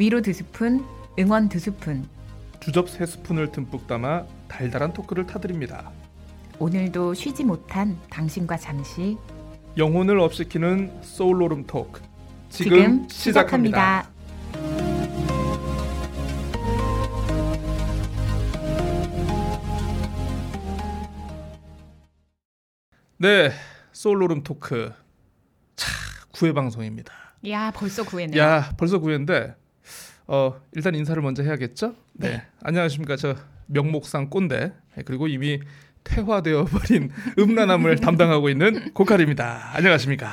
위로 두 스푼, 응원 두 스푼. 주접 세 스푼을 듬뿍 담아 달달한 토크를 타드립니다. 오늘도 쉬지 못한 당신과 잠시 영혼을 up시키는 소울오름 토크 지금, 지금 시작합니다. 시작합니다. 네, 소울오름 토크 차 구회 방송입니다. 야 벌써 구했네요. 야 벌써 구회인데 어 일단 인사를 먼저 해야겠죠? 네, 네. 안녕하십니까 저 명목상 꼰대 네, 그리고 이미 퇴화되어 버린 음란함을 담당하고 있는 고칼입니다. 안녕하십니까?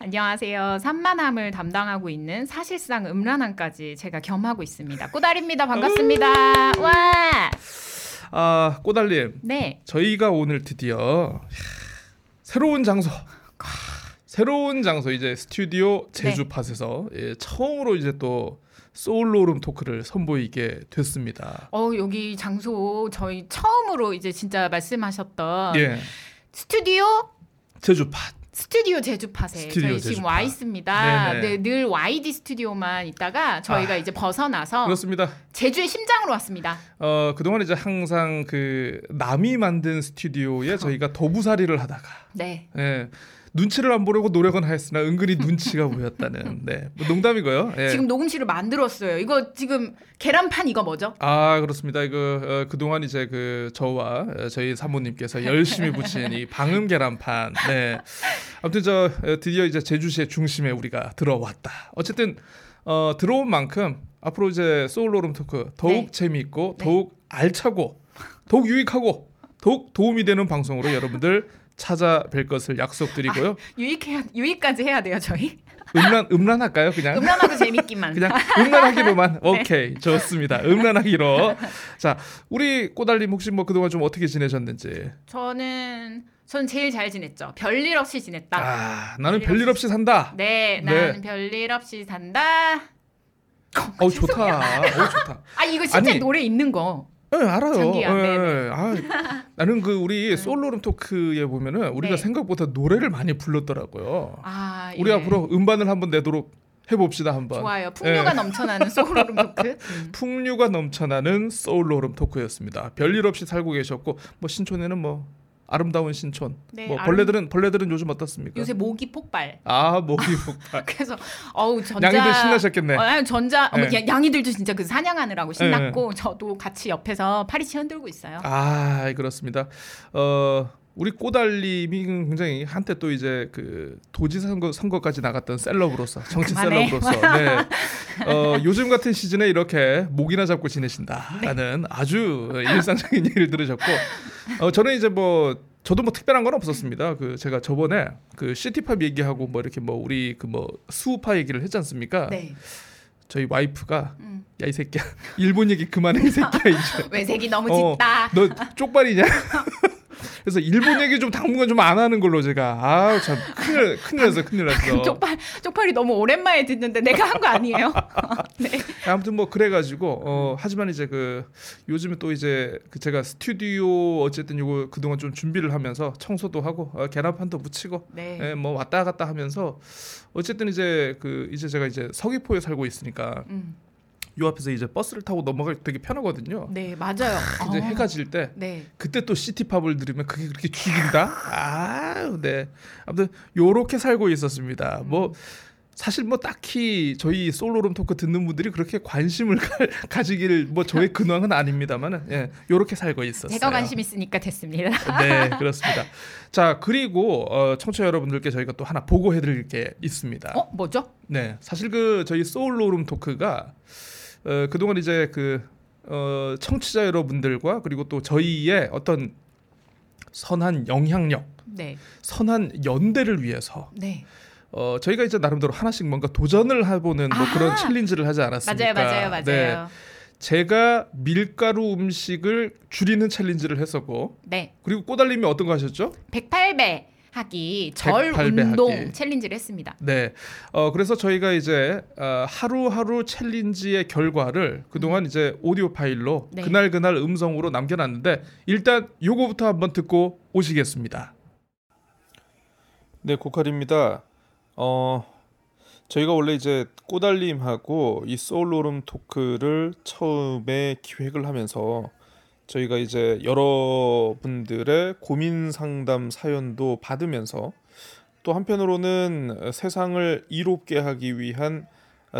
안녕하세요. 산만함을 담당하고 있는 사실상 음란함까지 제가 겸하고 있습니다. 꼬다리입니다. 반갑습니다. 와. 아 꼬달님 네. 저희가 오늘 드디어 새로운 장소 새로운 장소 이제 스튜디오 제주팟에서 예, 처음으로 이제 또 소울로름 토크를 선보이게 됐습니다. 어 여기 장소 저희 처음으로 이제 진짜 말씀하셨던 예, 스튜디오 제주팟. 스튜디오 제주팟에 스튜디오 저희 지금 제주팟. 와 있습니다. 네네. 네, 늘 YD 스튜디오만 있다가 저희가 아, 이제 벗어나서 그렇습니다. 제주의 심장으로 왔습니다. 어 그동안 이제 항상 그 남이 만든 스튜디오에 저희가 도부살이를 하다가 네. 예, 눈치를 안 보려고 노력은 하였으나 은근히 눈치가 보였다는 네, 뭐 농담이고요. 예. 지금 녹음실을 만들었어요. 이거 지금 계란판 이거 뭐죠? 아 그렇습니다. 이거 어, 그동안 이제 그 저와 어, 저희 사모님께서 열심히 붙인 이 방음 계란판. 네. 아무튼 저 어, 드디어 이제 제주시의 중심에 우리가 들어왔다. 어쨌든 어, 들어온 만큼 앞으로 이제 소울로름 토크 더욱 네. 재미있고 네. 더욱 알차고 더욱 유익하고 더욱 도움이 되는 방송으로 여러분들 찾아뵐 것을 약속드리고요. 유익해야 유익까지 해야 돼요 저희. 음란 음란할까요? 그냥 음란하고 재밌기만. 그냥 음란하기로만 오케이 좋습니다 음란하기로 자 우리 꼬달님 혹시 뭐 그동안 좀 어떻게 지내셨는지 저는 전 제일 잘 지냈죠. 별일 없이 지냈다. 아 나는 별일 별일 없이 산다 네, 네. 나는 별일 없이 산다. 어 좋다 어 좋다 아 이거 진짜 아니, 노래 있는 거. 예 알아요 장기야, 예, 네네. 예. 아, 나는 그 우리 솔로룸 토크에 보면은 우리가 네. 생각보다 노래를 많이 불렀더라고요 아 우리 예. 앞으로 음반을 한번 내도록 해봅시다 한번 좋아요. 풍류가 예. 넘쳐나는 소울룸 토크. 음. 풍류가 넘쳐나는 소울로름 토크였습니다. 별일 없이 살고 계셨고 뭐 신촌에는 뭐 아름다운 신촌. 네, 뭐 벌레들은 벌레들은 요즘 어떻습니까? 요새 모기 폭발. 아 모기 폭발. 그래서 어우 전자 양이들 신나셨겠네. 어, 전자 어, 네. 양- 양이들도 진짜 그 사냥하느라고 신났고 저도 같이 옆에서 파리치 흔들고 있어요. 아 그렇습니다. 어 우리 꼬달님이 굉장히 한때 또 이제 그 도지 선거 선거까지 나갔던 셀럽으로서 정치 그만해. 셀럽으로서 네. 어, 요즘 같은 시즌에 이렇게 목이나 잡고 지내신다라는 아주 일상적인 얘기를 들으셨고 어, 저는 이제 뭐 저도 뭐 특별한 건 없었습니다. 그 제가 저번에 그 시티팝 얘기하고 뭐 이렇게 뭐 우리 그 뭐 수우파 얘기를 했지 않습니까? 네. 저희 와이프가 음. 야이 새끼야 일본 얘기 그만해 이 새끼야 이제 외색이 너무 어, 짙다. 너 쪽발이냐? 그래서 일본 얘기 좀 당분간 좀 안 하는 걸로 제가 아우 참 큰일 큰일 났어 큰일 났어. 쪽팔 쪽팔이 너무 오랜만에 듣는데 내가 한 거 아니에요? 네. 아무튼 뭐 그래가지고 어 하지만 이제 그 요즘에 또 이제 그 제가 스튜디오 어쨌든 요거 그동안 좀 준비를 하면서 청소도 하고 어, 계란판도 묻히고 네. 예, 뭐 왔다 갔다 하면서 어쨌든 이제 그 이제 제가 이제 서귀포에 살고 있으니까 음. 요 앞에서 이제 버스를 타고 넘어가기 되게 편하거든요. 네, 맞아요. 이제 어. 해가 질 때 네. 그때 또 시티팝을 들으면 그게 그렇게 죽인다? 아, 네. 아무튼 요렇게 살고 있었습니다. 뭐 사실 뭐 딱히 저희 솔로룸 토크 듣는 분들이 그렇게 관심을 가, 가지길 뭐 저의 근황은 아닙니다만은 예, 요렇게 살고 있었어요. 제가 관심 있으니까 됐습니다. 네, 그렇습니다. 자, 그리고 어, 청취자 여러분들께 저희가 또 하나 보고해 드릴 게 있습니다. 어, 뭐죠? 네, 사실 그 저희 소울로룸 토크가 어, 그동안 이제 그 어, 청취자 여러분들과 그리고 또 저희의 어떤 선한 영향력, 네. 선한 연대를 위해서 네. 어, 저희가 이제 나름대로 하나씩 뭔가 도전을 해보는 뭐 아! 그런 챌린지를 하지 않았습니까? 맞아요, 맞아요, 네, 맞아요. 제가 밀가루 음식을 줄이는 챌린지를 했었고 네. 그리고 꼬달님이 어떤 거 하셨죠? 108배 하기 절 108배 운동 하기. 챌린지를 했습니다. 네. 어 그래서 저희가 이제 어, 하루하루 챌린지의 결과를 그동안 이제 오디오 파일로 네. 그날 그날 음성으로 남겨놨는데 일단 요거부터 한번 듣고 오시겠습니다. 네, 고칼입니다. 어 저희가 원래 이제 꼬달림하고 이 소울로름 토크를 처음에 기획을 하면서 저희가 이제 여러분들의 고민 상담 사연도 받으면서 또 한편으로는 세상을 이롭게 하기 위한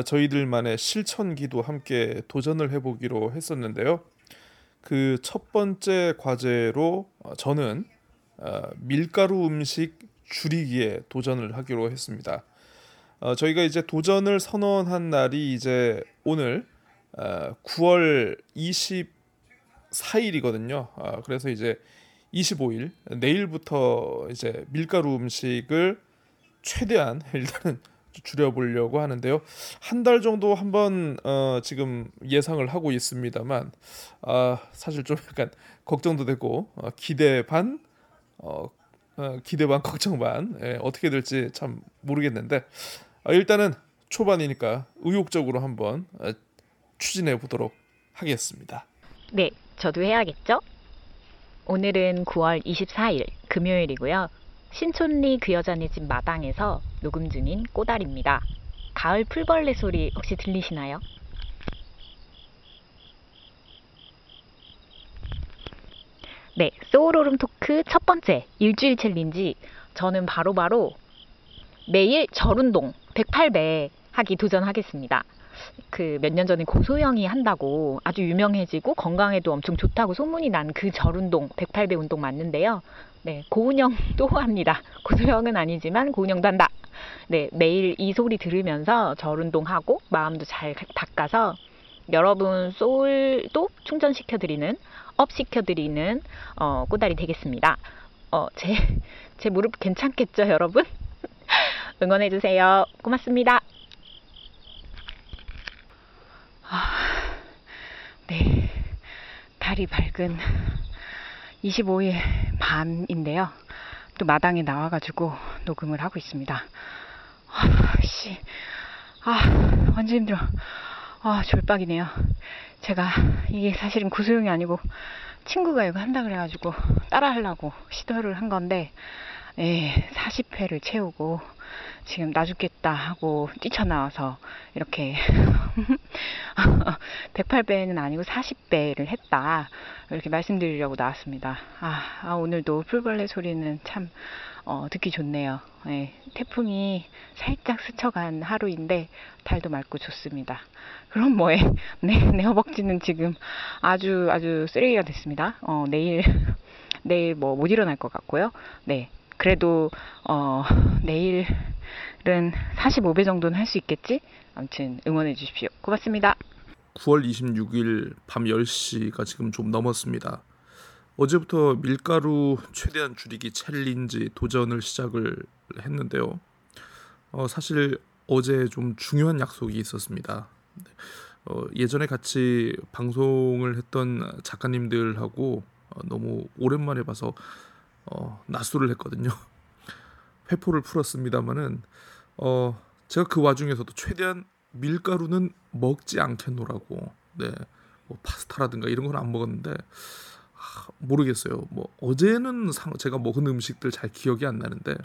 저희들만의 실천기도 함께 도전을 해보기로 했었는데요. 그 첫 번째 과제로 저는 어, 밀가루 음식 줄이기에 도전을 하기로 했습니다. 어, 저희가 이제 도전을 선언한 날이 이제 오늘 어, 9월 24일이거든요. 어, 그래서 이제 25일 내일부터 이제 밀가루 음식을 최대한 일단은 줄여보려고 하는데요. 한 달 정도 한번 어, 지금 예상을 하고 있습니다만 아, 사실 좀 약간 걱정도 되고 어, 기대 반 어, 어, 기대 반 걱정 반 예, 어떻게 될지 참 모르겠는데 어, 일단은 초반이니까 의욕적으로 한번 어, 추진해 보도록 하겠습니다. 네, 저도 해야겠죠? 오늘은 9월 24일 금요일이고요. 신촌리 그 여자네 집 마당에서 녹음 중인 꼬달입니다. 가을 풀벌레 소리 혹시 들리시나요? 네, 소울오름 토크 첫 번째 일주일 챌린지 저는 바로바로 바로 매일 절운동 108배 하기 도전하겠습니다. 그 몇 년 전에 고소영이 한다고 아주 유명해지고 건강에도 엄청 좋다고 소문이 난 그 절운동 108배 운동 맞는데요. 네, 고은영도 합니다. 고소영은 아니지만 고은영도 한다. 네, 매일 이 소리 들으면서 절운동하고 마음도 잘 닦아서 여러분 소울도 충전시켜드리는 up 시켜드리는 어, 꼬달이 되겠습니다. 어, 제, 제 무릎 괜찮겠죠, 여러분? 응원해주세요. 고맙습니다. 아, 네. 달이 밝은 25일 밤인데요. 또 마당에 나와가지고 녹음을 하고 있습니다. 아, 씨. 아, 완전 힘들어. 아, 졸박이네요. 제가 이게 사실은 구소용이 아니고 친구가 이거 한다 그래가지고 따라 하려고 시도를 한 건데, 예, 40회를 채우고 지금 나 죽겠다 하고 뛰쳐나와서 이렇게 108배는 아니고 40배를 했다. 이렇게 말씀드리려고 나왔습니다. 아, 아 오늘도 풀벌레 소리는 참 어, 듣기 좋네요. 네, 태풍이 살짝 스쳐간 하루인데 달도 맑고 좋습니다. 그럼 뭐해? 네, 내 허벅지는 지금 아주 아주 쓰레기가 됐습니다. 어, 내일 내일 뭐 못 일어날 것 같고요. 네, 그래도 어, 내일은 45배 정도는 할 수 있겠지? 아무튼 응원해 주십시오. 고맙습니다. 9월 26일 밤 10시가 지금 좀 넘었습니다. 어제부터 밀가루 최대한 줄이기 챌린지 도전을 시작을 했는데요. 어, 사실 어제 좀 중요한 약속이 있었습니다. 어, 예전에 같이 방송을 했던 작가님들하고 어, 너무 오랜만에 봐서 어, 낯설을 했거든요. 회포를 풀었습니다마는 어, 제가 그 와중에서도 최대한 밀가루는 먹지 않겠노라고. 네. 뭐 파스타라든가 이런 건 안 먹었는데 아, 모르겠어요. 뭐 어제는 상, 제가 먹은 음식들 잘 기억이 안 나는데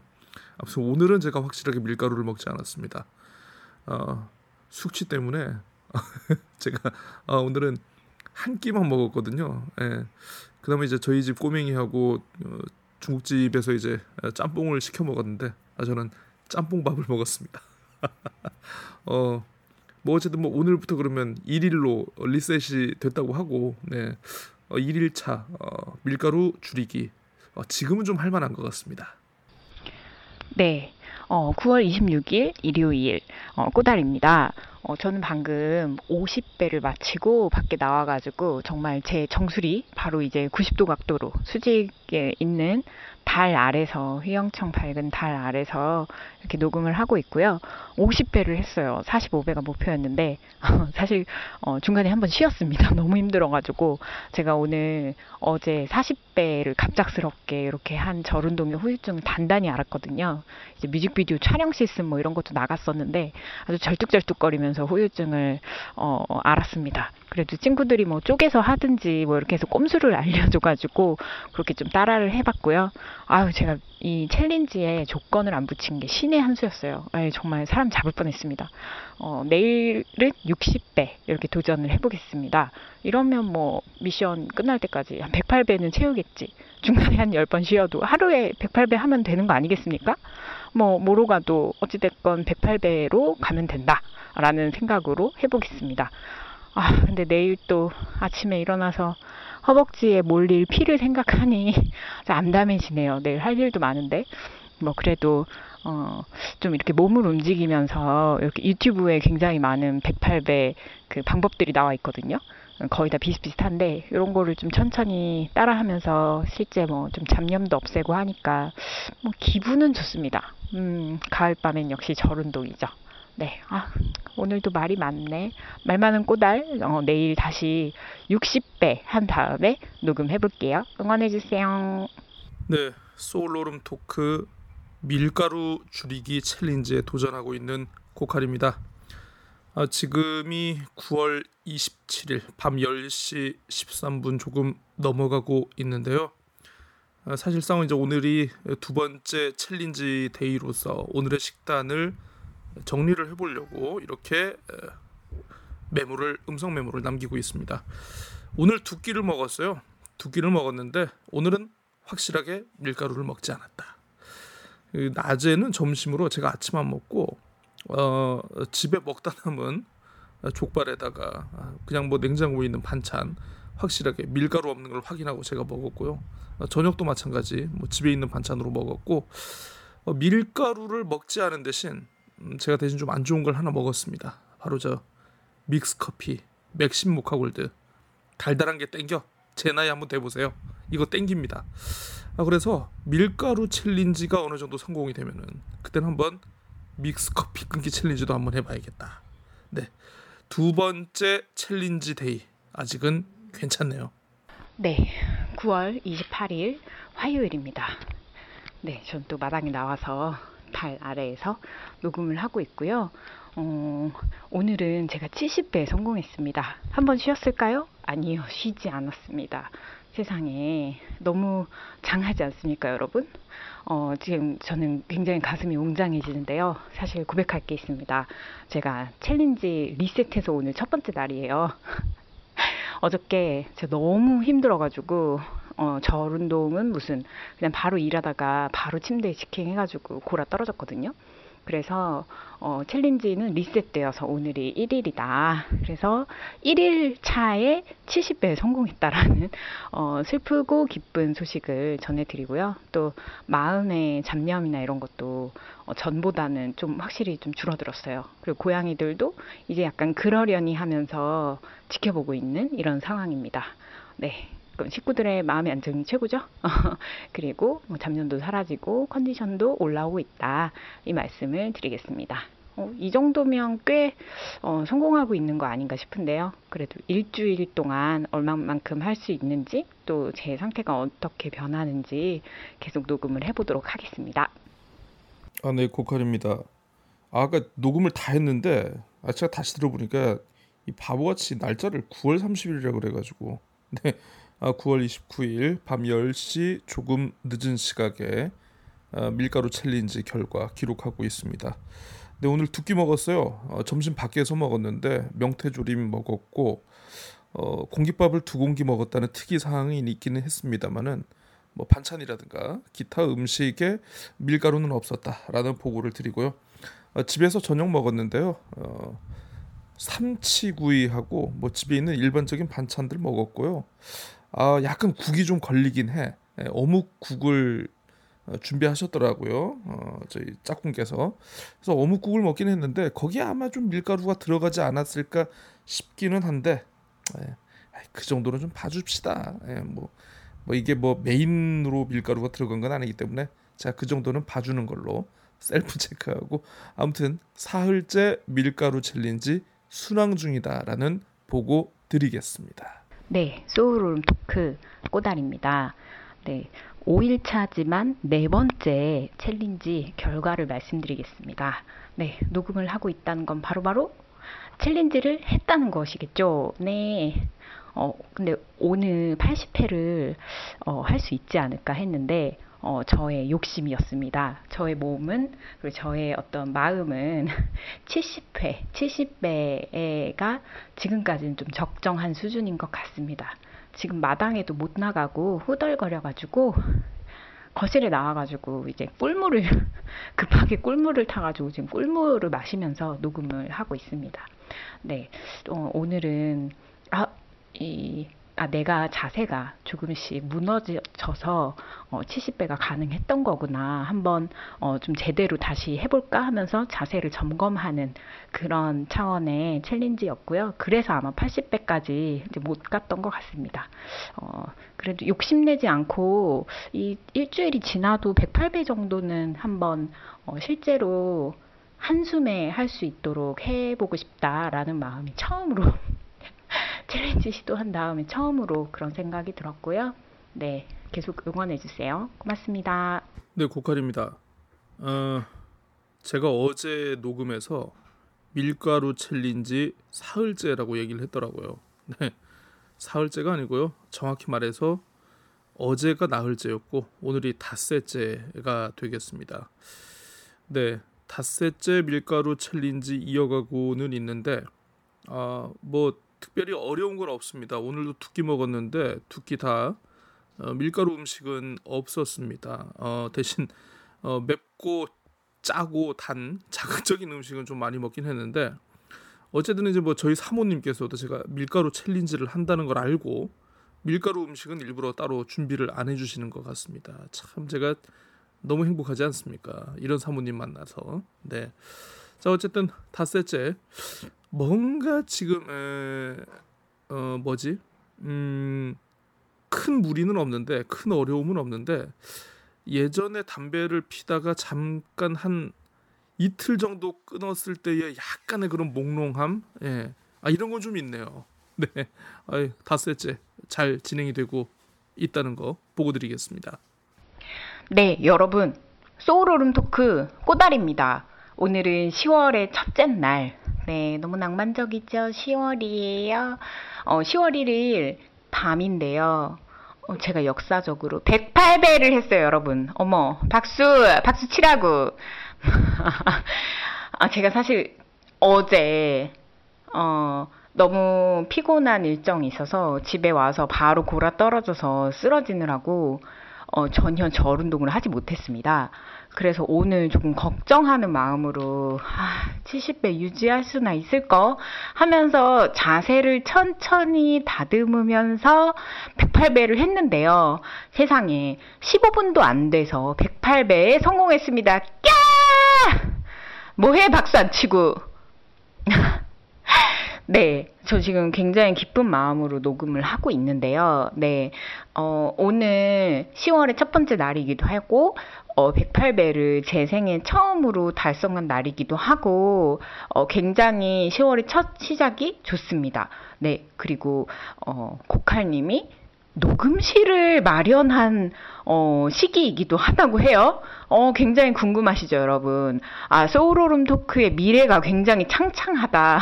아무튼 오늘은 제가 확실하게 밀가루를 먹지 않았습니다. 어, 숙취 때문에 제가 어, 오늘은 한 끼만 먹었거든요. 예. 그다음에 이제 저희 집 꼬맹이하고 어, 중국집에서 이제 짬뽕을 시켜 먹었는데 아, 저는 짬뽕밥을 먹었습니다. 어, 뭐 어쨌든 뭐 오늘부터 그러면 1일로 리셋이 됐다고 하고 네. 어, 1일차 어, 밀가루 줄이기 어, 지금은 좀 할만한 것 같습니다. 네, 어, 9월 26일 일요일 어, 꼬달입니다. 어, 저는 방금 50배를 마치고 밖에 나와가지고 정말 제 정수리 바로 이제 90도 각도로 수직에 있는 달 아래서 휘영청 밝은 달 아래서 이렇게 녹음을 하고 있고요. 50배를 했어요. 45배가 목표였는데 사실 어, 중간에 한번 쉬었습니다. 너무 힘들어가지고 제가 오늘 어제 40 60배를 갑작스럽게 이렇게 한 저운동의 후유증을 단단히 알았거든요. 이제 뮤직비디오 촬영 시스템 뭐 이런 것도 나갔었는데 아주 절뚝절뚝거리면서 후유증을 어, 알았습니다. 그래도 친구들이 뭐 쪼개서 하든지 뭐 이렇게 해서 꼼수를 알려줘가지고 그렇게 좀 따라를 해봤고요. 아유 제가 이 챌린지에 조건을 안 붙인 게 신의 한 수였어요. 아유, 정말 사람 잡을 뻔했습니다. 어, 내일은 60배 이렇게 도전을 해보겠습니다. 이러면 뭐 미션 끝날 때까지 한 108배는 채우겠지. 중간에 한 10번 쉬어도 하루에 108배 하면 되는 거 아니겠습니까? 뭐 뭐로 가도 어찌됐건 108배로 가면 된다라는 생각으로 해보겠습니다. 아 근데 내일 또 아침에 일어나서 허벅지에 몰릴 피를 생각하니 암담해지네요. 내일 할 일도 많은데 뭐 그래도 어, 좀 이렇게 몸을 움직이면서 이렇게 유튜브에 굉장히 많은 108배 그 방법들이 나와 있거든요. 거의 다 비슷비슷한데 이런 거를 좀 천천히 따라하면서 실제 뭐 좀 잡념도 없애고 하니까 뭐 기분은 좋습니다. 음, 가을 밤엔 역시 절 운동이죠. 네, 아, 오늘도 말이 많네. 말 많은 꼬달, 어, 내일 다시 60배 한 다음에 녹음해 볼게요. 응원해 주세요. 네, 소울오름 토크 밀가루 줄이기 챌린지에 도전하고 있는 고칼입니다. 아, 지금이 9월 27일 밤 10시 13분 조금 넘어가고 있는데요. 아, 사실상 이제 오늘이 두 번째 챌린지 day로서 오늘의 식단을 정리를 해보려고 이렇게 메모를 음성 메모를 남기고 있습니다. 오늘 두 끼를 먹었어요. 두 끼를 먹었는데 오늘은 확실하게 밀가루를 먹지 않았다. 그 낮에는 점심으로 제가 아침 안 먹고 어, 집에 먹다 남은 족발에다가 그냥 뭐 냉장고에 있는 반찬 확실하게 밀가루 없는 걸 확인하고 제가 먹었고요. 어, 저녁도 마찬가지 뭐 집에 있는 반찬으로 먹었고 어, 밀가루를 먹지 않은 대신 음, 제가 대신 좀 안 좋은 걸 하나 먹었습니다. 바로 저 믹스 커피 맥심 모카골드 달달한 게 땡겨 제 나이 한번 대보세요. 이거 땡깁니다. 아, 그래서 밀가루 챌린지가 어느 정도 성공이 되면은 그때는 한번 믹스 커피 끊기 챌린지도 한번 해봐야겠다. 네, 두 번째 챌린지 day 아직은 괜찮네요. 네, 9월 28일 화요일입니다. 네, 전 또 마당에 나와서 달 아래에서 녹음을 하고 있고요. 어, 오늘은 제가 70배 성공했습니다. 한번 쉬었을까요? 아니요, 쉬지 않았습니다. 세상에 너무 장하지 않습니까, 여러분? 어, 지금 저는 굉장히 가슴이 웅장해지는데요. 사실 고백할 게 있습니다. 제가 챌린지 리셋해서 오늘 첫 번째 날이에요. 어저께 제가 너무 힘들어가지고 어, 절 운동은 무슨 그냥 바로 일하다가 바로 침대에 직행해가지고 골아 떨어졌거든요. 그래서 어, 챌린지는 리셋되어서 오늘이 1일이다. 그래서 1일 차에 70배 성공했다라는 어, 슬프고 기쁜 소식을 전해드리고요. 또 마음의 잡념이나 이런 것도 어, 전보다는 좀 확실히 좀 줄어들었어요. 그리고 고양이들도 이제 약간 그러려니 하면서 지켜보고 있는 이런 상황입니다. 네. 식구들의 마음의 안정이 최고죠. 그리고 뭐 잡념도 사라지고 컨디션도 올라오고 있다. 이 말씀을 드리겠습니다. 어, 이 정도면 꽤 어, 성공하고 있는 거 아닌가 싶은데요. 그래도 일주일 동안 얼마만큼 할 수 있는지 또 제 상태가 어떻게 변하는지 계속 녹음을 해보도록 하겠습니다. 아, 네, 고칼입니다. 아, 아까 녹음을 다 했는데 아, 제가 다시 들어보니까 이 바보같이 날짜를 9월 30일이라고 그래가지고 네, 9월 아, 29일 밤 10시 조금 늦은 시각에 아, 밀가루 챌린지 결과 기록하고 있습니다. 네, 오늘 두 끼 먹었어요. 어, 점심 밖에서 먹었는데 명태조림 먹었고 어, 공깃밥을 두 공기 먹었다는 특이 사항이 있기는 했습니다만은 뭐 반찬이라든가 기타 음식에 밀가루는 없었다라는 보고를 드리고요. 어, 집에서 저녁 먹었는데요. 어, 삼치구이하고 뭐 집에 있는 일반적인 반찬들 먹었고요. 아, 약간 국이 좀 걸리긴 해. 예, 어묵국을 어, 준비하셨더라고요. 어, 저희 짝꿍께서. 그래서 어묵국을 먹긴 했는데 거기에 아마 좀 밀가루가 들어가지 않았을까 싶기는 한데 예, 그 정도는 좀 봐줍시다. 예, 뭐, 뭐 이게 뭐 메인으로 밀가루가 들어간 건 아니기 때문에 제가 그 정도는 봐주는 걸로 셀프 체크하고 아무튼 사흘째 밀가루 챌린지 순항 중이다라는 보고 드리겠습니다. 네, 소울오름 토크 꼬달입니다. 네, 5일차지만 네 번째 챌린지 결과를 말씀드리겠습니다. 네, 녹음을 하고 있다는 건 바로바로 챌린지를 했다는 것이겠죠. 네. 어, 근데 오늘 80회를 어, 할 수 있지 않을까 했는데, 어, 저의 욕심이었습니다. 저의 몸은, 그리고 저의 어떤 마음은 70회, 70회가 지금까지는 좀 적정한 수준인 것 같습니다. 지금 마당에도 못 나가고 후덜거려가지고 거실에 나와가지고 이제 꿀물을 급하게 꿀물을 타가지고 지금 꿀물을 마시면서 녹음을 하고 있습니다. 네, 어, 오늘은 아, 이, 아, 내가 자세가 조금씩 무너져서 어, 70배가 가능했던 거구나. 한번 어, 좀 제대로 다시 해볼까 하면서 자세를 점검하는 그런 차원의 챌린지였고요. 그래서 아마 80배까지 이제 못 갔던 것 같습니다. 어, 그래도 욕심내지 않고 이 일주일이 지나도 108배 정도는 한번 어, 실제로 한숨에 할 수 있도록 해보고 싶다라는 마음이 처음으로 챌린지 시도한 다음에 처음으로 그런 생각이 들었고요. 네, 계속 응원해 주세요. 고맙습니다. 네, 고칼입니다. 어, 제가 어제 녹음해서 밀가루 챌린지 사흘째라고 얘기를 했더라고요. 네, 사흘째가 아니고요. 정확히 말해서 어제가 나흘째였고 오늘이 닷새째가 되겠습니다. 네, 닷새째 밀가루 챌린지 이어가고는 있는데 아, 뭐 특별히 어려운 건 없습니다. 오늘도 두 끼 먹었는데 두 끼다 어, 밀가루 음식은 없었습니다. 어, 대신 어, 맵고 짜고 단 자극적인 음식은 좀 많이 먹긴 했는데 어쨌든 이제 뭐 저희 사모님께서도 제가 밀가루 챌린지를 한다는 걸 알고 밀가루 음식은 일부러 따로 준비를 안 해주시는 것 같습니다. 참 제가 너무 행복하지 않습니까? 이런 사모님 만나서 네. 자 어쨌든 닷새째 뭔가 지금 에, 어 뭐지 음 큰 무리는 없는데 큰 어려움은 없는데 예전에 담배를 피다가 잠깐 한 이틀 정도 끊었을 때의 약간의 그런 몽롱함 예. 아 이런 건 좀 있네요. 네. 아이 닷새째 잘 진행이 되고 있다는 거 보고 드리겠습니다. 네, 여러분. 소울오름 토크 꼬다리입니다. 오늘은 10월의 첫째 날. 네, 너무 낭만적이죠? 10월이에요. 어, 10월 1일 밤인데요. 어, 제가 역사적으로 108배를 했어요, 여러분. 어머, 박수, 박수 치라고. 아, 제가 사실 어제, 어, 너무 피곤한 일정이 있어서 집에 와서 바로 골아 떨어져서 쓰러지느라고 어, 전혀 절 운동을 하지 못했습니다. 그래서 오늘 조금 걱정하는 마음으로 아, 70배 유지할 수나 있을까 하면서 자세를 천천히 다듬으면서 108배를 했는데요. 세상에 15분도 안 돼서 108배에 성공했습니다. 야! 뭐해 박수 안 치고 네, 저 지금 굉장히 기쁜 마음으로 녹음을 하고 있는데요. 네, 어, 오늘 10월의 첫 번째 날이기도 하고, 어, 108배를 제 생애 처음으로 달성한 날이기도 하고, 어, 굉장히 10월의 첫 시작이 좋습니다. 네, 그리고, 어, 고칼님이 녹음실을 마련한 어, 시기이기도 하다고 해요. 어, 굉장히 궁금하시죠, 여러분? 아, 소울오름 토크의 미래가 굉장히 창창하다.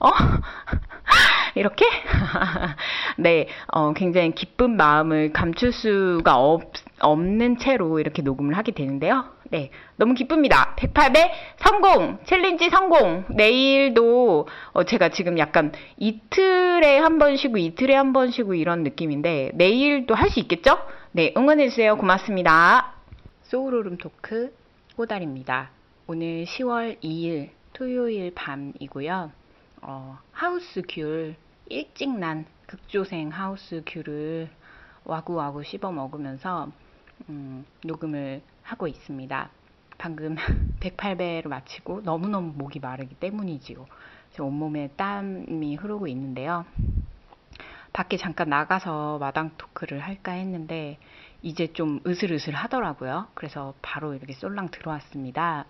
어? 이렇게? 네, 어, 굉장히 기쁜 마음을 감출 수가 없, 없는 채로 이렇게 녹음을 하게 되는데요. 네, 너무 기쁩니다. 108배 성공! 챌린지 성공! 내일도 어, 제가 지금 약간 이틀에 한 번 쉬고 이틀에 한 번 쉬고 이런 느낌인데 내일도 할 수 있겠죠? 네, 응원해주세요. 고맙습니다. 소울오름 토크 꼬달입니다. 오늘 10월 2일 토요일 밤이고요. 어, 하우스 귤 일찍 난 극조생 하우스 귤을 와구와구 씹어 먹으면서 음, 녹음을 하고 있습니다. 방금 108배를 마치고 너무너무 목이 마르기 때문이지요. 제 온몸에 땀이 흐르고 있는데요. 밖에 잠깐 나가서 마당 토크를 할까 했는데 이제 좀 으슬으슬 하더라고요. 그래서 바로 이렇게 쏠랑 들어왔습니다.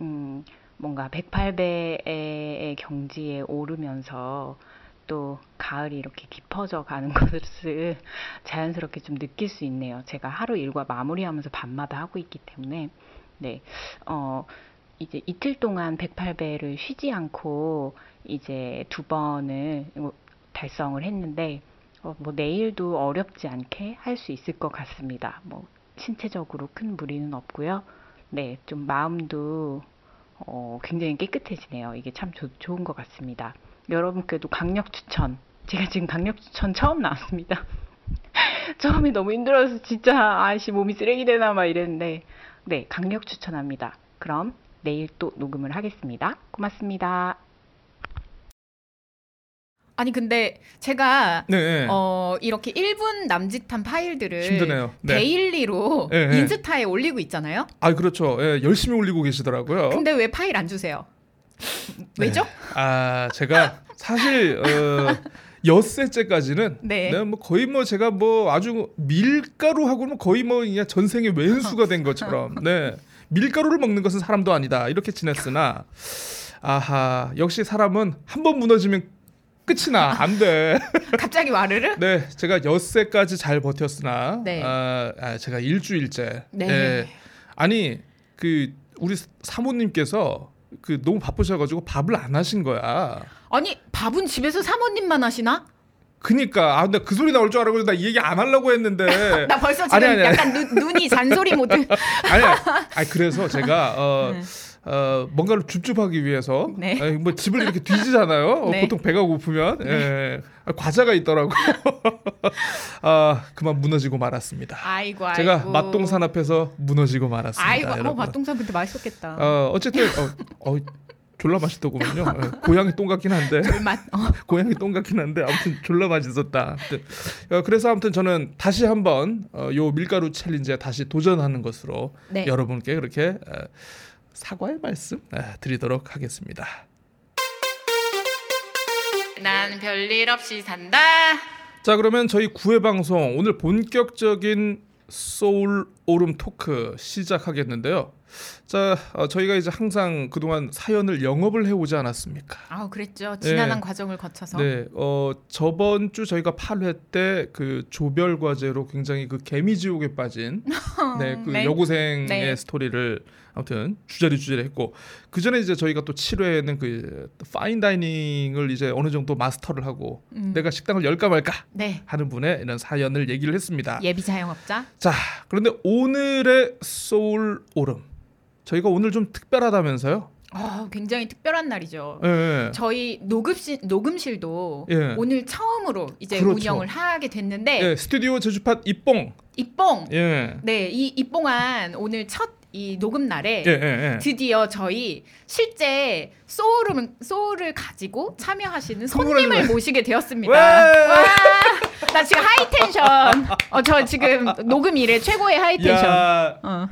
음, 뭔가 108배의 경지에 오르면서 또 가을이 이렇게 깊어져 가는 것을 자연스럽게 좀 느낄 수 있네요. 제가 하루 일과 마무리하면서 밤마다 하고 있기 때문에 네, 어, 이제 이틀 동안 108배를 쉬지 않고 이제 두 번을 달성을 했는데 어, 뭐 내일도 어렵지 않게 할 수 있을 것 같습니다. 뭐 신체적으로 큰 무리는 없고요. 네, 좀 마음도 어, 굉장히 깨끗해지네요. 이게 참 조- 좋은 것 같습니다. 여러분께도 강력 추천. 제가 지금 강력 추천 처음 나왔습니다. 처음에 너무 힘들어서 진짜 아씨 몸이 쓰레기 되나 막 이랬는데 네 강력 추천합니다. 그럼 내일 또 녹음을 하겠습니다. 고맙습니다. 아니 근데 제가 네. 네. 어 이렇게 1분 남짓한 파일들을 힘드네요. 네. daily로 네, 네. 인스타에 올리고 있잖아요. 아 그렇죠. 예, 열심히 올리고 계시더라고요. 근데 왜 파일 안 주세요? 왜죠? 아 제가 사실 어, 엿새째까지는 네. 네, 뭐 거의 뭐 제가 뭐 아주 밀가루하고는 거의 뭐 그냥 전생의 왼수가 된 것처럼 네 밀가루를 먹는 것은 사람도 아니다 이렇게 지냈으나 아하 역시 사람은 한 번 무너지면 끝이 나 안 돼. 갑자기 와르르? 네 제가 엿새까지 잘 버텼으나 네. 아, 아, 제가 일주일째 네. 예. 아니 그 우리 사모님께서 그 너무 바쁘셔가지고 밥을 안 하신 거야. 아니 밥은 집에서 사모님만 하시나? 그니까 아 근데 그 소리 나올 줄 알고 나 이 얘기 안 하려고 했는데 나 벌써 지금 아니, 아니, 아니. 약간 눈, 눈이 잔소리 모드. 아니 아니 그래서 제가 어, 네. 어 뭔가를 줍줍하기 위해서 네. 아니, 뭐 집을 이렇게 뒤지잖아요. 어, 네. 보통 배가 고프면 예. 아, 과자가 있더라고. 아 그만 무너지고 말았습니다. 아이고 아이고. 제가 맛동산 앞에서 무너지고 말았습니다. 아이고 어. 맛동산 근데 맛있었겠다. 어 어쨌든 어, 어 졸라 맛있더군요. 예, 고양이 똥 같긴 한데 맛. 어. 고양이 똥 같긴 한데 아무튼 졸라 맛있었다. 어, 그래서 아무튼 저는 다시 한번 어, 요 밀가루 챌린지에 다시 도전하는 것으로 네. 여러분께 그렇게 어, 사과의 말씀 어, 드리도록 하겠습니다. 난 별일 없이 산다. 자 그러면 저희 9회 방송 오늘 본격적인 소울 오름 토크 시작하겠는데요. 자 어, 저희가 이제 항상 그동안 사연을 영업을 해오지 않았습니까? 아우 그랬죠. 지난한 네. 과정을 거쳐서. 네, 어 저번 주 저희가 8회 때 그 조별 과제로 굉장히 그 개미지옥에 빠진 네, 그 네. 여고생의 네. 스토리를 아무튼 주저리 주저리 했고 그 전에 이제 저희가 또 7회에는 그 파인 다이닝을 이제 어느 정도 마스터를 하고 음. 내가 식당을 열까 말까 네. 하는 분의 이런 사연을 얘기를 했습니다. 예비 자영업자. 자, 그런데 오늘의 소울 오름 저희가 오늘 좀 특별하다면서요? 어, 굉장히 특별한 날이죠. 예, 예. 저희 녹음실 녹음실도 예. 오늘 처음으로 이제 그렇죠. 운영을 하게 됐는데 예, 스튜디오 제주팟 이뽕. 이뽕 예. 네, 이 이뽕한 오늘 첫 이 녹음 날에 예, 예, 예. 드디어 저희 실제 소울을 소울을 가지고 참여하시는 손님을 왜- 모시게 되었습니다. 왜? 와, 나 지금 high tension. 어, 저 지금 녹음 이래 최고의 high tension. 야, 어.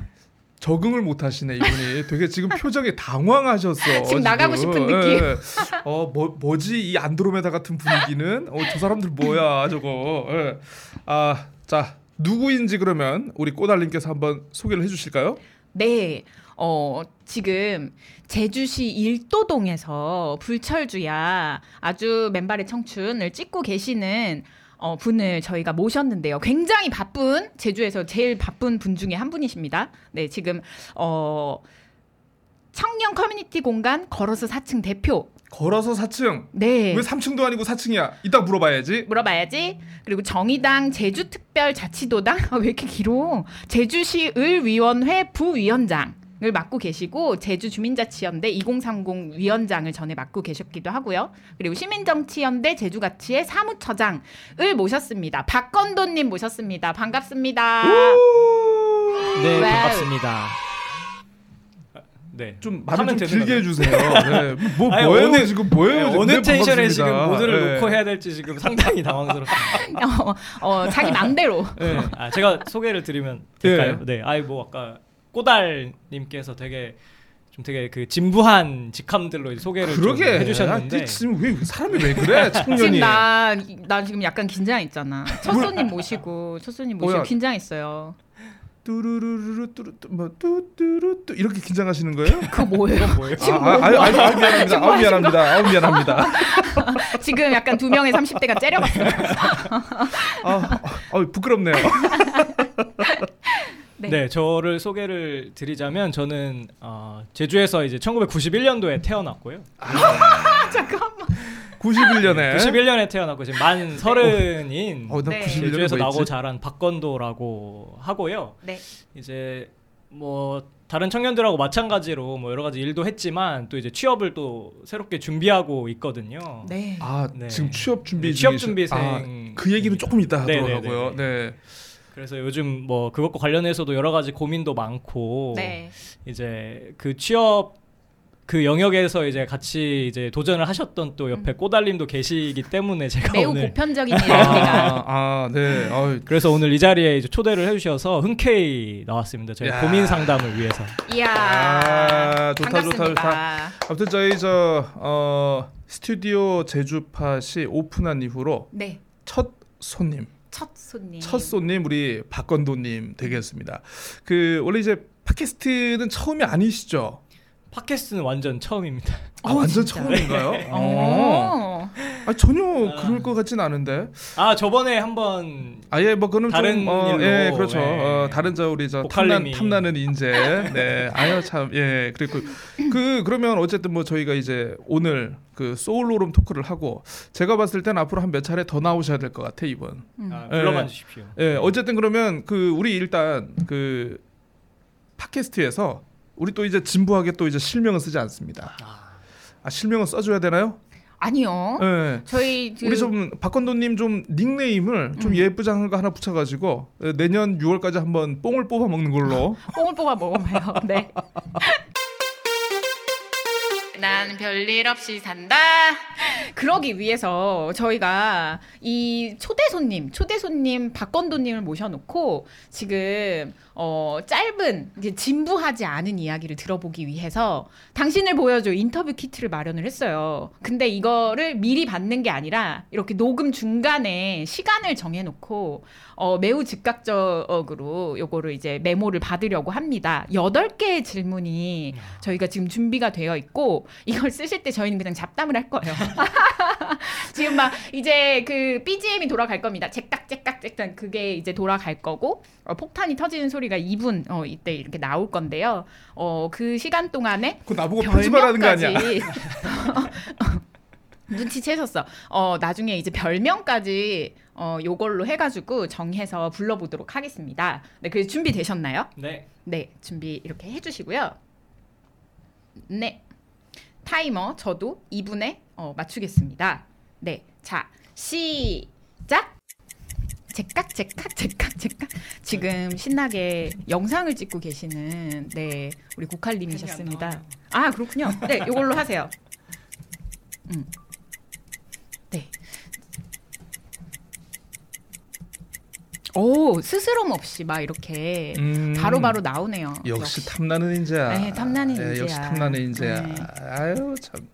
적응을 못 하시네 이분이. 되게 지금 표정이 당황하셨어. 지금 나가고 싶은 느낌. 예, 예. 어, 뭐 뭐지 이 안드로메다 같은 분위기는? 어, 저 사람들 뭐야 저거. 예. 아, 자 누구인지 그러면 우리 꼬달님께서 한번 소개를 해주실까요? 네. 어, 지금 제주시 일도동에서 불철주야 아주 맨발의 청춘을 찍고 계시는 어, 분을 저희가 모셨는데요. 굉장히 바쁜 제주에서 제일 바쁜 분 중에 한 분이십니다. 네, 지금 어 청년 커뮤니티 공간 걸어서 4층 대표. 걸어서 4층. 네. 왜 3층도 아니고 4층이야? 이따 물어봐야지. 물어봐야지. 그리고 정의당 제주특별자치도당 아, 왜 이렇게 길어? 제주시 을위원회 부위원장 을 맡고 계시고 제주주민자치연대 2030 위원장을 전에 맡고 계셨기도 하고요. 그리고 시민정치연대 제주가치의 사무처장을 모셨습니다. 박건도님 모셨습니다. 반갑습니다. 네, 와우. 반갑습니다. 네. 좀 말을 하면 좀 되는 길게. 해주세요. 네. 뭐 아니, 뭐예요 어느- 지금 뭐예요? 네, 어느 네, 텐션에 반갑습니다. 지금 모드를 네. 놓고 해야 될지 지금 상당히 당황스럽습니다. 어, 어, 자기 맘대로. 네. 아, 제가 소개를 드리면 될까요? 네. 아이 뭐 아까 꼬달님께서 되게 좀 되게 그 진부한 직함들로 소개를 좀 그러게 해주셨는데 아, 지금 왜 사람이 왜 그래 지금 청년이 나, 나 지금 약간 긴장했잖아. 첫 손님 모시고, 첫 손님 모시고 뭐야? 긴장했어요. 뚜루루루루 뚜루 뭐 뚜뚜루 뚜 이렇게 긴장하시는 거예요? 그거 뭐예요? 뭐예요? 아, 아, 뭐- 아, 아, 아, 미안합니다. 아 미안합니다. 아 미안합니다. 지금 약간 두 명의 30대가 째려봤어요. 아, 아, 부끄럽네요. 네. 네. 저를 소개를 드리자면 저는 어, 제주에서 이제 1991년도에 태어났고요. 잠깐만. 91년에 91년에 태어났고 지금 만 서른인 어, 나 네. 91년에 제주에서 뭐 나고 있지? 자란 박건도라고 하고요. 네. 이제 뭐 다른 청년들하고 마찬가지로 뭐 여러 가지 일도 했지만 또 이제 취업을 또 새롭게 준비하고 있거든요. 네. 아, 네. 지금 취업 준비 네, 취업 준비생. 아, 그 얘기는 조금 이따 네, 하더라고요. 네, 네. 그래서 요즘 뭐 그것과 관련해서도 여러 가지 고민도 많고 네. 이제 그 취업 그 영역에서 이제 같이 이제 도전을 하셨던 또 옆에 꼬달님도 계시기 때문에 제가 매우 오늘 보편적인 이야기가 아, 아, 네. 아, 그래서 오늘 이 자리에 이제 초대를 해주셔서 흔쾌히 나왔습니다. 저희 야. 고민 상담을 위해서. 이야. 아, 좋다, 반갑습니다. 좋다, 좋다. 아무튼 저희 저 어, 스튜디오 제주팟이 오픈한 이후로 네. 첫 손님, 첫 손님. 첫 손님 우리 박건도님 되겠습니다. 그 원래 이제 팟캐스트는 처음이 아니시죠? 팟캐스트는 완전 처음입니다. 아, 어, 완전 진짜? 처음인가요? 어. 어. 아, 전혀 그럴 것 같진 않은데. 아 저번에 한번 아예 뭐 그는 다른 좀 어, 일로, 예 그렇죠 네. 어, 다른 저 우리 저 탐난. 탐나는 인재 네 아유 참예 그리고 그 그러면 어쨌든 뭐 저희가 이제 오늘 그 소울로룸 토크를 하고 제가 봤을 땐 앞으로 한 몇 차례 더 나오셔야 될 것 같아 이분 음. 아, 예. 불러봐 주십시오. 예 어쨌든 그러면 그 우리 일단 그 팟캐스트에서 우리 또 이제 진부하게 또 이제 실명을 쓰지 않습니다 아 실명을 써줘야 되나요? 아니요. 예 저희 그 우리 좀 박건도님 좀 닉네임을 좀 음. 예쁘장한 거 하나 붙여가지고 어, 내년 6월까지 한번 뽕을 뽑아 먹는 걸로. 뽕을 뽑아 먹어봐요. 네. 난 별일 없이 산다. 그러기 위해서 저희가 이 초대 손님, 초대 손님 박건도님을 모셔놓고 지금 어 짧은 이제 진부하지 않은 이야기를 들어보기 위해서 당신을 보여줘 인터뷰 키트를 마련을 했어요. 근데 이거를 미리 받는 게 아니라 이렇게 녹음 중간에 시간을 정해놓고 어, 매우 즉각적으로 요거를 이제 메모를 받으려고 합니다. 여덟 개의 질문이 저희가 지금 준비가 되어 있고 이걸 쓰실 때 저희는 그냥 잡담을 할 거예요. 지금 막 이제 그 BGM이 돌아갈 겁니다. 잭깍잭깍잭깍 그게 이제 돌아갈 거고 어, 폭탄이 터지는 소리가 2분 어, 이때 이렇게 나올 건데요. 어, 그 시간 동안에 그 나보고 편집하라는 거 아니야? 눈치채셨어. 어, 나중에 이제 별명까지 어, 요걸로 해가지고 정해서 불러보도록 하겠습니다. 네, 그 준비되셨나요? 네. 네, 준비 이렇게 해주시고요. 네, 타이머 저도 2분에 어, 맞추겠습니다. 네, 자 시작. 제깍 제깍 제깍 제깍 지금 신나게 영상을 찍고 계시는 네 우리 고칼님이셨습니다. 아 그렇군요. 네, 이걸로 하세요. 음. 오 스스럼 없이 막 이렇게 음, 바로바로 나오네요. 역시 탐나는 인재야. 네, 탐나는 예, 역시 인재야. 탐나는 인재야. 네. 아유 참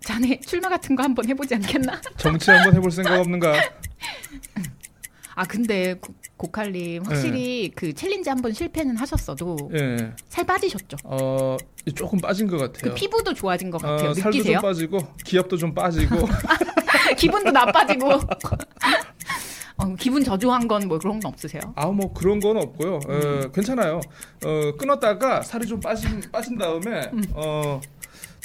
자네 출마 같은 거 한번 해보지 않겠나? 정치 한번 해볼 생각 없는가? 아 근데 고, 고칼님 확실히 그 challenge 한번 실패는 하셨어도 예, 살 빠지셨죠? 어 조금 빠진 것 같아요. 그 피부도 좋아진 것 같아요. 어, 살도 좀 느끼세요? 빠지고 기압도 좀 빠지고 기분도 나빠지고. 어, 기분 저조한 건 뭐 그런 건 없으세요? 아 뭐 그런 건 없고요. 어, 괜찮아요. 어, 끊었다가 살이 좀 빠진 빠진 다음에 음. 어,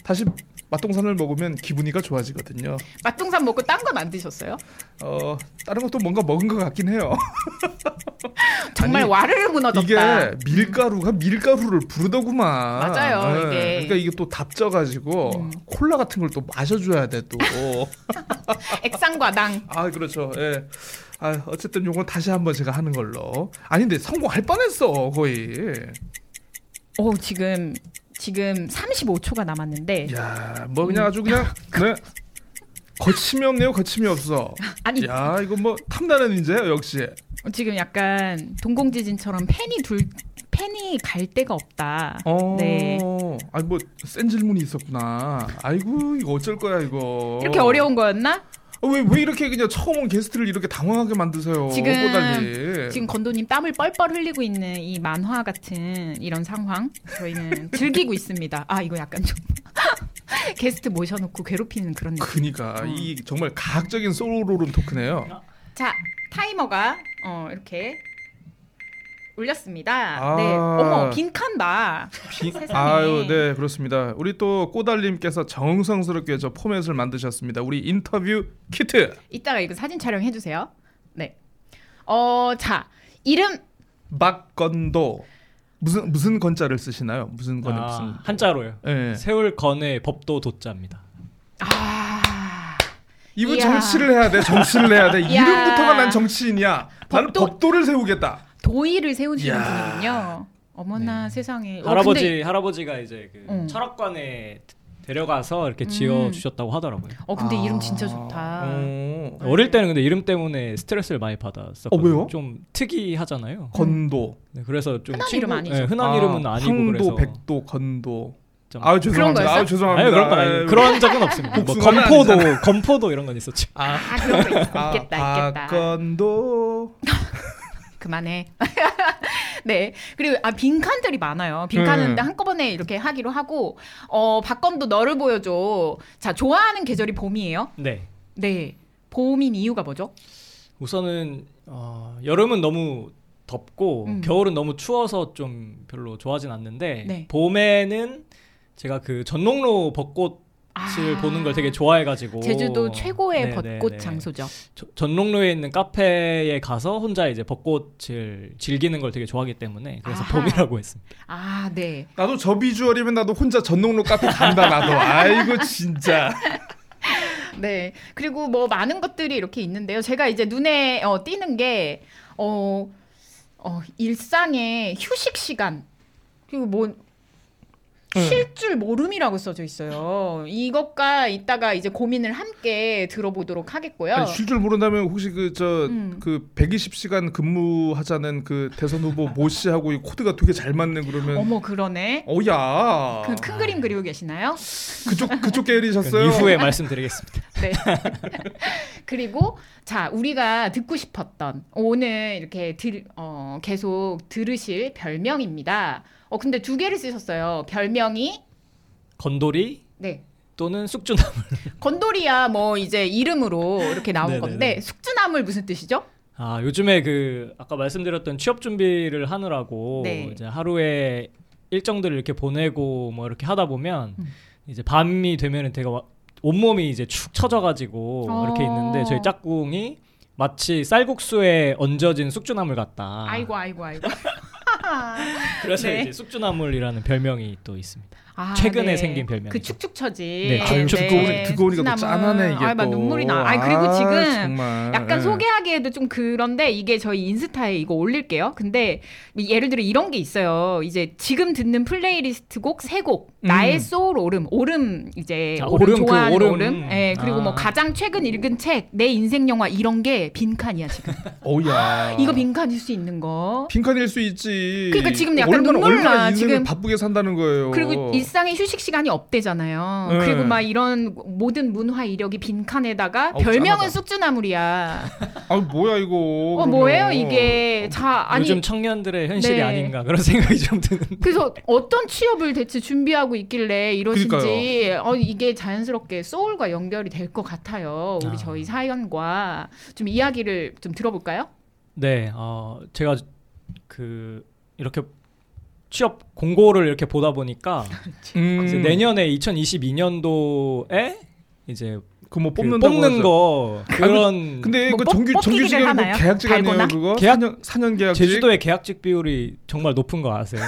다시 맛동산을 먹으면 기분이가 좋아지거든요. 맛동산 먹고 딴 건 안 드셨어요? 어, 다른 것도 뭔가 먹은 것 같긴 해요. 정말 아니, 와르르 무너졌다. 이게 밀가루가 밀가루를 부르더구만. 맞아요, 예, 이게. 그러니까 이게 또 답져가지고 음. 콜라 같은 걸 또 마셔줘야 돼 또. 액상과당. 아 그렇죠. 예. 아 어쨌든 요건 다시 한번 제가 하는 걸로. 아닌데 성공할 뻔했어 거의. 오 지금 지금 35초가 남았는데 야, 뭐 그냥 아주 그냥 네. 거침이 없네요. 거침이 없어. 아니 야, 이거 뭐 탐나는 인재요 역시. 지금 약간 동공지진처럼 팬이 둘 팬이 갈 데가 없다. 어. 네. 아니 뭐 센 질문이 있었구나. 아이고 이거 어쩔 거야 이거. 이렇게 어려운 거였나? 왜왜 왜 이렇게 그냥 처음 온 게스트를 이렇게 당황하게 만드세요? 지금- 꼬달리. 지금 건도님 땀을 뻘뻘 흘리고 있는 이 만화 같은 이런 상황 저희는 즐기고 있습니다. 아 이거 약간 좀 게스트 모셔놓고 괴롭히는 그런 느낌. 그니까 어. 이 정말 가학적인 소로룸 토크네요. 자 타이머가 어 이렇게 울렸습니다. 아. 네. 어머 빈칸 봐. 비- 세상에. 아유, 네 그렇습니다. 우리 또 꼬달님께서 정성스럽게 저 포맷을 만드셨습니다. 우리 인터뷰 키트 이따가 이거 사진 촬영해 주세요. 네. 어 자 이름 박건도 무슨 무슨 건자를 쓰시나요? 무슨 건에 아, 무슨 한자로요. 예. 세울 건의 법도 도자입니다. 아 이분 이야. 정치를 해야 돼. 정치를 해야 돼. 이름부터가 난 정치인이야. 나는 법도- 법도를 세우겠다. 도의를 세우시는 이야. 분이군요. 어머나 세상에. 어, 할아버지 근데, 할아버지가 이제 그 어. 철학관에 데려가서 이렇게 음. 지어 주셨다고 하더라고요. 어 근데 아. 이름 진짜 좋다. 어. 어릴 때는 근데 이름 때문에 스트레스를 많이 받았었거든요. 어, 왜요? 좀 특이하잖아요. 건도, 네, 그래서 좀 흔한 친구- 이름 아니죠. 네, 흔한 아, 이름은 아니고 황도, 그래서 백도, 건도. 좀- 아유 죄송합니다. 아유 죄송합니다. 아니 그런 건 아니에요. 그런 적은 없습니다. 뭐 복숭아는 건포도. 건포도 이런 건 있었죠. 아, 아 그런 거 있, 아, 있겠다 있겠다. 박건도. 그만해. 네. 그리고 아 빈칸들이 많아요. 빈칸은 네. 한꺼번에 이렇게 하기로 하고 어 박건도 너를 보여줘. 자 좋아하는 계절이 봄이에요. 네. 네. 봄인 이유가 뭐죠? 우선은 어, 여름은 너무 덥고 음. 겨울은 너무 추워서 좀 별로 좋아하진 않는데 네. 봄에는 제가 그 전농로 벚꽃 을 아, 보는 걸 되게 좋아해가지고 제주도 최고의 네, 벚꽃 네, 네. 장소죠. 저- 전농로에 있는 카페에 가서 혼자 이제 벚꽃을 즐기는 걸 되게 좋아하기 때문에 그래서 아하. 봄이라고 했습니다. 아 네. 나도 저 비주얼이면 나도 혼자 전농로 카페 간다 나도. 아이고 진짜. 네. 그리고 뭐 많은 것들이 이렇게 있는데요. 제가 이제 눈에 어, 띄는 게 어, 어, 일상의 휴식 시간 그리고 뭐 네. 쉴 줄 모름이라고 써져 있어요. 이것과 이따가 이제 고민을 함께 들어보도록 하겠고요. 아니, 쉴줄 모른다면 혹시 그저 음. 그 120시간 근무하자는 그 대선 후보 모 씨하고 이 코드가 되게 잘 맞네 그러면. 어머 그러네. 어야. 그 큰 그림 그리고 계시나요? 그쪽 그쪽 계열이셨어요. 그건 이후에 말씀드리겠습니다. 네. 그리고 자 우리가 듣고 싶었던 오늘 이렇게 들, 어, 계속 들으실 별명입니다. 어 근데 두 개를 쓰셨어요. 별명이 건돌이 네 또는 쑥주나물. 건돌이야 뭐 이제 이름으로 이렇게 나온 네네네. 건데 숙주나물 무슨 뜻이죠? 아 요즘에 그 아까 말씀드렸던 취업 준비를 하느라고 네. 이제 하루에 일정들을 이렇게 보내고 뭐 이렇게 하다 보면 음. 이제 밤이 되면은 제가 와- 온몸이 이제 축 처져가지고 어. 이렇게 있는데 저희 짝꿍이 마치 쌀국수에 얹어진 쑥주나물 같다. 아이고 아이고 아이고. 그래서 네. 이제 숙주나물이라는 별명이 또 있습니다. 아, 최근에 생긴 별명이죠. 그 축축 처지. 네, 아, 좀 네. 듣고 보니까 또 숙주나물. 짠하네 이게 아, 막 또. 눈물이 나. 아 그리고 아, 지금 정말. 약간 예. 소개하기에도 좀 그런데 이게 저희 인스타에 이거 올릴게요. 근데 예를 들어 이런 게 있어요. 이제 지금 듣는 플레이리스트 곡 세 곡. 음. 나의 소울 오름. 오름 이제 자, 오름, 오름, 그 좋아하는 오름. 오름. 예, 그리고 뭐 아. 가장 최근 읽은 책, 내 인생 영화 이런 게 빈칸이야 지금. 어야. 이거 빈칸일 수 있는 거. 빈칸일 수 있지. 그러니까 지금 약간 눈물 나, 지금. 바쁘게 산다는 거예요. 그리고 일상의 휴식 시간이 없대잖아요. 네. 그리고 막 이런 모든 문화 이력이 빈칸에다가 어우, 별명은 짠하다. 쑥주나물이야. 아 뭐야 이거. 어 그러면. 뭐예요 이게? 자 아니 요즘 청년들의 현실이 네. 아닌가 그런 생각이 좀 드는. 그래서 어떤 취업을 대체 준비하고 있길래 이러신지 어, 이게 자연스럽게 소울과 연결이 될 것 같아요. 우리 아. 저희 사연과 좀 이야기를 좀 들어볼까요? 네, 어, 제가 그 이렇게 취업 공고를 이렇게 보다 보니까 음. 이제 내년에 2022년도에 이제 그뭐 그 뽑는 뽑는 거 그런 근데 뭐그 뽑- 정규 정규직은 뭐? 계약직 아니에요? 그거? 계약- 4년 4년 계약직. 제주도의 계약직 비율이 정말 높은 거 아세요?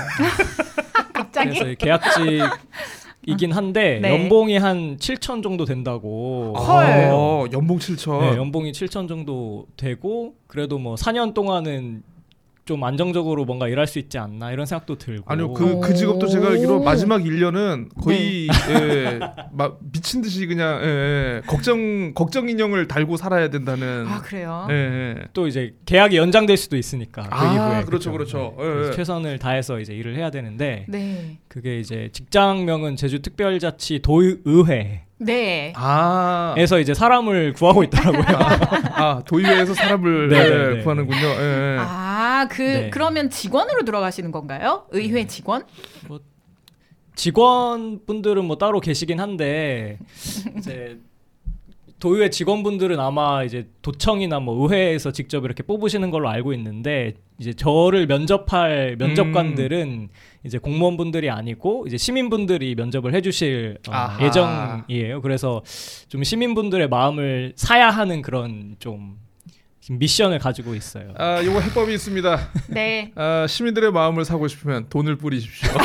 갑자기 그래서 계약직이긴 한데 네. 연봉이 한 7천 정도 된다고. 헐. 어, 연봉 7천. 네, 연봉이 7천 정도 되고 그래도 뭐 4년 동안은 좀 안정적으로 뭔가 일할 수 있지 않나 이런 생각도 들고. 아니요 그 그 직업도 제가 알기로 오. 마지막 1년은 거의 네. 예, 막 미친 듯이 그냥 예, 예, 걱정 걱정 인형을 달고 살아야 된다는. 아 그래요? 예, 예. 또 이제 계약이 연장될 수도 있으니까 그 아, 이후에 그렇죠? 그렇죠. 예, 그래서 예. 최선을 다해서 이제 일을 해야 되는데 네. 그게 이제 직장명은 제주특별자치 도의회 에서 네. 아, 이제 사람을 구하고 있더라고요. 아 도의회에서 사람을 네, 예, 네, 네. 구하는군요. 예, 예. 아, 그 네. 그러면 직원으로 들어가시는 건가요? 의회 직원? 직원분들은 뭐 따로 계시긴 한데 이제 도의회 직원분들은 아마 이제 도청이나 뭐 의회에서 직접 이렇게 뽑으시는 걸로 알고 있는데 이제 저를 면접할 면접관들은 이제 공무원분들이 아니고 이제 시민분들이 면접을 해주실 어, 아하. 예정이에요. 그래서 좀 시민분들의 마음을 사야 하는 그런 좀 미션을 가지고 있어요. 아, 요거 해법이 있습니다. 네. 아, 시민들의 마음을 사고 싶으면 돈을 뿌리십시오.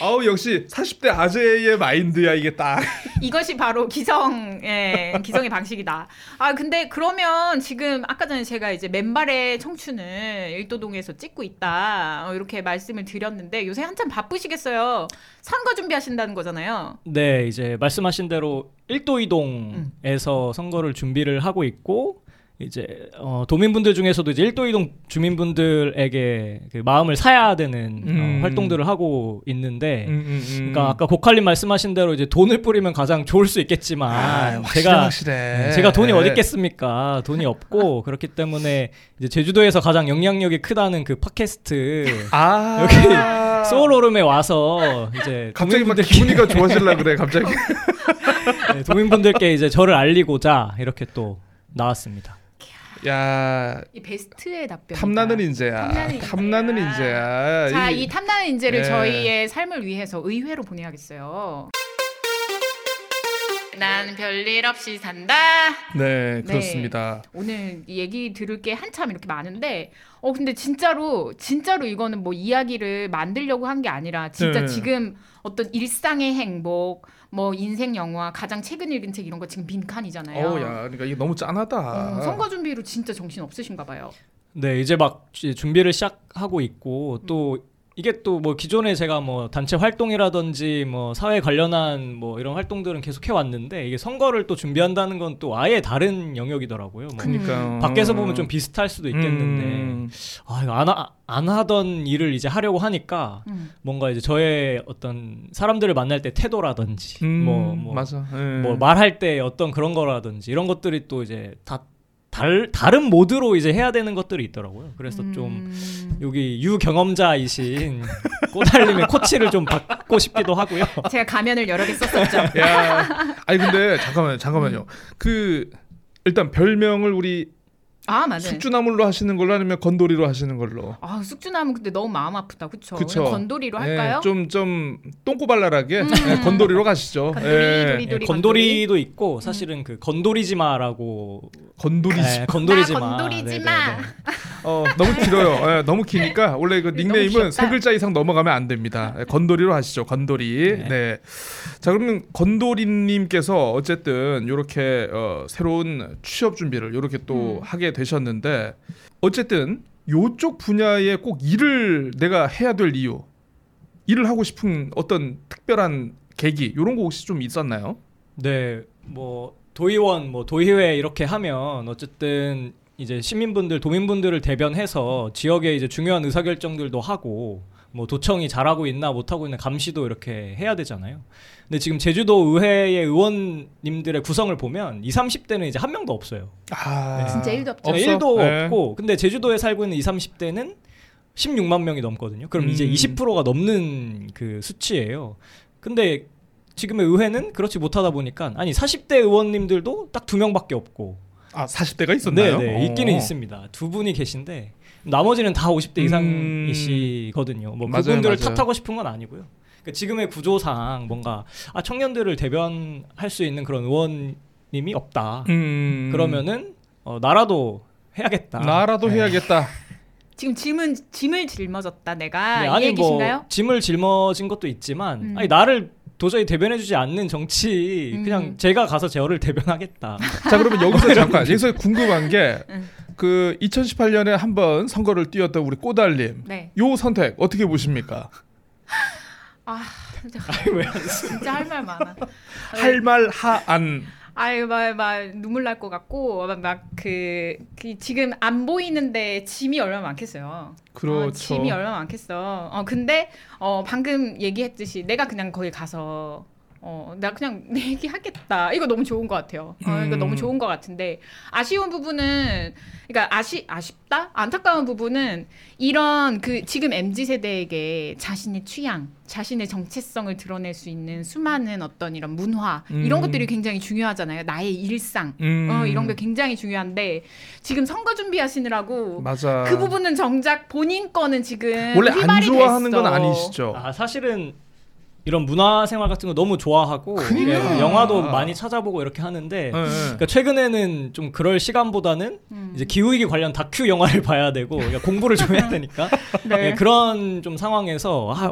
아우 역시 40대 아재의 마인드야 이게 딱. 이것이 바로 기성의 기성의 방식이다. 아 근데 그러면 지금 아까 전에 제가 이제 맨발의 청춘을 일도동에서 찍고 있다 어, 이렇게 말씀을 드렸는데 요새 한참 바쁘시겠어요. 선거 준비하신다는 거잖아요. 네, 이제 말씀하신 대로 1도 이동에서 선거를 준비를 하고 있고 이제 어, 도민분들 중에서도 이제 1도 이동 주민분들에게 그 마음을 사야 되는 음. 어, 활동들을 하고 있는데 음, 음, 음. 그러니까 아까 고칼님 말씀하신 대로 이제 돈을 뿌리면 가장 좋을 수 있겠지만 아, 확실해 제가 확실해. 네, 제가 돈이 어디 있겠습니까? 돈이 없고 그렇기 때문에 이제 제주도에서 가장 영향력이 크다는 그 팟캐스트 아 여기 소울오름에 와서 이제 갑자기 막 기분이가 좋아질라 그래 갑자기. 네, 도민분들께 이제 저를 알리고자 이렇게 또 나왔습니다. 야 이 베스트의 답변. 탐나는 인재야. 탐나는 인재야. 자, 이- 이 탐나는 인재를 예. 저희의 삶을 위해서 의회로 보내야겠어요. 난 별일 없이 산다. 네 그렇습니다. 오늘 이 얘기 들을 게 한참 이렇게 많은데 어 근데 진짜로 진짜로 이거는 뭐 이야기를 만들려고 한 게 아니라 진짜 네. 지금 어떤 일상의 행복 뭐 인생 영화 가장 최근 읽은 책 이런 거 지금 빈칸이잖아요. 어야 그러니까 이게 너무 짠하다. 어, 선거 준비로 진짜 정신 없으신가 봐요. 네, 이제 막 준비를 시작하고 있고 또 이게 또 뭐 기존에 제가 뭐 단체 활동이라든지 뭐 사회 관련한 뭐 이런 활동들은 계속 해왔는데 이게 선거를 또 준비한다는 건 또 아예 다른 영역이더라고요. 뭐 그러니까 밖에서 보면 좀 비슷할 수도 있겠는데 음. 아 이거 안, 하, 안 하던 일을 이제 하려고 하니까 음. 뭔가 이제 저의 어떤 사람들을 만날 때 태도라든지 음, 뭐, 뭐, 맞아. 예. 뭐 말할 때 어떤 그런 거라든지 이런 것들이 또 이제 다 달, 다른 모드로 이제 해야 되는 것들이 있더라고요. 그래서 좀 음. 여기 유경험자이신 꼬달님의 코치를 좀 받고 싶기도 하고요. 제가 가면을 여러 개 썼었죠. 야, 아니 근데 잠깐만요, 잠깐만요. 음. 그 일단 별명을 우리 아 맞네. 숙주나물로 하시는 걸로 아니면 건돌이로 하시는 걸로. 아 쑥주나무 근데 너무 마음 아프다. 그쵸? 그쵸. 건돌이로 할까요? 음. 좀좀 똥꼬발랄하게 예, 건돌이로 가시죠. 건돌이, 예. 도리, 도리, 건돌이 도 있고 사실은 그 건돌이지마라고 건돌이. 네, 건돌이지마. 나 건돌이지마. 네, 네, 네. 어 너무 길어요. 예, 너무 기니까 원래 그 닉네임은. 세 글자 이상 넘어가면 안 됩니다. 예, 건돌이로 하시죠. 건돌이. 네. 네. 자 그러면 건돌이님께서 어쨌든 이렇게 어, 새로운 취업 준비를 이렇게 또 음. 하게 되셨는데 어쨌든 요쪽 분야에 꼭 일을 내가 해야 될 이유, 일을 하고 싶은 어떤 특별한 계기 이런 거 혹시 좀 있었나요? 네, 뭐 도의원, 뭐 도의회 이렇게 하면 어쨌든 이제 시민분들, 도민분들을 대변해서 지역의 이제 중요한 의사결정들도 하고 뭐 도청이 잘하고 있나 못하고 있나 감시도 이렇게 해야 되잖아요. 근데 지금 제주도 의회의 의원님들의 구성을 보면 20, 30대는 이제 한 명도 없어요. 아 네, 진짜 일도 없죠. 없어? 네, 1도 네. 없고 근데 제주도에 살고 있는 20, 30대는 16만 명이 넘거든요. 그럼 이제 음. 20%가 넘는 그 수치예요. 근데 지금의 의회는 그렇지 못하다 보니까 아니 40대 의원님들도 딱 두 명밖에 없고 아 40대가 있었나요? 네, 네, 있기는 있습니다. 두 분이 계신데 나머지는 다 50대 음. 이상이시거든요. 뭐 맞아요, 그분들을 맞아요. 탓하고 싶은 건 아니고요. 그러니까 지금의 구조상 뭔가 아, 청년들을 대변할 수 있는 그런 의원님이 없다. 음. 그러면은 어, 나라도 해야겠다. 나라도 네. 해야겠다. 지금 짐은 짐을 짊어졌다 내가 네, 이 아니 얘기신가요? 뭐 짐을 짊어진 것도 있지만 음. 아니 나를 도저히 대변해주지 않는 정치 음. 그냥 제가 가서 제어를 대변하겠다. 자 그러면 여기서 잠깐 여기서 궁금한 게 응. 그 2018년에 한번 선거를 뛰었던 우리 꼬달님 네. 요 선택 어떻게 보십니까? 아 진짜, 왜 진짜 할 말 많아. 할 말 하안 아유 막, 막 눈물 날 것 같고 막그 그 지금 안 보이는데 짐이 얼마나 많겠어요. 그렇죠. 어, 짐이 얼마나 많겠어. 어 근데 어 방금 얘기했듯이 내가 그냥 거기 가서 어, 나 그냥 내 얘기 하겠다. 이거 너무 좋은 것 같아요. 어, 이거 음. 너무 좋은 것 같은데 아쉬운 부분은 그러니까 아시 아쉽다 안타까운 부분은 이런 그 지금 mz 세대에게 자신의 취향, 자신의 정체성을 드러낼 수 있는 수많은 어떤 이런 문화 이런 음. 것들이 굉장히 중요하잖아요. 나의 일상 음. 어, 이런 게 굉장히 중요한데 지금 선거 준비하시느라고 맞아. 그 부분은 정작 본인 거는 지금 원래 안 휘발이 좋아하는 됐어. 건 아니시죠? 아 사실은 이런 문화 생활 같은 거 너무 좋아하고. 예, 영화도 많이 찾아보고 이렇게 하는데 예, 예. 그러니까 최근에는 좀 그럴 시간보다는 음. 이제 기후 위기 관련 다큐 영화를 봐야 되고 그러니까 공부를 좀 해야 되니까 네. 예, 그런 좀 상황에서 아,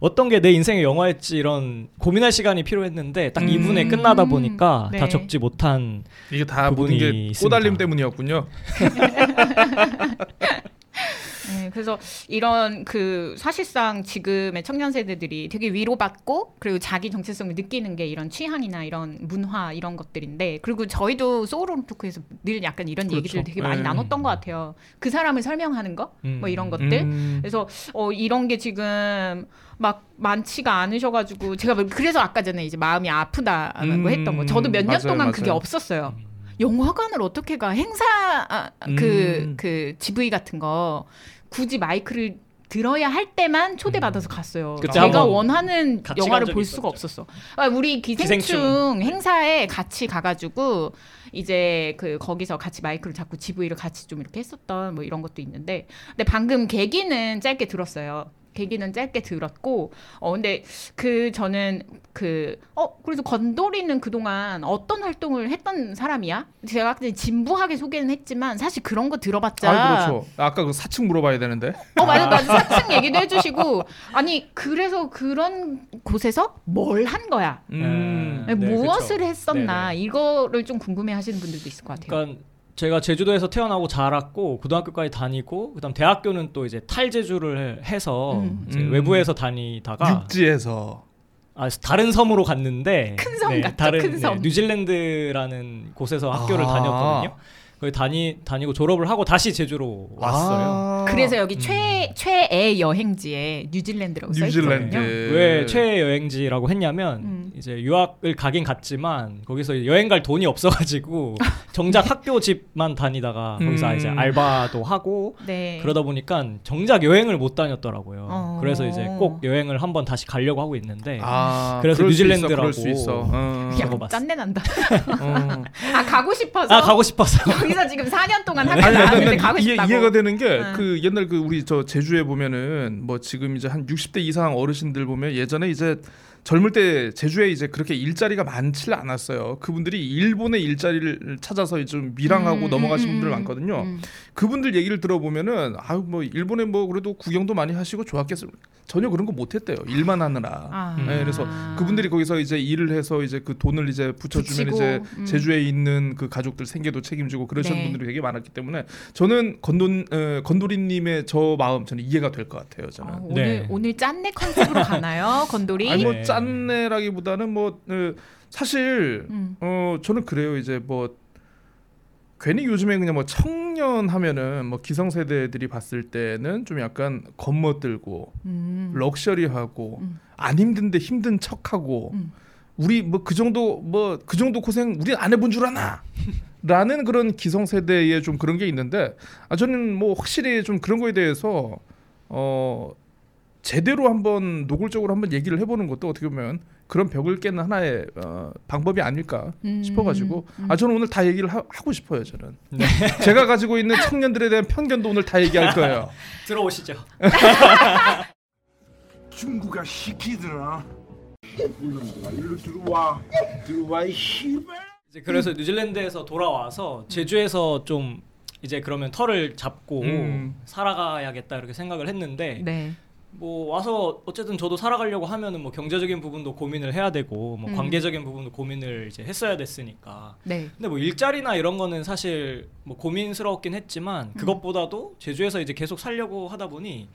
어, 떤 게 내 인생의 영화였지 이런 고민할 시간이 필요했는데 딱 음. 2분에 끝나다 보니까 네. 다 적지 못한 이게 다 모든 부분이 게 있습니다. 꼬달림 때문이었군요. 네, 그래서 이런 그 사실상 지금의 청년 세대들이 되게 위로받고 그리고 자기 정체성을 느끼는 게 이런 취향이나 이런 문화 이런 것들인데 그리고 저희도 소울온 토크에서 늘 약간 이런 그렇죠. 얘기들 되게 많이 네. 나눴던 것 같아요. 그 사람을 설명하는 거, 음. 뭐 이런 것들. 음. 그래서 어 이런 게 지금 막 많지가 않으셔가지고 제가 뭐 그래서 아까 전에 이제 마음이 아프다라고 음, 했던 거. 저도 몇년 맞아요, 동안 그게 맞아요. 없었어요. 영화관을 어떻게 가 행사 아, 그 음. 그 GV 같은 거 굳이 마이크를 들어야 할 때만 초대받아서 갔어요. 그때 제가 원하는 영화를 볼 수가 있었죠. 없었어. 아, 우리 기생충, 기생충. 행사에 같이 가가지고 이제 그 거기서 같이 마이크를 잡고 GV를 같이 좀 이렇게 했었던 뭐 이런 것도 있는데, 근데 방금 계기는 짧게 들었어요. 계기는 짧게 들었고, 어 근데 그 저는 그 어 그래서 건돌이는 그동안 어떤 활동을 했던 사람이야? 제가 그냥 진부하게 소개는 했지만 사실 그런 거 들어봤자 아 그렇죠. 아까 그 사층 물어봐야 되는데. 어 맞아 맞아 사층 얘기도 해주시고 아니 그래서 그런 곳에서 뭘 한 거야? 음. 네, 무엇을 그쵸. 했었나 네네. 이거를 좀 궁금해하시는 분들도 있을 것 같아요. 그러니까 제가 제주도에서 태어나고 자랐고 고등학교까지 다니고 그다음 대학교는 또 이제 탈제주를 해서 음. 이제 음. 외부에서 다니다가 육지에서 아, 다른 섬으로 갔는데 큰섬 같죠, 다른 큰 섬. 네, 뉴질랜드라는 곳에서 학교를 아. 다녔거든요. 거기 다니 다니고 졸업을 하고 다시 제주로 왔어요. 아. 그래서 여기 음. 최 최애 여행지에 뉴질랜드라고 써 뉴질랜드. 있거든요. 왜 최애 여행지라고 했냐면 음. 이제 유학을 가긴 갔지만 거기서 여행 갈 돈이 없어가지고 정작 학교 집만 다니다가 거기서 음. 이제 알바도 하고 네. 그러다 보니까 정작 여행을 못 다녔더라고요. 어. 그래서 이제 꼭 여행을 한번 다시 가려고 하고 있는데 아, 그래서 뉴질랜드라고 그럴 수 있어. 어. 짠내 난다. 어. 아 가고 싶어서. 아 가고 싶어서 거기서 지금 4년 동안 아니, 학교 난, 나왔는데 난 가고 이해, 싶다고. 이해가 되는 게 응. 그 옛날 그 우리 저 제주에 보면은 뭐 지금 이제 한 60대 이상 어르신들 보면 예전에 이제 젊을 때 제주에 이제 그렇게 일자리가 많지 않았어요. 그분들이 일본의 일자리를 찾아서 좀 밀항하고 음, 넘어가신 음, 분들 음, 많거든요. 음. 그분들 얘기를 들어보면은 아유 뭐 일본에 뭐 그래도 구경도 많이 하시고 좋았겠어요. 전혀 그런 거 못했대요. 일만 하느라. 아. 네, 그래서 그분들이 거기서 이제 일을 해서 이제 그 돈을 이제 붙여주면 붙이고, 이제 음. 제주에 있는 그 가족들 생계도 책임지고 그러시는 네. 분들이 되게 많았기 때문에 저는 건돈 어, 건도리님의 저 마음 저는 이해가 될 것 같아요. 저는. 어, 오늘 네. 오늘 짠내 컨셉으로 가나요, 건돌이? 아니 뭐 네. 짠내라기보다는 뭐 어, 사실 음. 어 저는 그래요. 이제 뭐 괜히 요즘에 그냥 뭐 청년 하면은 뭐 기성세대들이 봤을 때는 좀 약간 겉멋들고 음. 럭셔리하고 음. 안 힘든데 힘든 척하고 음. 우리 뭐 그 정도 뭐 그 정도 고생 우리 안 해본 줄 아나 라는 그런 기성세대의 좀 그런 게 있는데 아 저는 뭐 확실히 좀 그런 거에 대해서 어 제대로 한번 노골적으로 한번 얘기를 해보는 것도 어떻게 보면 그런 벽을 깨는 하나의 어, 방법이 아닐까 음. 싶어가지고 음. 아 저는 오늘 다 얘기를 하, 고 싶어요 저는 네. 제가 가지고 있는 청년들에 대한 편견도 오늘 다 얘기할 거예요 들어오시죠. 중국아 시키더라. 일로 들어와, 들어와 이 씨발. 이제 그래서 뉴질랜드에서 돌아와서 제주에서 좀 이제 그러면 털을 잡고 음. 살아가야겠다 이렇게 생각을 했는데 네. 뭐 와서 어쨌든 저도 살아가려고 하면은 뭐 경제적인 부분도 고민을 해야 되고 뭐 음. 관계적인 부분도 고민을 이제 했어야 됐으니까 네. 근데 뭐 일자리나 이런 거는 사실 뭐 고민스러웠긴 했지만 그것보다도 제주에서 이제 계속 살려고 하다 보니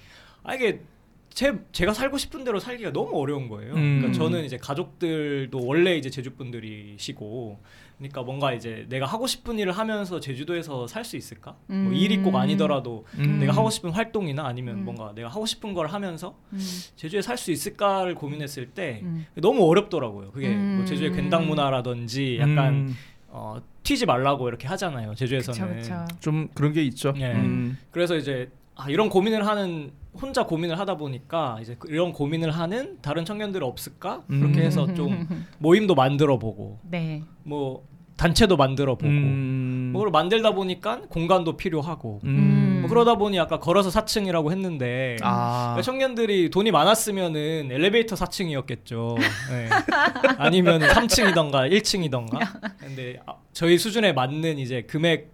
아 이게 제 제가 살고 싶은 대로 살기가 너무 어려운 거예요. 음. 그러니까 저는 이제 가족들도 원래 이제 제주 분들이시고, 그러니까 뭔가 이제 내가 하고 싶은 일을 하면서 제주도에서 살 수 있을까? 음. 뭐 일이 꼭 아니더라도 음. 내가 하고 싶은 활동이나 아니면 음. 뭔가 내가 하고 싶은 걸 하면서 음. 제주에 살 수 있을까를 고민했을 때 음. 너무 어렵더라고요. 그게 음. 뭐 제주의 괜당 문화라든지 약간 음, 어, 튀지 말라고 이렇게 하잖아요. 제주에서는. 그쵸 그쵸. 좀 그런 게 있죠. 네. 음. 그래서 이제 아, 이런 고민을 하는 혼자 고민을 하다 보니까 이제 그- 이런 고민을 하는 다른 청년들이 없을까 그렇게 음. 해서 좀 모임도 만들어 보고 네. 뭐 단체도 만들어 보고 음. 뭐를 만들다 보니까 공간도 필요하고 음. 뭐 그러다 보니 아까 걸어서 4층이라고 했는데 아. 그러니까 청년들이 돈이 많았으면은 엘리베이터 4층이었겠죠. 네. 아니면 3층이던가 1층이던가. 근데 아, 저희 수준에 맞는 이제 금액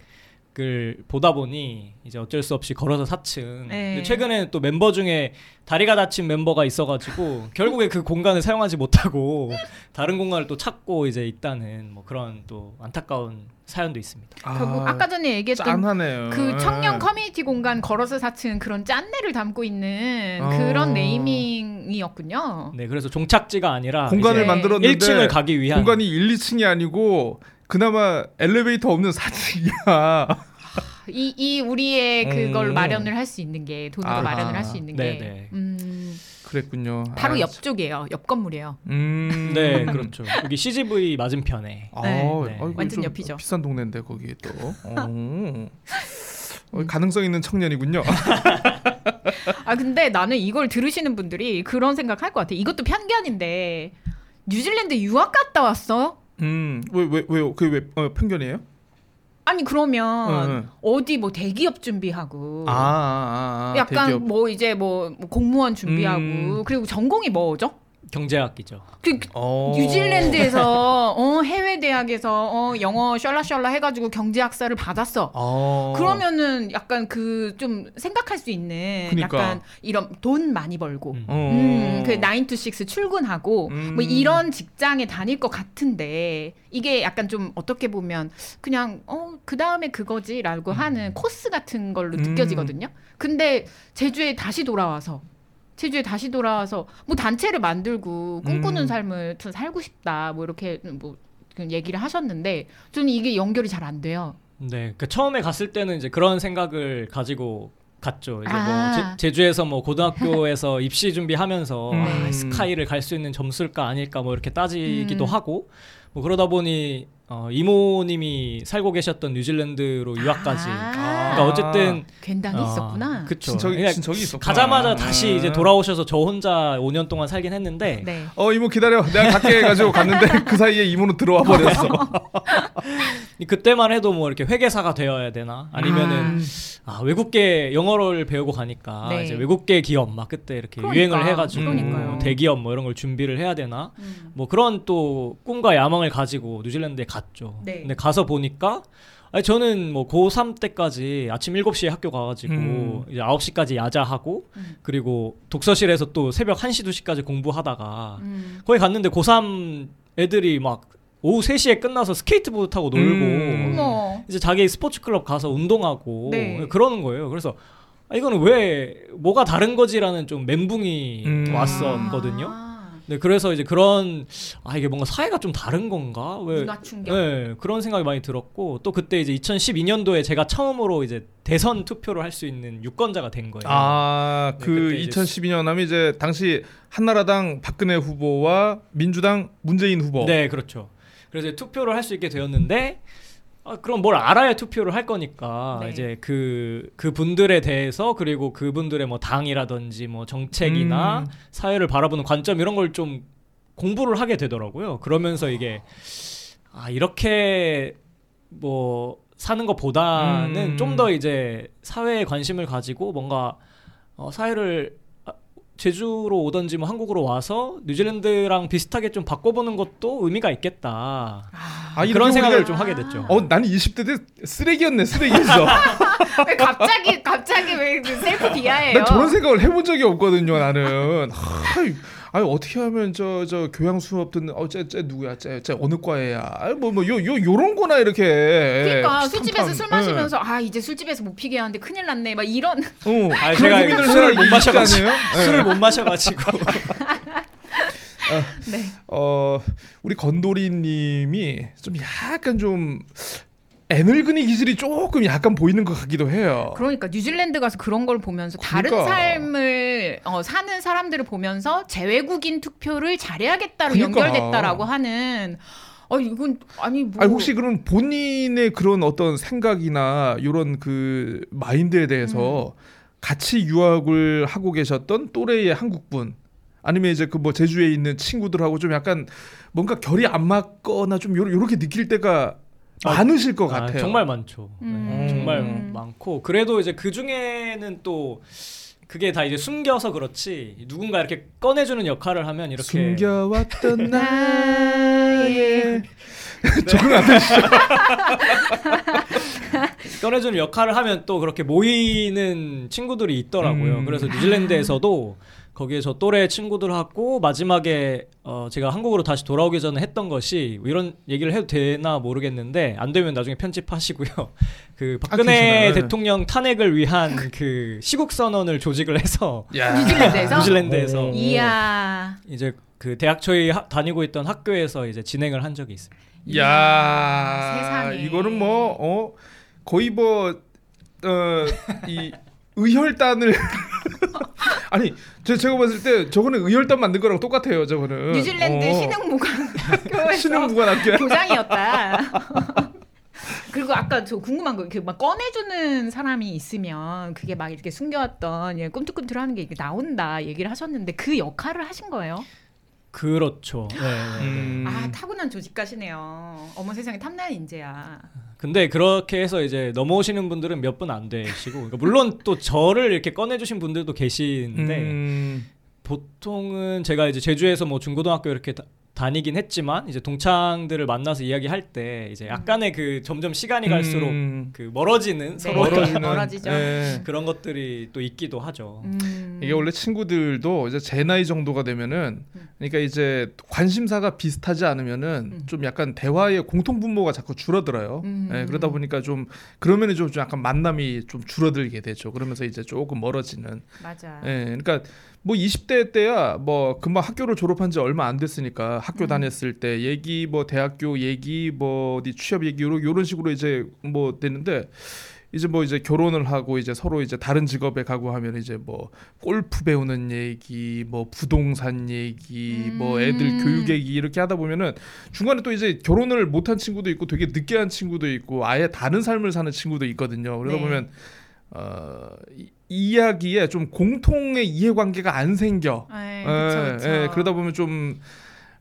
을 보다 보니 이제 어쩔 수 없이 걸어서 4층. 네. 근데 최근에 또 멤버 중에 다리가 다친 멤버가 있어가지고 결국에 그 공간을 사용하지 못하고 다른 공간을 또 찾고 이제 있다는 뭐 그런 또 안타까운 사연도 있습니다. 결국 아까 전에 얘기했던 짠하네요. 그 청년 예. 커뮤니티 공간 걸어서 4층 그런 짠내를 담고 있는 어. 그런 네이밍이었군요. 네, 그래서 종착지가 아니라 공간을 만들었는데 1층을 가기 위한 공간이 1, 2층이 아니고 그나마 엘리베이터 없는 4층이야. 이, 이 우리의 그걸 음. 마련을 할 수 있는 게 돈으로 아하. 마련을 할 수 있는 게 네네. 음, 그랬군요. 바로 아, 옆쪽이에요. 옆 건물이에요. 음. 네, 그렇죠. 여기 CGV 맞은편에. 아, 네. 아이고, 완전 좀 옆이죠. 비싼 동네인데 거기 또. 어. 어, 가능성 있는 청년이군요. 아 근데 나는 이걸 들으시는 분들이 그런 생각할 것 같아. 이것도 편견인데 뉴질랜드 유학 갔다 왔어? 음, 왜 왜 왜요? 그왜 어, 편견이에요? 아니 그러면 응, 응. 어디 뭐 대기업 준비하고 아, 아, 아, 아 약간 대기업. 뭐 이제 뭐, 뭐 공무원 준비하고 음. 그리고 전공이 뭐죠? 경제학이죠. 그 어. 뉴질랜드에서 어, 해외 대학에서 어, 영어 셜라셜라 해가지고 경제학사를 받았어. 어. 그러면은 약간 그 좀 생각할 수 있는 그니까. 약간 이런 돈 많이 벌고 음. 어. 음, 그9 to 6 출근하고 음. 뭐 이런 직장에 다닐 것 같은데 이게 약간 좀 어떻게 보면 그냥 어그 다음에 그거지라고 하는 코스 같은 걸로 음. 느껴지거든요. 근데 제주에 다시 돌아와서 제주에 다시 돌아와서 뭐 단체를 만들고 꿈꾸는 음. 삶을 좀 살고 싶다 뭐 이렇게 뭐그 얘기를 하셨는데 저는 이게 연결이 잘 안 돼요. 네, 그 처음에 갔을 때는 이제 그런 생각을 가지고 갔죠. 이제 아. 뭐 제, 주에서뭐 고등학교에서 입시 준비하면서 음. 아, 스카이를 갈 수 있는 점수일까 아닐까 뭐 이렇게 따지기도 음. 하고 뭐 그러다 보니 어, 이모님이 살고 계셨던 뉴질랜드로 유학까지. 아. 그러니까 어쨌든 괜당이 어, 있었구나. 그쵸. 친척이 그러니까 친척이 있었구나. 가자마자 다시 아. 이제 돌아오셔서 저 혼자 5년 동안 살긴 했는데 네. 어 이모 기다려. 내가 갈게 해가지고 갔는데 그 사이에 이모는 들어와 버렸어. 그때만 해도 뭐 이렇게 회계사가 되어야 되나 아니면은 아, 외국계 영어를 배우고 가니까 네. 이제 외국계 기업 막 그때 이렇게 그러니까, 유행을 해가지고 그러니까요. 대기업 뭐 이런 걸 준비를 해야 되나 음. 뭐 그런 또 꿈과 야망을 가지고 뉴질랜드에 갔죠. 네. 근데 가서 보니까 아니 저는 뭐 고3 때까지 아침 7시에 학교 가가지고 음. 이제 9시까지 야자하고 음. 그리고 독서실에서 또 새벽 1시 2시까지 공부하다가 음. 거기 갔는데 고3 애들이 막 오후 3시에 끝나서 스케이트보드 타고 놀고 음. 이제 자기 스포츠 클럽 가서 운동하고 네. 그러는 거예요. 그래서 아, 이거는 왜 뭐가 다른 거지라는 좀 멘붕이 음. 왔었거든요. 아, 네, 그래서 이제 그런 아 이게 뭔가 사회가 좀 다른 건가? 왜 문화 충격. 네, 그런 생각이 많이 들었고 또 그때 이제 2012년도에 제가 처음으로 이제 대선 투표를 할 수 있는 유권자가 된 거예요. 아, 네, 그 그때 이제 2012년 하면 이제 당시 한나라당 박근혜 후보와 민주당 문재인 후보. 네, 그렇죠. 그래서 투표를 할 수 있게 되었는데 아, 그럼 뭘 알아야 투표를 할 거니까 네. 이제 그 그분들에 대해서 그리고 그분들의 뭐 당이라든지 뭐 정책이나 음. 사회를 바라보는 관점 이런 걸 좀 공부를 하게 되더라고요. 그러면서 이게 아 이렇게 뭐 사는 것보다는 음. 좀더 이제 사회에 관심을 가지고 뭔가 어, 사회를 아, 제주로 오던지 뭐 한국으로 와서 뉴질랜드랑 비슷하게 좀 바꿔보는 것도 의미가 있겠다. 아, 이렇게 그런 생각을 보니까- 좀 하게 됐죠. 어, 나는 20대 때 쓰레기였네, 쓰레기였어. 왜 갑자기 갑자기 왜 그 셀프 비하예요? 난 저런 생각을 해본 적이 없거든요, 나는. 하, 아니 어떻게 하면 저 저 교양 수업 듣는 어쟤쟤 누구야 쟤 쟤 어느 과애야 뭐뭐요 요 요런 거나 이렇게 그러니까 예, 술집에서 탐탐. 술 마시면서 아 이제 술집에서 못 피게 하는데 큰일 났네 막 이런 예. 어 아니, 제가 고민을 술을 해야 못이 마셔가지고. 예. 술을 못 마셔가지고 네. 어 우리 건도리님이 좀 약간 좀 애늙은이 기질이 조금 약간 보이는 것 같기도 해요. 그러니까 뉴질랜드 가서 그런 걸 보면서 다른 그러니까. 삶을 어, 사는 사람들을 보면서 재외국인 투표를 잘해야겠다로 그러니까. 연결됐다라고 하는 어 이건 아니 뭐 아니 혹시 그럼 본인의 그런 어떤 생각이나 이런 그 마인드에 대해서 음. 같이 유학을 하고 계셨던 또래의 한국분 아니면 이제 그 뭐 제주에 있는 친구들하고 좀 약간 뭔가 결이 안 맞거나 좀 요렇게 느낄 때가 아, 많으실 것 아, 같아요. 정말 많죠. 네, 음. 정말 음. 많고 그래도 이제 그 중에는 또 그게 다 이제 숨겨서 그렇지 누군가 이렇게 꺼내주는 역할을 하면 이렇게 숨겨왔던 나의 나의 적응 안 되시죠? 꺼내주는 역할을 하면 또 그렇게 모이는 친구들이 있더라고요. 음. 그래서 뉴질랜드에서도 거기에 저 또래 친구들하고 마지막에 어 제가 한국으로 다시 돌아오기 전에 했던 것이 뭐 이런 얘기를 해도 되나 모르겠는데 안 되면 나중에 편집하시고요. 그 박근혜 괜찮아요. 대통령 탄핵을 위한 그 시국 선언을 조직을 해서 야. 뉴질랜드에서 뉴질랜드에서 오. 이야 이제 그 대학 저희 하- 다니고 있던 학교에서 이제 진행을 한 적이 있습니다. 야 세상에. 이거는 뭐 어, 거의 뭐 어 이 의혈단을 아니 제, 제가 봤을 때 저거는 의혈단 만든 거랑 똑같아요 저거는 뉴질랜드 어. 신흥무관학교에서 신흥무관학교야 교장이었다. 그리고 아까 저 궁금한 거, 그막 꺼내주는 사람이 있으면 그게 막 이렇게 숨겨왔던 예, 꿈틀꿈틀하는 게 이게 나온다 얘기를 하셨는데 그 역할을 하신 거예요? 그렇죠. 네, 네, 네. 음. 아 타고난 조직가시네요. 어머 세상에 탐나는 인재야. 근데 그렇게 해서 이제 넘어오시는 분들은 몇 분 안 되시고 그러니까 물론 또 저를 이렇게 꺼내주신 분들도 계시는데 음. 보통은 제가 이제 제주에서 뭐 중고등학교 이렇게 다, 다니긴 했지만 이제 동창들을 만나서 이야기할 때 이제 약간의 그 점점 시간이 갈수록 음. 그 멀어지는 네. 서로 멀어지는 멀어지죠. 예. 그런 것들이 또 있기도 하죠. 음. 이게 원래 친구들도 이제 제 나이 정도가 되면은 그러니까 이제 관심사가 비슷하지 않으면은 음. 좀 약간 대화의 공통 분모가 자꾸 줄어들어요. 음. 예, 그러다 보니까 좀 그러면은 좀, 좀 약간 만남이 좀 줄어들게 되죠. 그러면서 이제 조금 멀어지는. 맞아. 예, 그러니까 뭐 20대 때야 뭐 금방 학교를 졸업한 지 얼마 안 됐으니까 학교 음. 다녔을 때 얘기 뭐 대학교 얘기 뭐 어디 취업 얘기 요런 식으로 이제 뭐 됐는데 이제 뭐 이제 결혼을 하고 이제 서로 이제 다른 직업에 가고 하면 이제 뭐 골프 배우는 얘기 뭐 부동산 얘기 뭐 애들 음. 교육 얘기 이렇게 하다 보면은 중간에 또 이제 결혼을 못한 친구도 있고 되게 늦게 한 친구도 있고 아예 다른 삶을 사는 친구도 있거든요. 그러다 네. 보면 어 이, 이야기에 좀 공통의 이해관계가 안 생겨. 네, 예, 그쵸, 그쵸. 예, 그러다 보면 좀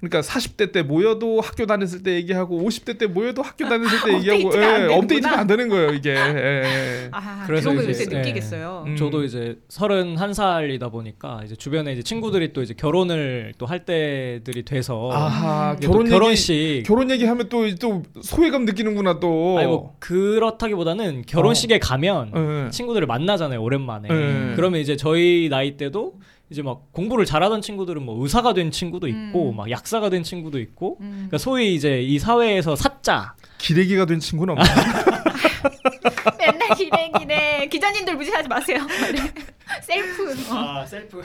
그러니까 40대 때 모여도 학교 다녔을 때 얘기하고 50대 때 모여도 학교 다녔을 때 얘기하고 업데이트가 안 되는구나. 업데이트가 안 되는 거예요 이게. 예, 예. 아, 그래서 그런 거 이제- 예. 느끼겠어요. 음. 저도 이제 31살이다 보니까 이제 주변에 이제 친구들이 또 이제 결혼을 또 할 때들이 돼서 아하 결혼 결혼식 얘기 결혼 얘기하면 또 또 소외감 느끼는구나 또. 아니 뭐 그렇다기보다는 결혼식에 가면 예. 친구들을 만나잖아요 오랜만에 네. 그러면 이제 저희 나이 때도 이제 막 공부를 잘하던 친구들은 뭐 의사가 된 친구도 있고 음. 막 약사가 된 친구도 있고 음. 그러니까 소위 이제 이 사회에서 사자 기레기가 된 친구는 없나? 맨날 기레기래. 기자님들 무시하지 마세요. 네. 셀프. 어. 아 셀프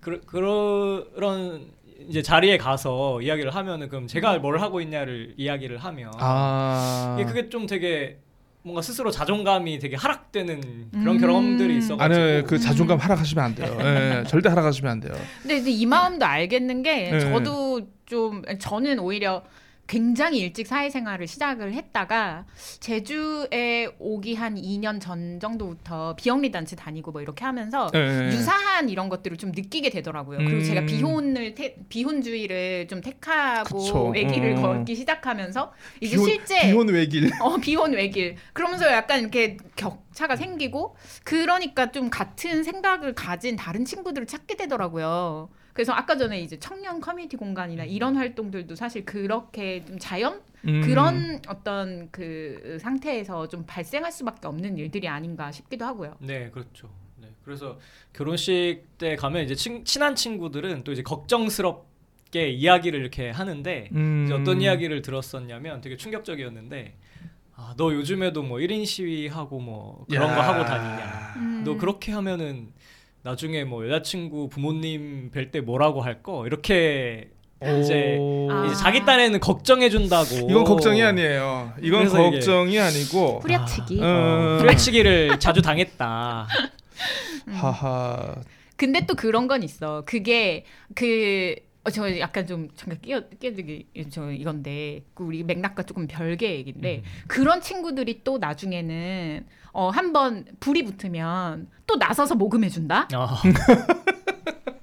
그, 그런 이제 자리에 가서 이야기를 하면은 그럼 제가 뭘 하고 있냐를 이야기를 하면 아. 이게 그게 좀 되게 뭔가 스스로 자존감이 되게 하락되는 그런 음. 경험들이 있어가지고 아니 그 자존감 하락하시면 안 돼요. 예, 절대 하락하시면 안 돼요. 근데, 근데 이 마음도 알겠는 게 네. 저도 좀 저는 오히려 굉장히 일찍 사회생활을 시작을 했다가 제주에 오기 한 2년 전 정도부터 비영리 단체 다니고 뭐 이렇게 하면서 예, 예. 유사한 이런 것들을 좀 느끼게 되더라고요. 그리고 음. 제가 비혼을 택- 비혼주의를 좀 택하고 그쵸. 외길을 어. 걷기 시작하면서 이제 비혼- 실제 비혼 외길. 어 비혼 외길 그러면서 약간 이렇게 격차가 생기고 그러니까 좀 같은 생각을 가진 다른 친구들을 찾게 되더라고요. 그래서 아까 전에 이제 청년 커뮤니티 공간이나 이런 활동들도 사실 그렇게 좀 자연 음. 그런 어떤 그 상태에서 좀 발생할 수밖에 없는 일들이 아닌가 싶기도 하고요. 네 그렇죠 네. 그래서 결혼식 때 가면 이제 친, 친한 친구들은 또 이제 걱정스럽게 이야기를 이렇게 하는데 음. 이제 어떤 이야기를 들었었냐면 되게 충격적이었는데 아, 너 요즘에도 뭐 1인 시위하고 뭐 그런 야. 거 하고 다니냐. 음. 너 그렇게 하면은 나중에 뭐 여자친구 부모님 뵐 때 뭐라고 할 거? 이렇게 이제 오. 아. 이제 자기 딴에는 걱정해 준다고. 이건 걱정이 아니에요. 이건 걱정이 아니고 후려치기. 어. 어, 후려치기를 자주 당했다. 음. 하하. 근데 또 그런 건 있어. 그게 그. 어, 저 약간 좀 잠깐 끼어 끼어들기 저 이건데 그 우리 맥락과 조금 별개 얘기인데 음. 그런 친구들이 또 나중에는 어 한번 불이 붙으면 또 나서서 모금해 준다. 어.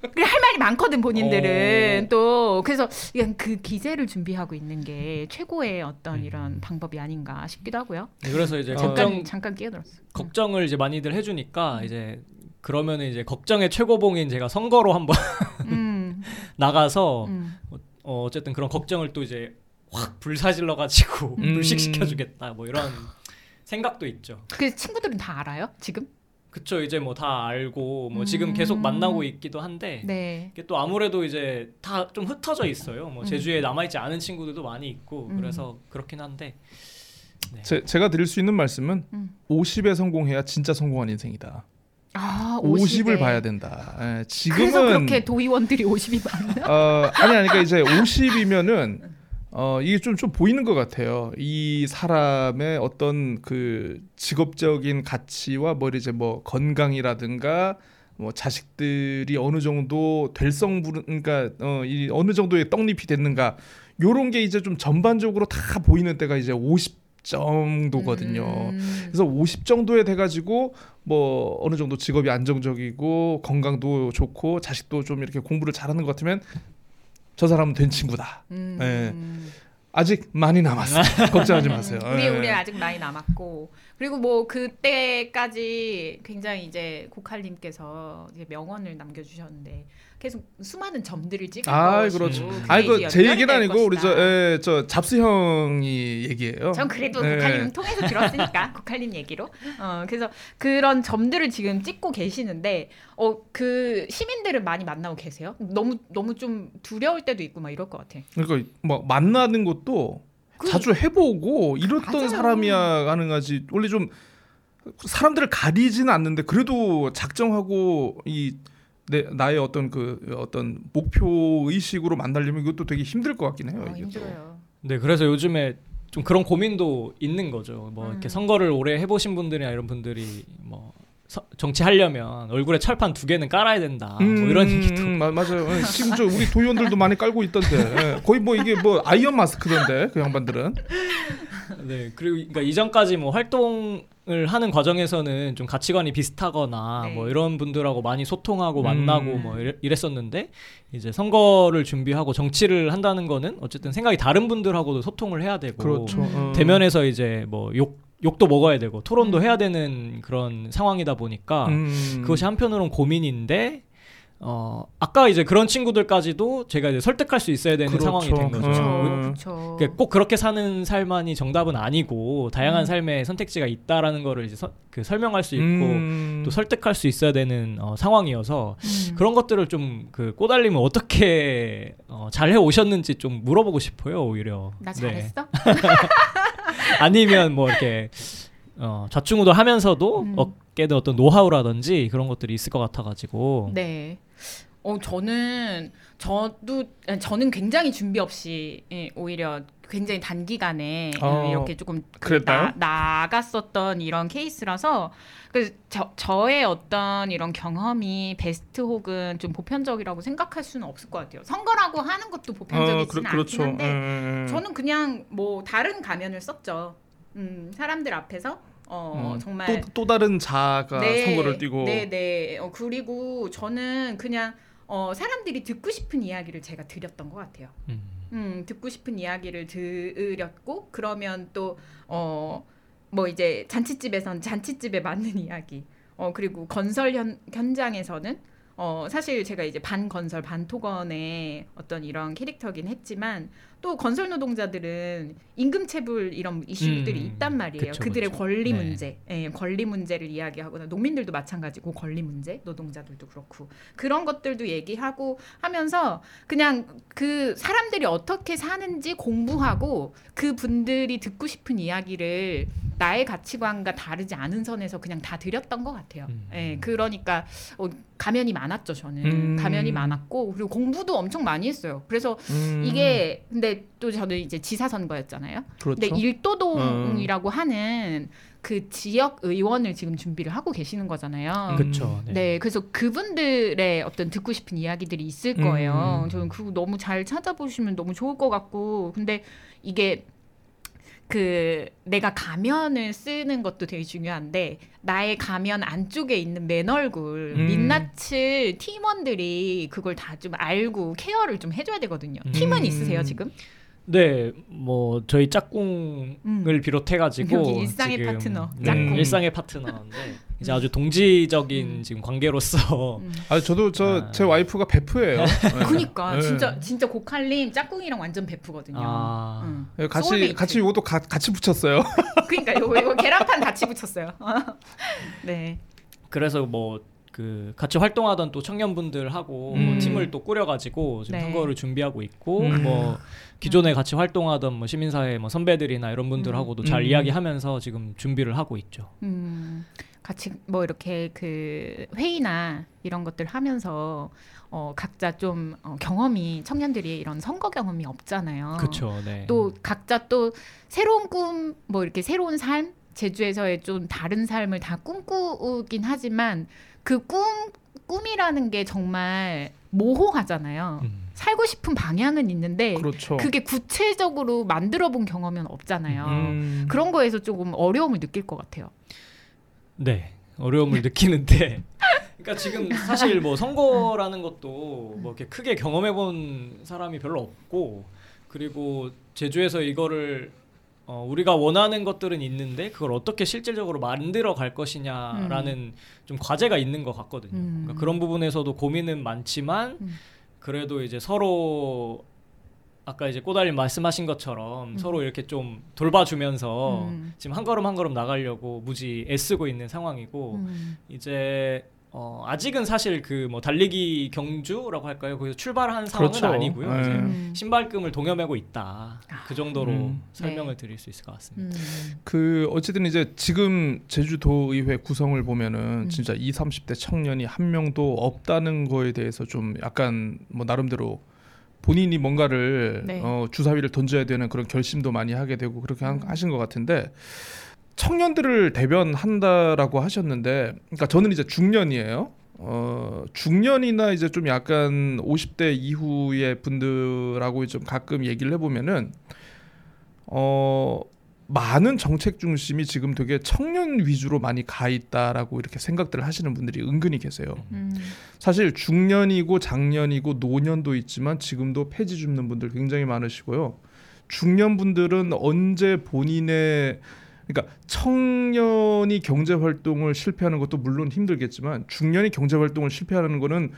그래 할 말이 많거든 본인들은 어. 또 그래서 그냥 그 기세를 준비하고 있는 게 최고의 어떤 음. 이런 방법이 아닌가 싶기도 하고요. 네, 그래서 이제 잠깐 걱정 잠깐 끼어들었어. 걱정을 이제 많이들 해주니까 이제 그러면은 이제 걱정의 최고봉인 제가 선거로 한번 음, 나가서 음. 어, 어쨌든 그런 걱정을 또 이제 확 불사질러 가지고 음. 불식시켜 주겠다 뭐 이런 생각도 있죠. 그 친구들은 다 알아요 지금? 그쵸 이제 뭐 다 알고 뭐 음. 지금 계속 만나고 있기도 한데 네. 이게 또 아무래도 이제 다 좀 흩어져 있어요. 뭐 음. 제주에 남아 있지 않은 친구들도 많이 있고 음. 그래서 그렇긴 한데 제, 제가 드릴 수 있는 말씀은 음. 50에 성공해야 진짜 성공한 인생이다. 아 50을 50에. 봐야 된다. 예, 그래서 지금은 그렇게 도의원들이 50이 많나? 어, 아니 아니 그러니까 이제 50이면은 어 이게 좀 좀 보이는 것 같아요. 이 사람의 어떤 그 직업적인 가치와 뭐 이제 뭐 건강이라든가 뭐 자식들이 어느 정도 될성 부른 그러니까 어 이 어느 정도의 떡잎이 됐는가 요런 게 이제 좀 전반적으로 다 보이는 때가 이제 50 정도거든요. 음. 그래서 50 정도에 돼가지고 뭐 어느 정도 직업이 안정적이고 건강도 좋고 자식도 좀 이렇게 공부를 잘하는 것 같으면 저 사람은 된 친구다. 음. 네. 아직 많이 남았어요. 걱정하지 마세요. 우리 예. 우리 아직 많이 남았고 그리고 뭐 그때까지 굉장히 이제 고칼님께서 명언을 남겨주셨는데 계속 수많은 점들을 찍을 아, 것이고 그렇죠. 그게 아니 이제 그제 연결이 얘기는 될 아니고 우리. 저, 예, 저 잡스 형이 얘기예요. 전 그래도 예. 고칼님 통해서 들었으니까 고칼님 얘기로 어 그래서 그런 점들을 지금 찍고 계시는데 어 그 시민들은 많이 만나고 계세요? 너무 너무 좀 두려울 때도 있고 막 이럴 것 같아. 그러니까 뭐 만나는 것도 그- 자주 해보고 이랬던 맞아요. 사람이야 가능하지. 원래 좀 사람들을 가리지는 않는데 그래도 작정하고 이 내, 나의 어떤 그 어떤 목표 의식으로 만나려면 이것도 되게 힘들 것 같긴 해요. 어. 힘들어요. 네 그래서 요즘에 좀 그런 고민도 있는 거죠. 뭐 이렇게 음. 선거를 오래 해보신 분들이나 이런 분들이 뭐 서- 정치하려면 얼굴에 철판 두 개는 깔아야 된다. 뭐 이런 얘기도 음, 마, 맞아요. 예, 지금 저 우리 도의원들도 많이 깔고 있던데 예, 거의 뭐 이게 뭐 아이언 마스크던데 그 양반들은. 네 그리고 그러니까 이전까지 뭐 활동 을 하는 과정에서는 좀 가치관이 비슷하거나 네. 뭐 이런 분들하고 많이 소통하고 음. 만나고 뭐 이래- 이랬었는데 이제 선거를 준비하고 정치를 한다는 거는 어쨌든 생각이 다른 분들하고도 소통을 해야 되고 그렇죠. 음. 어. 대면에서 이제 뭐욕 욕도 먹어야 되고 토론도 음. 해야 되는 그런 상황이다 보니까 음. 그것이 한편으로는 고민인데 어 아까 이제 그런 친구들까지도 제가 이제 설득할 수 있어야 되는 그렇죠. 상황이 된 거죠. 그렇죠. 그러니까 꼭 그렇게 사는 삶만이 정답은 아니고 다양한 음. 삶의 선택지가 있다라는 거를 이제 서, 그 설명할 수 있고 음. 또 설득할 수 있어야 되는 어, 상황이어서 음. 그런 것들을 좀 그 꼬달림을 어떻게 어, 잘해 오셨는지 좀 물어보고 싶어요 오히려. 나 네. 잘했어? 아니면 뭐 이렇게 어, 좌충우돌 하면서도 음. 얻게 된 어떤 노하우라든지 그런 것들이 있을 것 같아가지고. 네. 어 저는 저도 저는 굉장히 준비 없이 예, 오히려 굉장히 단기간에 어, 예, 이렇게 조금 그? 나, 나갔었던 이런 케이스라서 그 저, 저의 어떤 이런 경험이 베스트 혹은 좀 보편적이라고 생각할 수는 없을 것 같아요. 선거라고 하는 것도 보편적이지는 그, 않긴 그렇죠. 한데 음. 저는 그냥 뭐 다른 가면을 썼죠. 음, 사람들 앞에서 어 음, 정말 또, 또 다른 자가 선거를 뛰고 네, 네. 어, 그리고 저는 그냥 어, 사람들이 듣고 싶은 이야기를 제가 드렸던 것 같아요. 음. 음, 듣고 싶은 이야기를 들었고 그러면 또 어, 뭐 이제 잔치집에선 잔치집에 맞는 이야기. 어, 그리고 건설 현, 현장에서는 어, 사실 제가 이제 반 건설 반 토건의 어떤 이런 캐릭터긴 했지만 또 건설 노동자들은 임금 체불 이런 이슈들이 음, 있단 말이에요. 그쵸, 그들의 그쵸. 권리 네. 문제, 예, 권리 문제를 이야기하거나 농민들도 마찬가지고 권리 문제, 노동자들도 그렇고 그런 것들도 얘기하고 하면서 그냥 그 사람들이 어떻게 사는지 공부하고 그 분들이 듣고 싶은 이야기를 나의 가치관과 다르지 않은 선에서 그냥 다 드렸던 것 같아요. 음. 예, 그러니까 어, 가면이 많았죠 저는 음. 가면이 많았고 그리고 공부도 엄청 많이 했어요. 그래서 음, 이게 근데 또 저는 이제 지사 선거였잖아요. 그렇죠. 근데 일도동이라고 하는 그 지역 의원을 지금 준비를 하고 계시는 거잖아요. 음. 그렇죠. 네. 그래서 그분들의 어떤 듣고 싶은 이야기들이 있을 거예요. 음. 저는 그거 너무 잘 찾아보시면 너무 좋을 것 같고, 근데 이게 그 내가 가면을 쓰는 것도 되게 중요한데 나의 가면 안쪽에 있는 맨 얼굴 음. 민낯을 팀원들이 그걸 다 좀 알고 케어를 좀 해줘야 되거든요. 음. 팀은 있으세요 지금? 네, 뭐 저희 짝꿍을 음. 비롯해가지고 일상의 파트너, 네, 짝꿍. 일상의 파트너인데 이제 아주 동지적인 음. 지금 관계로서 음. 아 저도 저 아. 제 와이프가 베프예요. 네. 그니까 네. 진짜 진짜 고칼님 짝꿍이랑 완전 베프거든요. 아. 응. 네, 같이 소울메이트. 같이 이것도 가, 같이 붙였어요. 그러니까 요거 이거 계란판 같이 붙였어요. 네. 그래서 뭐 그 같이 활동하던 또 청년분들하고 음. 뭐 팀을 또 꾸려가지고 지금 네. 선거를 준비하고 있고 음. 뭐 기존에 같이 활동하던 뭐 시민사회 뭐 선배들이나 이런 분들하고도 잘 음. 이야기하면서 지금 준비를 하고 있죠. 음, 같이 뭐 이렇게 그 회의나 이런 것들 하면서 어, 각자 좀 어, 경험이 청년들이 이런 선거 경험이 없잖아요. 그렇죠. 네. 또 각자 또 새로운 꿈, 뭐 이렇게 새로운 삶, 제주에서의 좀 다른 삶을 다 꿈꾸긴 하지만 그 꿈, 꿈이라는 게 정말 모호하잖아요. 음. 살고 싶은 방향은 있는데 그렇죠. 그게 구체적으로 만들어 본 경험은 없잖아요. 음. 그런 거에서 조금 어려움을 느낄 것 같아요. 네 어려움을 느끼는데 그러니까 지금 사실 뭐 선거라는 것도 뭐 이렇게 크게 경험해 본 사람이 별로 없고 그리고 제주에서 이거를 어, 우리가 원하는 것들은 있는데 그걸 어떻게 실질적으로 만들어 갈 것이냐라는 좀 과제가 있는 것 같거든요. 음. 그러니까 그런 부분에서도 고민은 많지만 음. 그래도 이제 서로 아까 이제 꼬달님 말씀하신 것처럼 음. 서로 이렇게 좀 돌봐주면서 음. 지금 한 걸음 한 걸음 나가려고 무지 애쓰고 있는 상황이고 음. 이제 어, 아직은 사실 그 뭐 달리기 경주라고 할까요? 거기서 출발한 상황은 그렇죠. 아니고요. 네. 이제 음. 신발금을 동여매고 있다. 그 정도로 음. 설명을 네. 드릴 수 있을 것 같습니다. 음. 그 어쨌든 이제 지금 제주도 의회 구성을 보면은 음. 진짜 20, 30대 청년이 한 명도 없다는 거에 대해서 좀 약간 뭐 나름대로 본인이 뭔가를 네. 어, 주사위를 던져야 되는 그런 결심도 많이 하게 되고 그렇게 한- 음. 하신 것 같은데 청년들을 대변한다라고 하셨는데 그러니까 저는 이제 중년이에요. 어, 중년이나 이제 좀 약간 50대 이후의 분들하고 좀 가끔 얘기를 해보면은 어 많은 정책 중심이 지금 되게 청년 위주로 많이 가 있다라고 이렇게 생각들을 하시는 분들이 은근히 계세요. 음. 사실 중년이고 장년이고 노년도 있지만 지금도 폐지 줍는 분들 굉장히 많으시고요. 중년 분들은 언제 본인의 그러니까 청년이 경제 활동을 실패하는 것도 물론 힘들겠지만 중년이 경제 활동을 실패하는 거는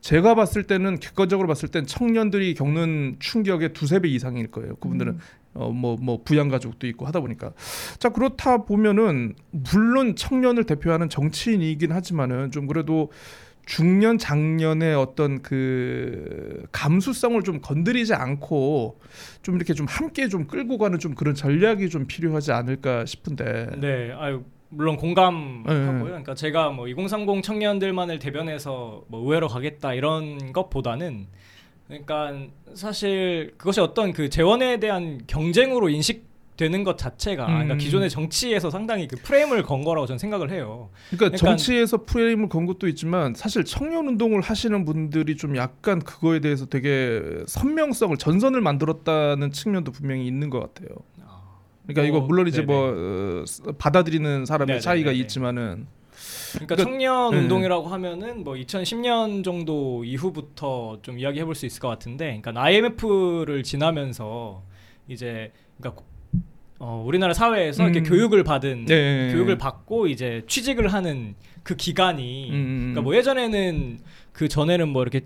제가 봤을 때는 객관적으로 봤을 땐 청년들이 겪는 충격의 두세 배 이상일 거예요. 그분들은 음. 어뭐뭐 부양 가족도 있고 하다 보니까 자 그렇다 보면은 물론 청년을 대표하는 정치인이긴 하지만은 좀 그래도 중년 장년의 어떤 그 감수성을 좀 건드리지 않고 좀 이렇게 좀 함께 좀 끌고 가는 좀 그런 전략이 좀 필요하지 않을까 싶은데 네, 아유 물론 공감하고요. 네. 그러니까 제가 뭐 2030 청년들만을 대변해서 뭐 의회로 가겠다 이런 것보다는 그러니까 사실 그것이 어떤 그 재원에 대한 경쟁으로 인식 되는 것 자체가 그러니까 음. 기존의 정치에서 상당히 그 프레임을 건 거라고 저는 생각을 해요. 그러니까 그러니까- 정치에서 프레임을 건 것도 있지만 사실 청년 운동을 하시는 분들이 좀 약간 그거에 대해서 되게 선명성을 전선을 만들었다는 측면도 분명히 있는 것 같아요. 그러니까 뭐, 이거 물론 이제 네네. 뭐 어, 받아들이는 사람의 네네네네. 차이가 있지만은 그러니까, 그러니까- 청년 네. 운동이라고 하면은 뭐 2010년 정도 이후부터 좀 이야기해 볼 수 있을 것 같은데, 그러니까 IMF를 지나면서 이제 그러니까 어, 우리나라 사회에서 이렇게 음. 교육을 받은 네. 교육을 받고 이제 취직을 하는 그 기간이 음, 음, 그러니까 뭐 예전에는 그 전에는 뭐 이렇게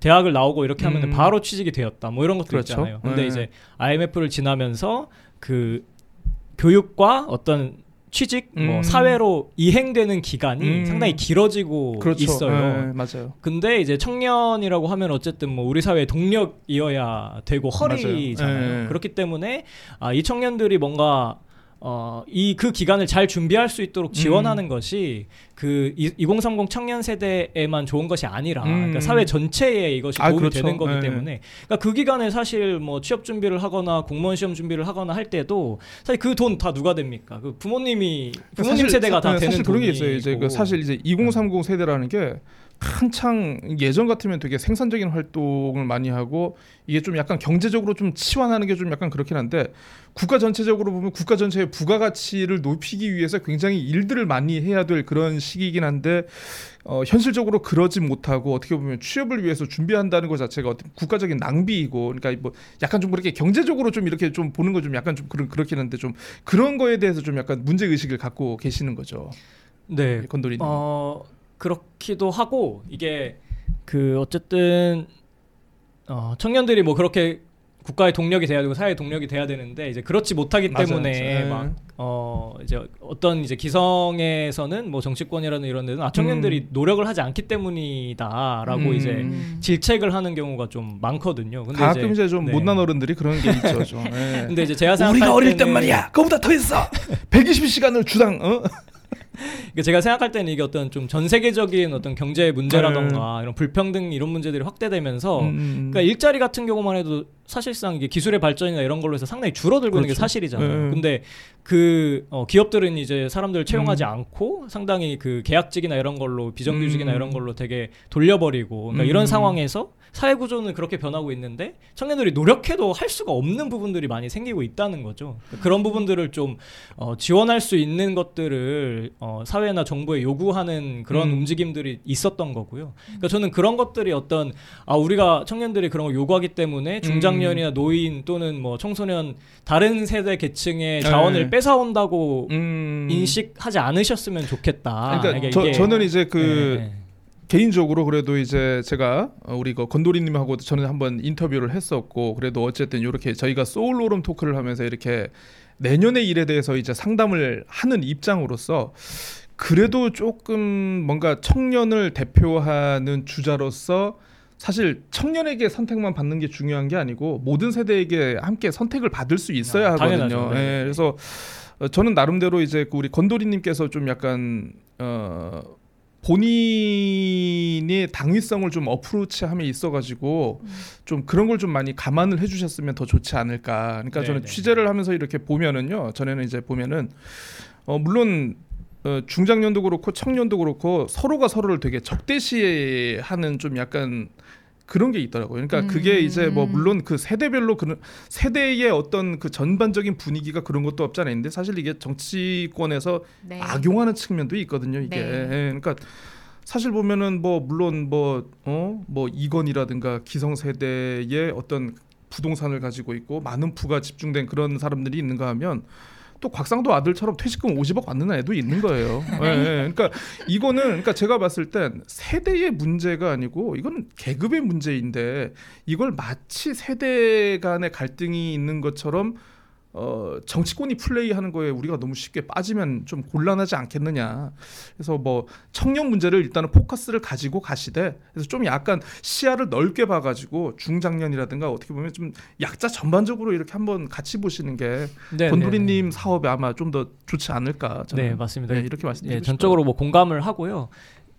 대학을 나오고 이렇게 하면 음. 바로 취직이 되었다. 뭐 이런 것도 그렇죠. 있잖아요. 근데 네. 이제 IMF를 지나면서 그 교육과 어떤 취직, 뭐 음. 사회로 이행되는 기간이 음. 상당히 길어지고 그렇죠. 있어요. 네, 맞아요. 근데 이제 청년이라고 하면 어쨌든 뭐 우리 사회의 동력이어야 되고 허리잖아요. 네. 그렇기 때문에 아, 이 청년들이 뭔가 어, 이 그 기간을 잘 준비할 수 있도록 음. 지원하는 것이 그 이- 2030 청년 세대에만 좋은 것이 아니라 음. 그러니까 사회 전체에 이것이 아, 도움이 그렇죠. 되는 거기 네. 때문에 그러니까 그 기간에 사실 뭐 취업 준비를 하거나 공무원 시험 준비를 하거나 할 때도 사실 그 돈 다 누가 됩니까? 그 부모님이 부모님 사실 세대가 사- 다 네, 되는 사실 그런 게. 있어요. 이제 그 사실 이제 2030 세대라는 게 한창 예전 같으면 되게 생산적인 활동을 많이 하고 이게 좀 약간 경제적으로 좀 치환하는 게 좀 약간 그렇긴 한데 국가 전체적으로 보면 국가 전체의 부가가치를 높이기 위해서 굉장히 일들을 많이 해야 될 그런 시기이긴 한데 어, 현실적으로 그러지 못하고 어떻게 보면 취업을 위해서 준비한다는 것 자체가 어떤 국가적인 낭비이고 그러니까 뭐 약간 좀 그렇게 경제적으로 좀 이렇게 좀 보는 거 좀 약간 좀 그런 그렇긴 한데 좀 그런 거에 대해서 좀 약간 문제 의식을 갖고 계시는 거죠. 네. 건돌이. 님 어 그렇기도 하고 이게 그 어쨌든 어 청년들이 뭐 그렇게 국가의 동력이 돼야 되고 사회의 동력이 돼야 되는데 이제 그렇지 못하기 맞아요. 때문에 네. 막어 이제 어떤 이제 기성에서는 뭐 정치권이라는 이런 데는 아 청년들이 노력을 하지 않기 때문이다라고 음. 이제 음. 질책을 하는 경우가 좀 많거든요. 근데 가끔 이제, 좀 네. 못난 어른들이 그런 게 있죠. 좀. 예. 근데 이제 제가 생각할 우리가 어릴 땐 말이야. 그보다 더 했어. 120시간을 주당. 어? 그러니까 제가 생각할 때는 이게 어떤 좀 전 세계적인 어떤 경제 문제라던가 이런 불평등 이런 문제들이 확대되면서 네. 음. 그러니까 일자리 같은 경우만 해도 사실상 이게 기술의 발전이나 이런 걸로 해서 상당히 줄어들고 있는 게 그렇죠. 사실이잖아요. 네. 근데 그 어, 기업들은 이제 사람들을 채용하지 음. 않고 상당히 그 계약직이나 이런 걸로 비정규직이나 음. 이런 걸로 되게 돌려버리고 그러니까 음. 이런 상황에서 사회 구조는 그렇게 변하고 있는데 청년들이 노력해도 할 수가 없는 부분들이 많이 생기고 있다는 거죠. 그러니까 그런 부분들을 좀 어, 지원할 수 있는 것들을 어, 사회나 정부에 요구하는 그런 음. 움직임들이 있었던 거고요. 그러니까 저는 그런 것들이 어떤 아 우리가 청년들이 그런 걸 요구하기 때문에 중장년이나 음. 노인 또는 뭐 청소년 다른 세대 계층의 자원을 네. 뺏어온다고 음. 인식하지 않으셨으면 좋겠다. 그러니까 이게- 저, 저는 이제 그 네, 네. 개인적으로 그래도 이제 제가 어, 우리 그 건도리님하고 저는 한번 인터뷰를 했었고 그래도 어쨌든 이렇게 저희가 소울로름 토크를 하면서 이렇게 내년의 일에 대해서 이제 상담을 하는 입장으로서 그래도 조금 뭔가 청년을 대표하는 주자로서 사실 청년에게 선택만 받는 게 중요한 게 아니고 모든 세대에게 함께 선택을 받을 수 있어야 아, 하거든요. 네. 예, 그래서 어, 저는 나름대로 이제 그 우리 건도리님께서 좀 약간 어 본인의 당위성을 좀 어프로치함에 있어가지고 좀 그런 걸 좀 많이 감안을 해주셨으면 더 좋지 않을까. 그러니까 네, 저는 네. 취재를 하면서 이렇게 보면은요. 전에는 이제 보면은 어 물론 어, 중장년도 그렇고 청년도 그렇고 서로가 서로를 되게 적대시하는 좀 약간 그런 게 있더라고요. 그러니까 그게 이제 뭐 음. 물론 그 세대별로 그 세대의 어떤 그 전반적인 분위기가 그런 것도 없지 않아 있는데 사실 이게 정치권에서 네. 악용하는 측면도 있거든요. 이게 네. 예, 그러니까 사실 보면은 뭐 물론 뭐어 뭐 이건이라든가 기성 세대의 어떤 부동산을 가지고 있고 많은 부가 집중된 그런 사람들이 있는가 하면 또 곽상도 아들처럼 퇴직금 50억 받는 애도 있는 거예요. 예, 예. 그러니까 이거는 그러니까 제가 봤을 땐 세대의 문제가 아니고 이거는 계급의 문제인데 이걸 마치 세대 간의 갈등이 있는 것처럼 어, 정치권이 플레이하는 거에 우리가 너무 쉽게 빠지면 좀 곤란하지 않겠느냐. 그래서 뭐 청년 문제를 일단은 포커스를 가지고 가시되 그래서 좀 약간 시야를 넓게 봐가지고 중장년이라든가 어떻게 보면 좀 약자 전반적으로 이렇게 한번 같이 보시는 게 네, 네, 건도리님 네. 사업에 아마 좀 더 좋지 않을까. 저는. 네 맞습니다. 네, 이렇게 말씀드리고 예, 싶어요. 전적으로 뭐 공감을 하고요.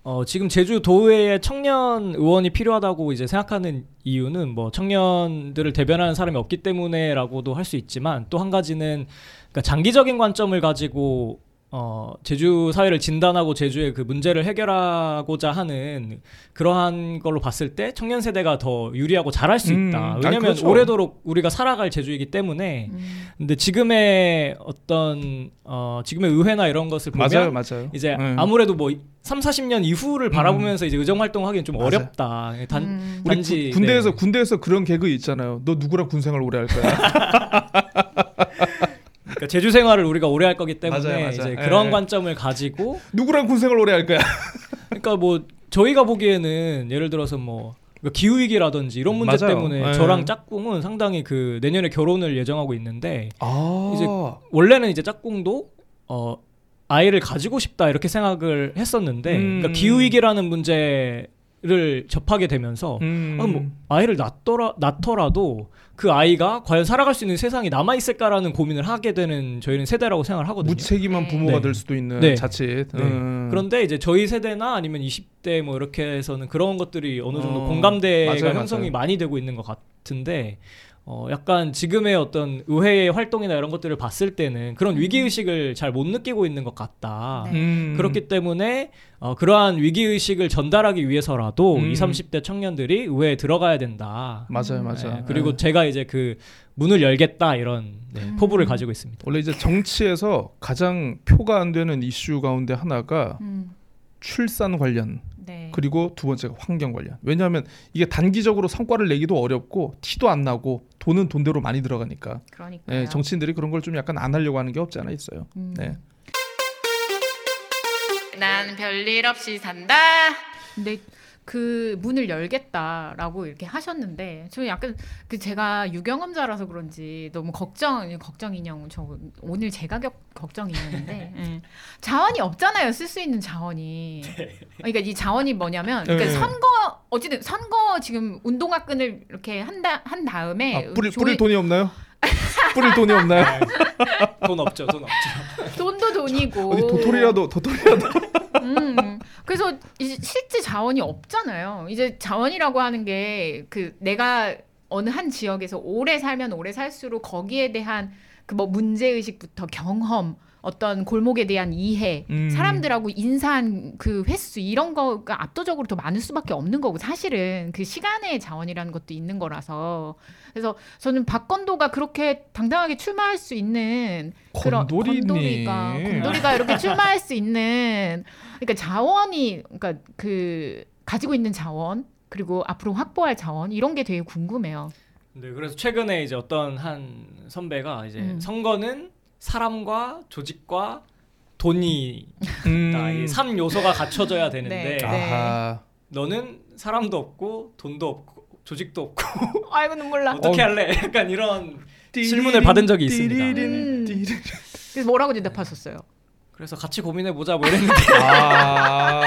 어, 지금 제주 도의회에 청년 의원이 필요하다고 이제 생각하는 이유는 뭐 청년들을 대변하는 사람이 없기 때문에라고도 할 수 있지만 또 한 가지는 그러니까 장기적인 관점을 가지고 어, 제주 사회를 진단하고 제주의 그 문제를 해결하고자 하는 그러한 걸로 봤을 때 청년 세대가 더 유리하고 잘할 수 음, 있다. 아니, 왜냐하면 그렇죠. 오래도록 우리가 살아갈 제주이기 때문에. 음. 근데 지금의 어떤 어, 지금의 의회나 이런 것을 보면 맞아요, 맞아요. 이제 네. 아무래도 뭐 3, 40년 이후를 바라보면서 이제 의정 활동하기는 좀 맞아요. 어렵다. 단 음. 단지 군, 대에서 네. 군대에서 그런 개그 있잖아요. 너 누구랑 군 생활 오래 할 거야? 그러니까 제주 생활을 우리가 오래 할 거기 때문에 맞아요, 맞아요. 이제 예, 그런 예. 관점을 가지고 누구랑 군 생활 오래 할 거야? 그러니까 뭐 저희가 보기에는 예를 들어서 뭐 그러니까 기후 위기라든지 이런 문제 맞아요. 때문에 네. 저랑 짝꿍은 상당히 그 내년에 결혼을 예정하고 있는데 아. 이제 원래는 이제 짝꿍도 어 아이를 가지고 싶다 이렇게 생각을 했었는데 음. 그러니까 기후 위기라는 문제 를 접하게 되면서 음. 아, 뭐 아이를 낳더라 낳더라도 그 아이가 과연 살아갈 수 있는 세상이 남아 있을까라는 고민을 하게 되는 저희는 세대라고 생각을 하거든요. 무책임한 네. 부모가 네. 될 수도 있는 네. 자칫. 네. 음. 그런데 이제 저희 세대나 아니면 20대 뭐 이렇게 해서는 그런 것들이 어느 정도 어, 공감대가 맞아요, 형성이 맞아요. 많이 되고 있는 것 같은데 어 약간 지금의 어떤 의회의 활동이나 이런 것들을 봤을 때는 그런 위기 의식을 잘 못 느끼고 있는 것 같다. 네. 음. 그렇기 때문에 어, 그러한 위기 의식을 전달하기 위해서라도 음. 20, 30대 청년들이 의회에 들어가야 된다. 맞아요, 음. 맞아요. 네, 그리고 네. 제가 이제 그 문을 열겠다 이런 네, 음. 포부를 가지고 있습니다. 원래 이제 정치에서 가장 표가 안 되는 이슈 가운데 하나가 음, 출산 관련 네. 그리고 두 번째가 환경 관련. 왜냐하면 이게 단기적으로 성과를 내기도 어렵고 티도 안 나고 돈은 돈대로 많이 들어가니까. 그러니까 예, 정치인들이 그런 걸 좀 약간 안 하려고 하는 게 없지 않아 있어요. 음. 네. 난 별일 없이 산다. 근데 그 문을 열겠다라고 이렇게 하셨는데 저 약간 그 제가 유경험자라서 그런지 너무 걱정 걱정 인형 저 오늘 제가 격, 걱정 인형인데 예. 자원이 없잖아요 쓸 수 있는 자원이 그러니까 이 자원이 뭐냐면 그러니까 네. 선거 어쨌든 선거 지금 운동화 끈을 이렇게 한다 한 다음에 아, 뿌릴, 뿌릴 돈이 없나요? 뿌릴 돈이 없나요? 돈 없죠, 돈 없죠. 돈도 돈이고 도토리라도 도토리라도. 음, 그래서 이제 실제 자원이 없잖아요. 이제 자원이라고 하는 게 그 내가 어느 한 지역에서 오래 살면 오래 살수록 거기에 대한 그 뭐 문제 의식부터 경험, 어떤 골목에 대한 이해, 음. 사람들하고 인사한 그 횟수 이런 거가 압도적으로 더 많을 수밖에 없는 거고 사실은 그 시간의 자원이라는 것도 있는 거라서 그래서 저는 박건도가 그렇게 당당하게 출마할 수 있는 그런. 건돌이가 건돌이가 이렇게 출마할 수 있는 그러니까 자원이 그러니까 그 가지고 있는 자원 그리고 앞으로 확보할 자원 이런 게 되게 궁금해요. 네, 그래서 최근에 이제 어떤 한 선배가 이제 음. 선거는 사람과 조직과 돈이 음. 이삼 요소가 갖춰져야 되는데 네. 아하. 너는 사람도 없고 돈도 없고 조직도 없고 아이고 눈물 나. 어떻게 어. 할래? 약간 이런 질문을 받은 적이 있습니다. 음. 그래서 뭐라고 대답하셨어요? 그래서 같이 고민해 보자 뭐 이랬는데 아,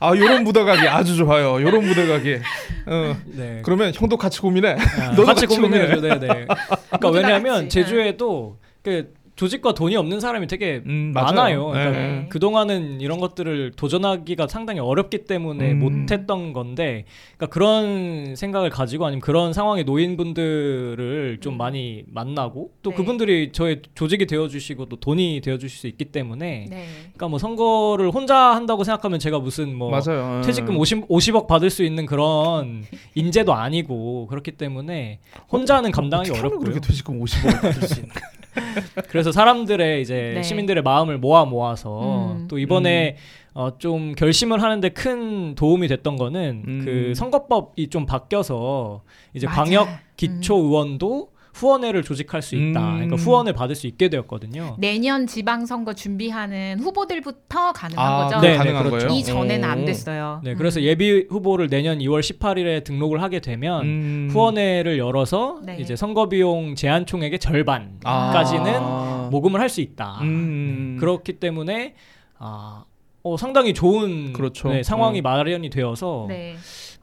아 요런 묻어가기 아주 좋아요. 요런 묻어가기. 어. 네. 그러면 형도 같이 고민해. 아, 너도 같이 같이 고민해야죠. 네, 네. 그러니까 왜냐하면 같이. 제주에도 그 조직과 돈이 없는 사람이 되게 음. 많아요. 그러니까 네. 그 동안은 이런 것들을 도전하기가 상당히 어렵기 때문에 음. 못했던 건데, 그러니까 그런 생각을 가지고 아니면 그런 상황에 놓인 분들을 좀 음. 많이 만나고 또 네. 그분들이 저의 조직이 되어주시고 또 돈이 되어주실 수 있기 때문에, 네. 그러니까 뭐 선거를 혼자 한다고 생각하면 제가 무슨 뭐 맞아요. 퇴직금 50, 50억 받을 수 있는 그런 인재도 아니고 그렇기 때문에 혼자는 감당하기 어떻게 하면 어렵고요. 그렇게 퇴직금 50억 받을 수 있는? 그래서 사람들의 이제 네. 시민들의 마음을 모아 모아서 음. 또 이번에 어, 좀 결심을 하는데 큰 도움이 됐던 거는 음. 그 선거법이 좀 바뀌어서 이제 맞아. 광역 기초 의원도 후원회를 조직할 수 있다. 음. 그러니까 후원을 받을 수 있게 되었거든요. 내년 지방선거 준비하는 후보들부터 가능한 아, 거죠. 네, 네, 가능한 그렇죠. 거예요? 이전에는 안 오. 됐어요. 네, 음. 그래서 예비 후보를 내년 2월 18일에 등록을 하게 되면 음. 후원회를 열어서 네. 이제 선거 비용 제한 총액의 절반까지는 아. 모금을 할 수 있다. 음. 그렇기 때문에 아 어, 상당히 좋은 그렇죠. 네, 상황이 어. 마련이 되어서 네.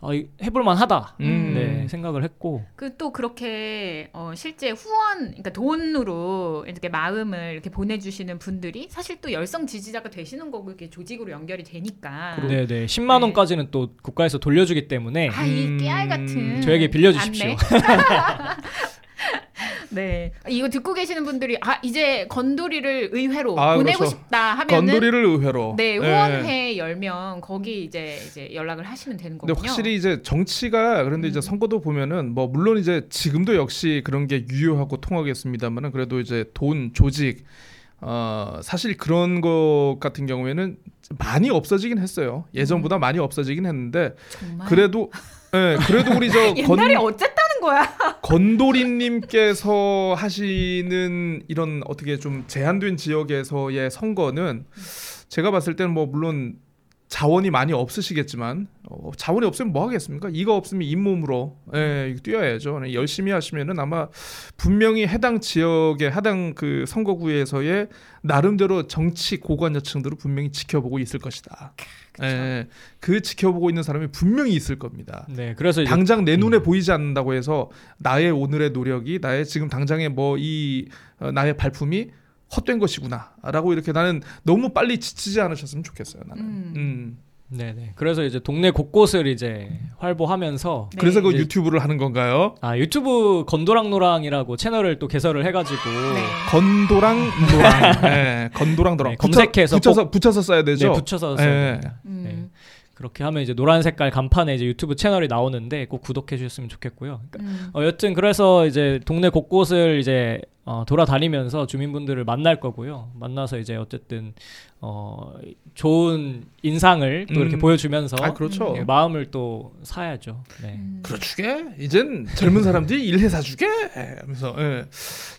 어, 이- 해볼만하다 음. 네, 생각을 했고 그 또 그렇게 어, 실제 후원, 그러니까 돈으로 이렇게 마음을 이렇게 보내주시는 분들이 사실 또 열성 지지자가 되시는 거고 이렇게 조직으로 연결이 되니까. 네, 네, 10만 원까지는 또 국가에서 돌려주기 때문에 아, 이 음. 깨알 같은. 저에게 빌려주십시오. 네. 이거 듣고 계시는 분들이 아 이제 건돌이를 의회로 아, 보내고 그렇죠. 싶다 하면은 건드리를 의회로. 네 예. 후원회 열면 거기 이제 이제 연락을 하시면 되는 근데 거군요. 확실히 이제 정치가 그런데 이제 음. 선거도 보면은 뭐 물론 이제 지금도 역시 그런 게 유효하고 통하겠습니다만은 그래도 이제 돈 조직 어 사실 그런 것 같은 경우에는 많이 없어지긴 했어요. 예전보다 많이 없어지긴 했는데 정말 그래도 예 그래도 우리 저 옛날에 건, 어쨌다는 거야. 건도리님께서 하시는 이런 어떻게 좀 제한된 지역에서의 선거는 제가 봤을 때는 뭐 물론 자원이 많이 없으시겠지만 어, 자원이 없으면 뭐 하겠습니까? 이거 없으면 잇몸으로 예, 뛰어야죠. 네, 열심히 하시면은 아마 분명히 해당 지역의 해당 그 선거구에서의 나름대로 정치 고관여층들을 분명히 지켜보고 있을 것이다. 예, 그 지켜보고 있는 사람이 분명히 있을 겁니다. 네, 그래서 당장 내 눈에 음. 보이지 않는다고 해서 나의 오늘의 노력이 나의 지금 당장의 뭐 이 나의 발품이 헛된 것이구나라고 이렇게 나는 너무 빨리 지치지 않으셨으면 좋겠어요. 나는. 음. 음. 네, 네. 그래서 이제 동네 곳곳을 이제 활보하면서 네. 그래서 그 이제- 유튜브를 하는 건가요? 아 유튜브 건도랑노랑이라고 채널을 또 개설을 해가지고 네. 건도랑 노랑, 네, 건도랑 노랑 네, 검색해서 붙여서 붙여서 써야 되죠. 네, 붙여서 네. 써야 됩니다. 음. 네. 그렇게 하면 이제 노란 색깔 간판에 이제 유튜브 채널이 나오는데 꼭 구독해 주셨으면 좋겠고요. 그러니까 음. 어, 여튼 그래서 이제 동네 곳곳을 이제 어, 돌아다니면서 주민분들을 만날 거고요. 만나서 이제 어쨌든 어, 좋은 인상을 또 이렇게 음. 보여주면서 아 그렇죠. 예, 마음을 또 사야죠. 네. 음. 그렇주게 이젠 젊은 사람들이 일해 사 주게 하면서 예.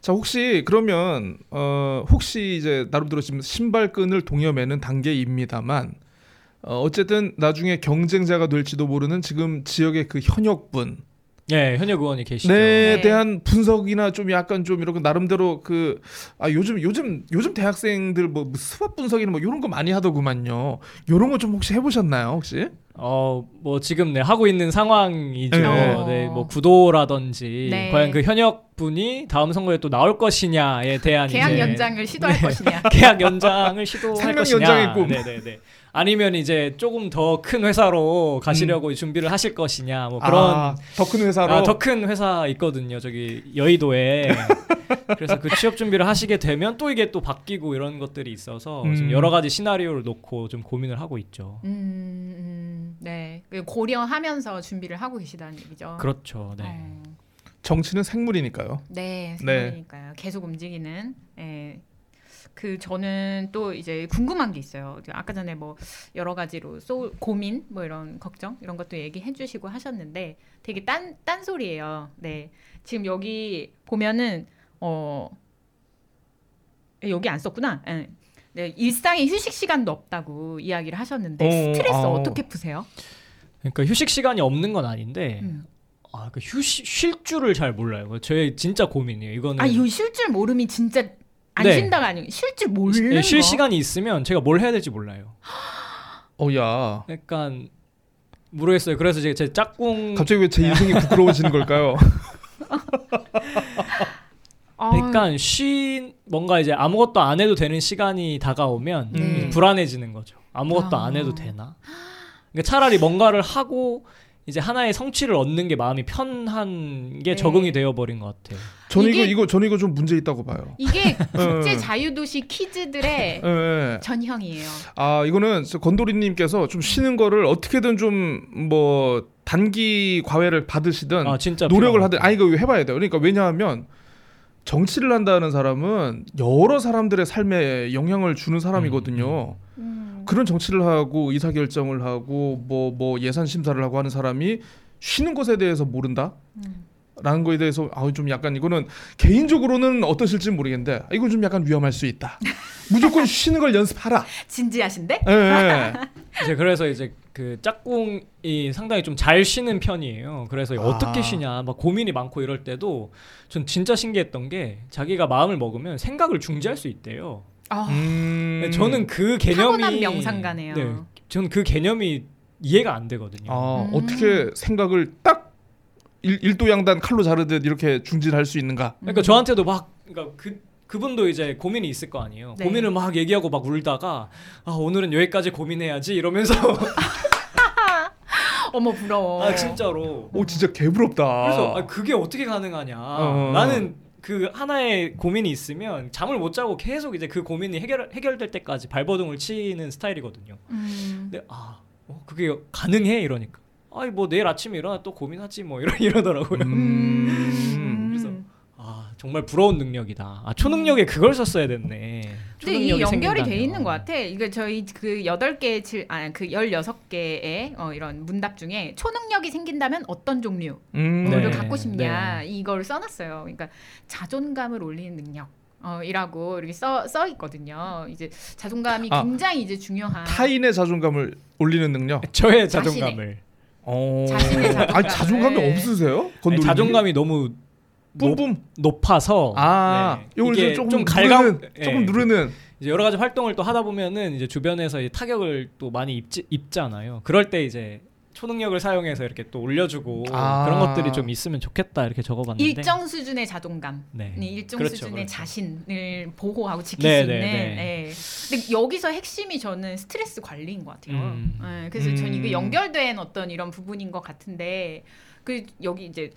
자 혹시 그러면 어 혹시 이제 나름대로 지금 신발끈을 동여매는 단계입니다만 어, 어쨌든 나중에 경쟁자가 될지도 모르는 지금 지역의 그 현역분 네, 현역 의원이 계시죠. 네 네. 대한 분석이나 좀 약간 좀 이렇게 나름대로 그 아 요즘 요즘 요즘 대학생들 뭐 수업 분석이나 뭐 이런 거 많이 하더구만요. 이런 거 좀 혹시 해보셨나요 혹시? 어, 뭐 지금 네 하고 있는 상황이죠. 네. 네, 뭐 구도라든지 네. 과연 그 현역 분이 다음 선거에 또 나올 것이냐에 대한 계약 이제 연장을 시도할 것이냐. 계약 연장을 시도할 생명 것이냐. 연장의 꿈. 네 네 네. 아니면 이제 조금 더 큰 회사로 가시려고 준비를 하실 것이냐. 뭐 그런 아, 더큰 회사로 아, 더큰 회사 있거든요. 저기 여의도에. 그래서 그 취업 준비를 하시게 되면 또 이게 또 바뀌고 이런 것들이 있어서 음. 지금 여러 가지 시나리오를 놓고 좀 고민을 하고 있죠. 음, 음, 네. 그 고려하면서 준비를 하고 계시다는 얘기죠. 그렇죠. 네. 어, 정치는 생물이니까요. 네, 네. 생각이니까요. 계속 움직이는. 예. 그 저는 또 이제 궁금한 게 있어요. 아까 전에 뭐 여러 가지로 소, 고민 뭐 이런 걱정 이런 것도 얘기해 주시고 하셨는데 되게 딴 딴 소리예요. 네. 지금 여기 보면은 어 여기 안 썼구나. 예. 네, 일상의 휴식 시간도 없다고 이야기를 하셨는데 어, 스트레스 아. 어떻게 푸세요? 그러니까 휴식 시간이 없는 건 아닌데 음. 아, 그 휴식 쉴 줄을 잘 몰라요. 저의 진짜 고민이에요. 이거는 아, 이거 쉴줄 모름이 진짜 안 네. 쉰다가 아니고 쉴줄 모르는 예, 쉴 거. 시간이 있으면 제가 뭘 해야 될지 몰라요. 어야 약간 모르겠어요. 그래서 이제 제 짝꿍 갑자기 왜 제 인생이 부끄러워지는 걸까요? 아, 그러니까 쉰 뭔가 이제 아무것도 안 해도 되는 시간이 다가오면 네. 불안해지는 거죠. 아무것도 아. 안 해도 되나? 그러니까 차라리 뭔가를 하고 이제 하나의 성취를 얻는 게 마음이 편한 게 네. 적응이 되어 버린 것 같아요. 저는 이게- 이거 이거 저는 이거 좀 문제 있다고 봐요. 이게 국제 어. 자유도시 퀴즈들의 예, 예. 전형이에요. 아 이거는 저 건도리님께서 좀 쉬는 거를 어떻게든 좀 뭐 단기 과외를 받으시든 아 진짜 노력을 하든 아니 이거 해봐야 돼요. 그러니까 왜냐하면 정치를 한다는 사람은 여러 사람들의 삶에 영향을 주는 사람이거든요. 음. 그런 정치를 하고 의사 결정을 하고 뭐뭐 예산 심사를 하고 하는 사람이 쉬는 것에 대해서 모른다. 음. 라는 거에 대해서 아우 좀 약간 이거는 개인적으로는 어떠실지 모르겠는데 아, 이건 좀 약간 위험할 수 있다. 무조건 쉬는 걸 연습하라. 진지하신데? 예, 예. 이제 그래서 이제 그 짝꿍이 상당히 좀 잘 쉬는 편이에요. 그래서 아. 어떻게 쉬냐 막 고민이 많고 이럴 때도 전 진짜 신기했던 게 자기가 마음을 먹으면 생각을 중지할 수 있대요. 아, 음. 저는 그 개념이 타고난 명상가네요. 네, 저는 그 개념이 이해가 안 되거든요. 아, 음. 어떻게 생각을 딱 일, 일도 양단 칼로 자르듯 이렇게 중진할 수 있는가? 그러니까 저한테도 막 그러니까 그 그분도 이제 고민이 있을 거 아니에요. 네. 고민을 막 얘기하고 막 울다가 아 오늘은 여기까지 고민해야지 이러면서 어머 부러워. 아 진짜로 오 진짜 개부럽다. 그래서 아, 그게 어떻게 가능하냐? 어. 나는 그 하나의 고민이 있으면 잠을 못 자고 계속 이제 그 고민이 해결 해결될 때까지 발버둥을 치는 스타일이거든요. 음. 근데 아 어, 그게 가능해 이러니까 아이 뭐 내일 아침에 일어나 또 고민하지 뭐 이러 이러더라고요. 음. 정말 부러운 능력이다. 아 초능력에 그걸 썼어야 됐네. 근데 이 연결이 돼 생긴다면. 있는 것 같아. 이거 저희 그 여덟 개 질, 아그 열여섯 개의 어, 이런 문답 중에 초능력이 생긴다면 어떤 종류를 음. 네. 갖고 싶냐 이걸 써놨어요. 그러니까 자존감을 올리는 능력. 어, 이라고 이렇게 써, 써 있거든요. 이제 자존감이 아, 굉장히 이제 중요한 타인의 자존감을 올리는 능력. 저의 자신의. 자존감을 어. 자신의 자존감을. 아니 자존감이 없으세요? 아니, 건돌이 자존감이 너무 높, 뿜뿜. 높아서 아, 네. 요걸 이게 조금 좀 누르는, 갈감 조금 예. 누르는. 이제 여러 가지 활동을 또 하다 보면은 이제 주변에서 이제 타격을 또 많이 입지, 입잖아요. 그럴 때 이제 초능력을 사용해서 이렇게 또 올려주고 아. 그런 것들이 좀 있으면 좋겠다 이렇게 적어봤는데 일정 수준의 자존감, 네. 네, 일정 그렇죠, 수준의 그렇죠. 자신을 보호하고 지킬 네, 수 네, 있는. 네. 예. 근데 여기서 핵심이 저는 스트레스 관리인 것 같아요. 음. 예, 그래서 전 이게 음. 연결된 어떤 이런 부분인 것 같은데 그 여기 이제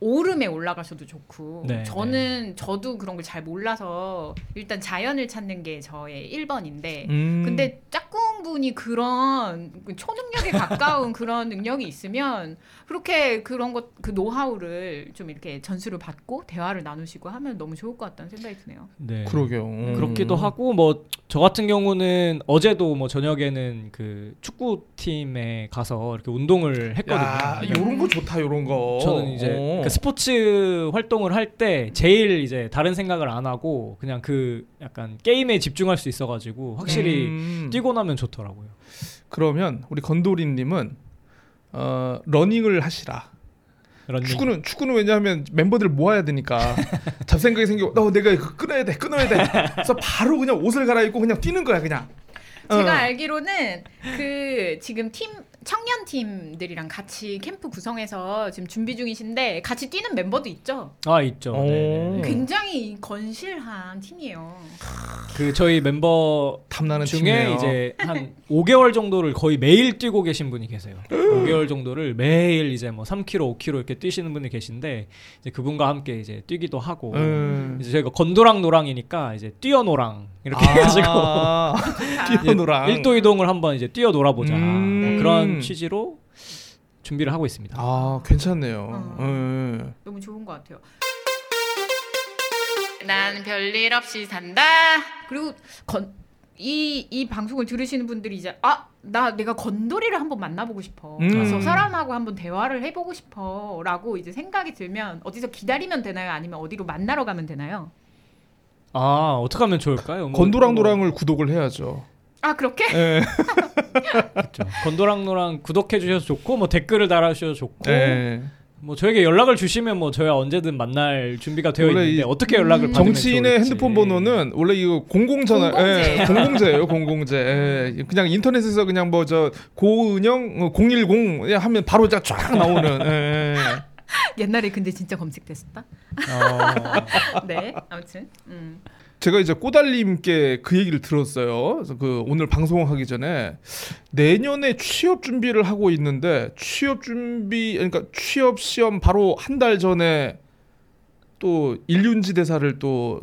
오름에 올라가셔도 좋고 네, 저는 저도 그런 걸 잘 몰라서 일단 자연을 찾는 게 저의 1번인데 음. 근데 짝꿍분이 그런 그 초능력에 가까운 그런 능력이 있으면 그렇게 그런 것 그 노하우를 좀 이렇게 전수를 받고 대화를 나누시고 하면 너무 좋을 것 같다는 생각이 드네요. 네. 그러게요. 음. 그렇기도 하고 뭐 저 같은 경우는 어제도 뭐 저녁에는 그 축구 팀에 가서 이렇게 운동을 했거든요. 야, 요런 거 좋다. 요런 거. 저는 이제 어. 그 스포츠 활동을 할 때 제일 이제 다른 생각을 안 하고 그냥 그 약간 게임에 집중할 수 있어가지고 확실히 음. 뛰고 나면 좋더라고요. 그러면 우리 건도리 님은 어, 러닝을 하시라. 러닝. 축구는 축구는 왜냐하면 멤버들 모아야 되니까 잡생각이 생겨. 어, 내가 이거 끊어야 돼, 끊어야 돼. 그래서 바로 그냥 옷을 갈아입고 그냥 뛰는 거야, 그냥. 어. 제가 알기로는 그 지금 팀 청년 팀들이랑 같이 캠프 구성해서 지금 준비 중이신데 같이 뛰는 멤버도 있죠. 아 있죠. 오. 네. 굉장히 건실한 팀이에요. 그 저희 멤버 탐나는 중에 팀이네요. 이제 한 5개월 정도를 거의 매일 뛰고 계신 분이 계세요. 5개월 정도를 매일 이제 뭐 3km, 5km 이렇게 뛰시는 분이 계신데 이제 그분과 함께 이제 뛰기도 하고 음. 이제 저희가 건도랑 노랑이니까 이제 뛰어 노랑 이렇게 해가지고 아, 이제 뛰어노랑. 일도 이동을 한번 이제 뛰어 놀아 보자 음. 뭐 그런 취지로 준비를 하고 있습니다. 아, 괜찮네요. 어. 음. 너무 좋은 것 같아요. 난 별일 없이 산다. 그리고 건, 이, 이 방송을 들으시는 분들이 이제 아, 나 내가 건돌이를 한번 만나보고 싶어. 음. 저 사람하고 한번 대화를 해보고 싶어라고 이제 생각이 들면 어디서 기다리면 되나요? 아니면 어디로 만나러 가면 되나요? 아 어떻게 하면 좋을까요? 뭐- 건도랑 노랑을 구독을 해야죠. 아 그렇게? 예. 그렇죠. 건도랑 노랑 구독해 주셔서 좋고 뭐 댓글을 달아주셔서 좋고 예. 뭐 저에게 연락을 주시면 뭐 저야 언제든 만날 준비가 되어 있는데 이 어떻게 연락을 음. 받으면 정치인의 좋을지. 핸드폰 번호는 원래 이거 공공전화. 예, 공공재예요, 공공재. 예, 그냥 인터넷에서 그냥 뭐 저 고은영 어, 010 하면 바로 쫙 나오는. 예. 옛날에 근데 진짜 검색됐었다. 어, 네, 아무튼. 음. 제가 이제 꼬달님께 그 얘기를 들었어요. 그래서 그 오늘 방송하기 전에 내년에 취업 준비를 하고 있는데 취업 준비 그러니까 취업 시험 바로 한 달 전에 또 일륜지 대사를 또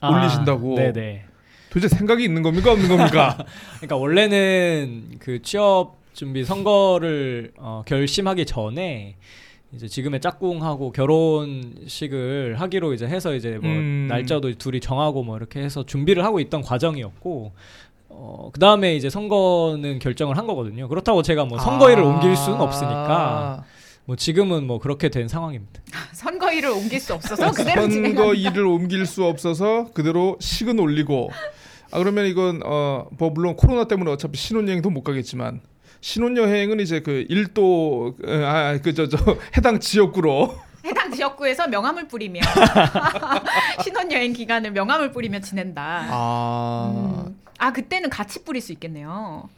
아, 올리신다고. 네네. 도대체 생각이 있는 겁니까 없는 겁니까? 그러니까 원래는 그 취업 준비 선거를 어, 결심하기 전에 이제 지금의 짝꿍하고 결혼식을 하기로 이제 해서 이제 뭐 음. 날짜도 둘이 정하고 뭐 이렇게 해서 준비를 하고 있던 과정이었고 어 그 다음에 이제 선거는 결정을 한 거거든요. 그렇다고 제가 뭐 선거일을 아. 옮길 수는 없으니까 뭐 지금은 뭐 그렇게 된 상황입니다. 선거일을 옮길 수 없어서 그대로 진행. 선거 일을 옮길 수 없어서 그대로 식은 올리고 아 그러면 이건 어뭐 물론 코로나 때문에 어차피 신혼여행도 못 가겠지만 신혼여행은 이제 그 일도 아 그 저 저 해당 지역구로 해당 지역구에서 명함을 뿌리며 신혼여행 기간을 명함을 뿌리며 지낸다. 아 음. 아 그때는 같이 뿌릴 수 있겠네요.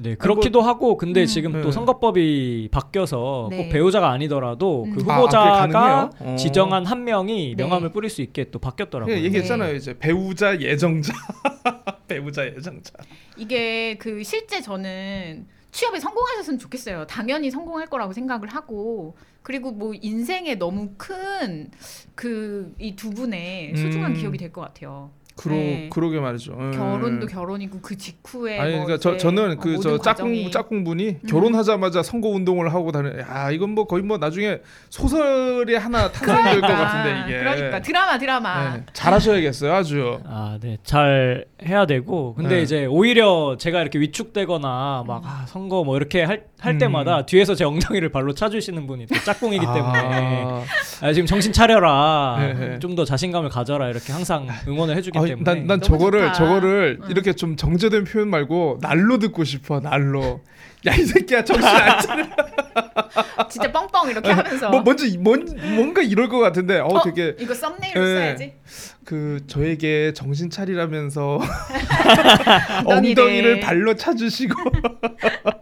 네, 그렇기도 하고 근데 음. 지금 네. 또 선거법이 바뀌어서 네. 꼭 배우자가 아니더라도 음. 그 아, 후보자가 그게 가능해요? 어. 지정한 한 명이 네. 명함을 뿌릴 수 있게 또 바뀌었더라고요. 예, 얘기했잖아요 이제 배우자 예정자 배우자 예정자 이게 그 실제 저는 취업에 성공하셨으면 좋겠어요. 당연히 성공할 거라고 생각을 하고 그리고 뭐 인생에 너무 큰 그 이 두 분의 소중한 음. 기억이 될 것 같아요. 그러 네. 그러게 말이죠. 예. 결혼도 결혼이고 그 직후에 아니 뭐 그러니까 저 저는 어, 그저 짝꿍 과정이- 짝꿍분이 음. 결혼하자마자 선거 운동을 하고 다니. 야 이건 뭐 거의 뭐 나중에 소설이 하나 탄생될 것 같은데 이게. 그러니까 드라마 드라마. 네, 잘하셔야겠어요 아주. 아, 네. 잘 해야 되고. 근데 네. 이제 오히려 제가 이렇게 위축되거나 막 아, 선거 뭐 이렇게 할, 할 음. 때마다 뒤에서 제 엉덩이를 발로 차주시는 분이 또 짝꿍이기 때문에 아, 아, 지금 정신 차려라. 네, 네. 좀 더 자신감을 가져라. 이렇게 항상 응원을 해주기 아, 때문에. 난, 난 저거를 좋다. 저거를 응. 이렇게 좀 정제된 표현 말고 날로 듣고 싶어 날로. 야 이 새끼야 정신 안 차려. 진짜 뻥뻥 이렇게 하면서. 뭐 먼저 이- 뭔 뭔가 이럴 것 같은데 어, 어, 되게 이거 썸네일로 예. 써야지. 그 저에게 정신 차리라면서 엉덩이를. 발로 차주시고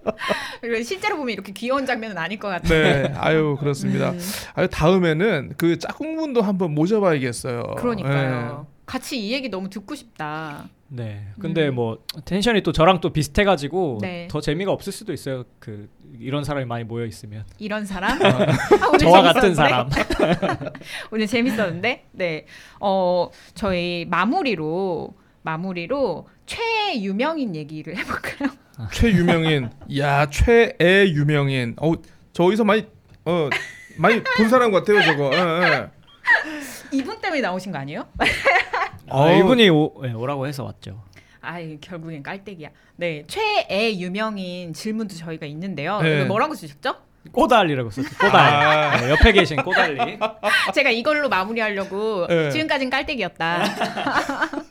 실제로 보면 이렇게 귀여운 장면은 아닐 것 같아. 네 아유 그렇습니다 음, 아유 다음에는 그 짝꿍분도 한번 모셔봐야겠어요 그러니까요. 같이 이 얘기 너무 듣고 싶다. 네. 근데 음. 뭐 텐션이 또 저랑 또 비슷해 가지고 네. 더 재미가 없을 수도 있어요. 그 이런 사람이 많이 모여 있으면 이런 사람? 아, 오늘 저와 같은 재밌었는데? 사람. 오늘 재밌었는데, 네, 어 저희 마무리로 마무리로 최유명인 얘기를 해 볼까요? 최유명인 야 최애 유명인 어저 어디서 많이 어 많이 본 사람 같아요 저거 예, 예. 이분 때문에 나오신 거 아니에요? 아, 이분이 오, 네, 오라고 해서 왔죠. 아, 결국엔 깔때기야. 네, 최애 유명인 질문도 저희가 있는데요. 네. 이거 뭐라고 쓰셨죠? 꼬달리라고 썼죠. 꼬달. 아. 네, 옆에 계신 꼬달리. 제가 이걸로 마무리하려고 네. 지금까진 깔때기였다.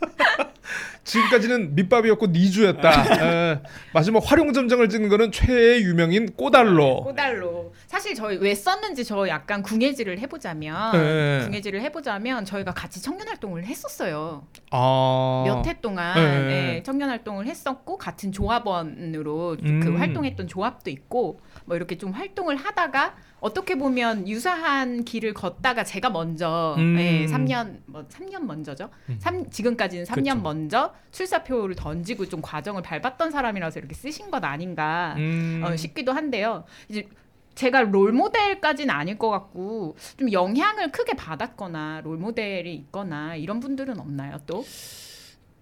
지금까지는 밑밥이었고 니주였다 예. 마지막 활용점정을 찍는 거는 최애 유명인 꼬달로 꼬달로. 사실 저희 왜 썼는지 저 약간 궁예지를 해보자면 네. 궁예지를 해보자면 저희가 같이 청년 활동을 했었어요. 아 몇해 동안 네. 네, 청년 활동을 했었고 같은 조합원으로 음. 그 활동했던 조합도 있고 뭐 이렇게 좀 활동을 하다가 어떻게 보면 유사한 길을 걷다가 제가 먼저 음. 네, 3년 뭐 3년 먼저죠. 음. 삼, 지금까지는 3년 그쵸. 먼저 출사표를 던지고 좀 과정을 밟았던 사람이라서 이렇게 쓰신 것 아닌가 음. 어, 싶기도 한데요. 이제 제가 롤 모델까지는 아닐 것 같고 좀 영향을 크게 받았거나 롤 모델이 있거나 이런 분들은 없나요 또?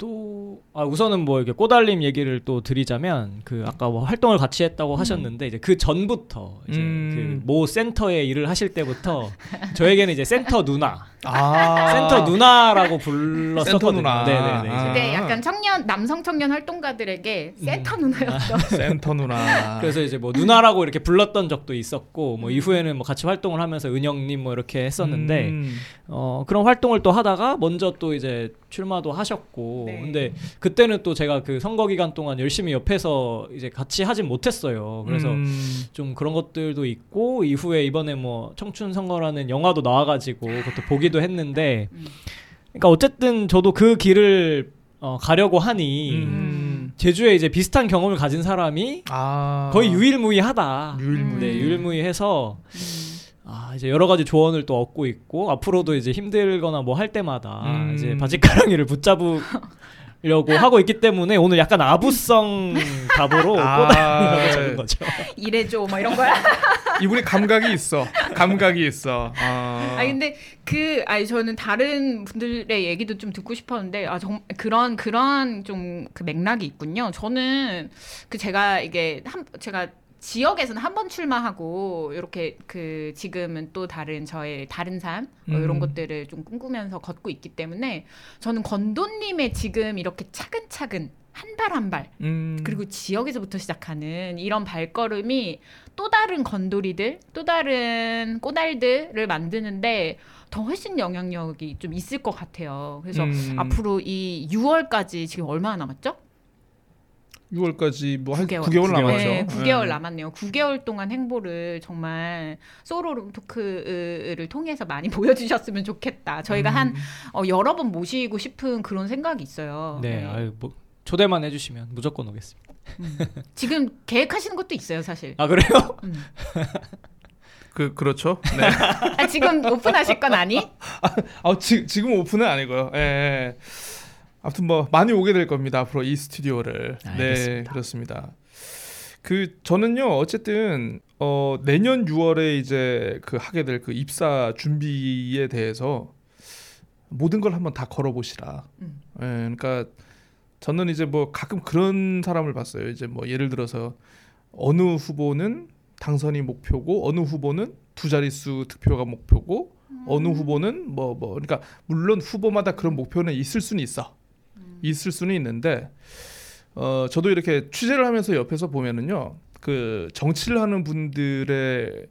또 아, 우선은 뭐 이렇게 꼬달림 얘기를 또 드리자면 그 아까 뭐 활동을 같이 했다고 하셨는데 이제 그 전부터 이제 음. 그모 센터에 일을 하실 때부터 저에게는 이제 센터 누나, 아 센터 누나라고 불렀었거든요. 센터 누나. 네네네. 이제 아. 네, 약간 청년 남성 청년 활동가들에게 센터 누나였던. 센터 누나 그래서 이제 뭐 누나라고 이렇게 불렀던 적도 있었고 뭐 이후에는 뭐 같이 활동을 하면서 은영님 뭐 이렇게 했었는데 음. 어 그런 활동을 또 하다가 먼저 또 이제 출마도 하셨고 네. 근데 그때는 또 제가 그 선거 기간 동안 열심히 옆에서 이제 같이 하진 못했어요. 그래서 음. 좀 그런 것들도 있고 이후에 이번에 뭐 청춘 선거라는 영화도 나와가지고 그것도 보기도 했는데 음. 그러니까 어쨌든 저도 그 길을 어, 가려고 하니 음. 제주에 이제 비슷한 경험을 가진 사람이 아 거의 유일무이하다. 유일무이 네, 유일무이해서 음. 아 이제 여러 가지 조언을 또 얻고 있고 앞으로도 이제 힘들거나 뭐 할 때마다 음. 이제 바짓가랑이를 붙잡 으려고 하고 있기 때문에 오늘 약간 아부성 답으로 아. 꼬다리라고 적은 거죠. 이래줘 뭐 이런 거야. 이분이 감각이 있어 감각이 있어 아, 아 근데 그 아니 저는 다른 분들의 얘기도 좀 듣고 싶었는데 아 정 그런 그런 좀 그 맥락이 있군요. 저는 그 제가 이게 한 제가 지역에서는 한 번 출마하고 이렇게 그 지금은 또 다른 저의 다른 삶뭐 음. 이런 것들을 좀 꿈꾸면서 걷고 있기 때문에 저는 건도님의 지금 이렇게 차근차근 한발 한 발 음. 그리고 지역에서부터 시작하는 이런 발걸음이 또 다른 건돌이들, 또 다른 꼬달들을 만드는데 더 훨씬 영향력이 좀 있을 것 같아요. 그래서 음. 앞으로 이 6월까지 지금 얼마나 남았죠? 6월까지 뭐한 9개월. 9개월, 남았죠. 네, 9개월 네. 남았네요. 9개월 동안 행보를 정말 소로룸 토크를 통해서 많이 보여주셨으면 좋겠다. 저희가 음. 한 어, 여러 번 모시고 싶은 그런 생각이 있어요. 네, 아유, 뭐 초대만 해주시면 무조건 오겠습니다. 지금 계획하시는 것도 있어요, 사실. 아 그래요? 음. 그 그렇죠. 네. 아, 지금 오픈하실 건 아니? 아 지, 지금 오픈은 아니고요. 예, 예. 아무튼 뭐 많이 오게 될 겁니다. 앞으로 이 스튜디오를. 네, 알겠습니다. 그렇습니다. 그 저는요 어쨌든 어 내년 6월에 이제 그 하게 될 그 입사 준비에 대해서 모든 걸 한번 다 걸어보시라. 음. 예, 그러니까 저는 이제 뭐 가끔 그런 사람을 봤어요. 이제 뭐 예를 들어서 어느 후보는 당선이 목표고 어느 후보는 두 자릿수 득표가 목표고 어느 후보는 뭐뭐 그러니까 물론 후보마다 그런 목표는 있을 수는 있어. 있을 수는 있는데 어 저도 이렇게 취재를 하면서 옆에서 보면은요. 그 정치를 하는 분들의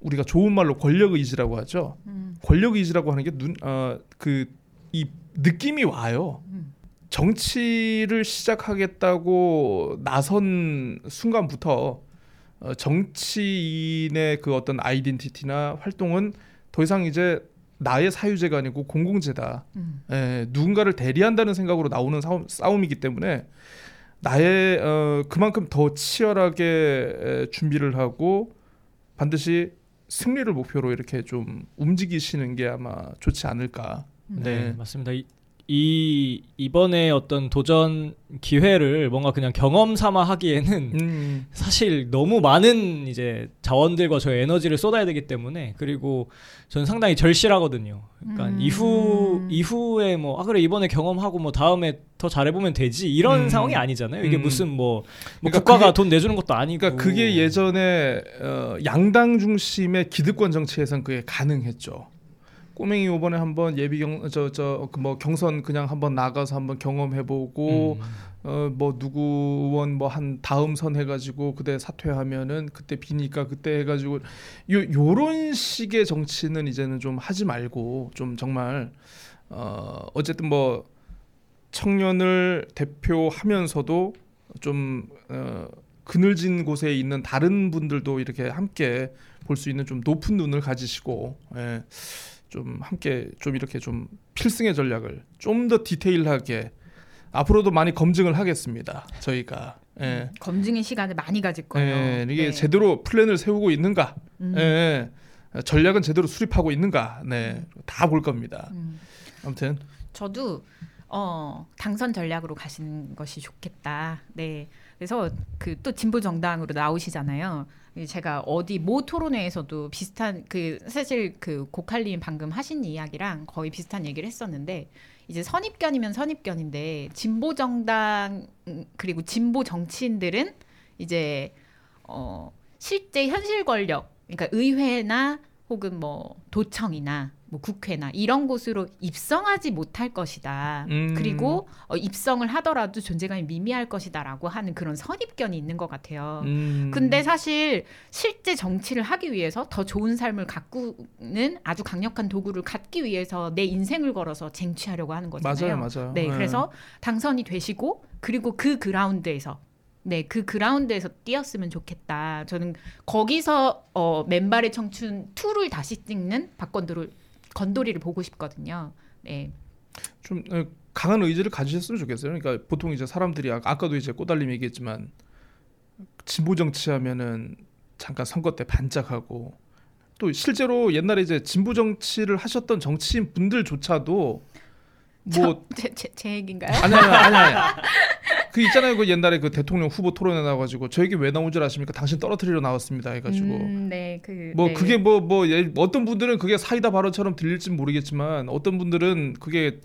우리가 좋은 말로 권력 의지라고 하죠. 음. 권력 의지라고 하는 게 눈 어 그 이 느낌이 와요. 음. 정치를 시작하겠다고 나선 순간부터 어, 정치인의 그 어떤 아이덴티티나 활동은 더 이상 이제 나의 사유제가 아니고 공공재다. 음. 예, 누군가를 대리한다는 생각으로 나오는 싸움, 싸움이기 때문에 나의 어, 그만큼 더 치열하게 에, 준비를 하고 반드시 승리를 목표로 이렇게 좀 움직이시는 게 아마 좋지 않을까. 네, 맞습니다. 이, 이 이번에 어떤 도전 기회를 뭔가 그냥 경험 삼아 하기에는 음, 사실 너무 많은 이제 자원들과 저의 에너지를 쏟아야 되기 때문에 그리고 저는 상당히 절실하거든요. 그러니까 음. 이후 이후에 뭐 아 그래 이번에 경험하고 뭐 다음에 더 잘해보면 되지 이런 음. 상황이 아니잖아요. 이게 음. 무슨 뭐, 뭐 그러니까 국가가 그게- 돈 내주는 것도 아니고. 그러니까 그게 예전에 어, 양당 중심의 기득권 정치에선 그게 가능했죠. 꼬맹이 이번에 한번 예비 경저 저 뭐 경선 그냥 한번 나가서 한번 경험해보고 음. 어뭐 누구 의원 뭐 한 다음 선 해가지고 그때 사퇴하면은 그때 비니까 그때 해가지고 요 요런 식의 정치는 이제는 좀 하지 말고 좀 정말 어 어쨌든 뭐 청년을 대표하면서도 좀 어, 그늘진 곳에 있는 다른 분들도 이렇게 함께 볼 수 있는 좀 높은 눈을 가지시고 예, 좀 함께 좀 이렇게 좀 필승의 전략을 좀 더 디테일하게 앞으로도 많이 검증을 하겠습니다. 저희가 예. 검증의 시간을 많이 가질 거예요. 예, 이게 네. 제대로 플랜을 세우고 있는가, 음. 예, 전략은 제대로 수립하고 있는가, 네, 다 볼 겁니다. 음. 아무튼 저도 어, 당선 전략으로 가시는 것이 좋겠다. 네. 그래서 그 또 진보 정당으로 나오시잖아요. 제가 어디 모 토론회에서도 비슷한 그 사실 그 고칼님 방금 하신 이야기랑 거의 비슷한 얘기를 했었는데 이제 선입견이면 선입견인데 진보 정당 음, 그리고 진보 정치인들은 이제 어 실제 현실 권력 그러니까 의회나 혹은 뭐 도청이나 뭐 국회나 이런 곳으로 입성하지 못할 것이다. 음. 그리고 어, 입성을 하더라도 존재감이 미미할 것이다라고 하는 그런 선입견이 있는 것 같아요. 음, 근데 사실 실제 정치를 하기 위해서 더 좋은 삶을 가꾸는 아주 강력한 도구를 갖기 위해서 내 인생을 걸어서 쟁취하려고 하는 거잖아요. 맞아요, 맞아요. 네, 예. 그래서 당선이 되시고 그리고 그 그라운드에서 네, 그 그라운드에서 뛰었으면 좋겠다. 저는 거기서 어, 맨발의 청춘 2를 다시 찍는 박건도를 건도리를 보고 싶거든요. 네. 좀 어, 강한 의지를 가지셨으면 좋겠어요. 그러니까 보통 이제 사람들이 아- 아까도 이제 꼬달림 얘기했지만 진보 정치하면은 잠깐 선거 때 반짝하고 또 실제로 옛날에 이제 진보 정치를 하셨던 정치인 분들조차도 뭐 제, 제, 제 얘기인가요? 아니 아니 아니 아니 그 있잖아요 그 옛날에 그 대통령 후보 토론에 나와가지고 저 얘기 왜 나온 줄 아십니까? 당신 떨어뜨리러 나왔습니다 해가지고 음, 네, 그 뭐 네. 그게 뭐뭐 어떤 분들은 그게 사이다 발언처럼 들릴지 모르겠지만 어떤 분들은 그게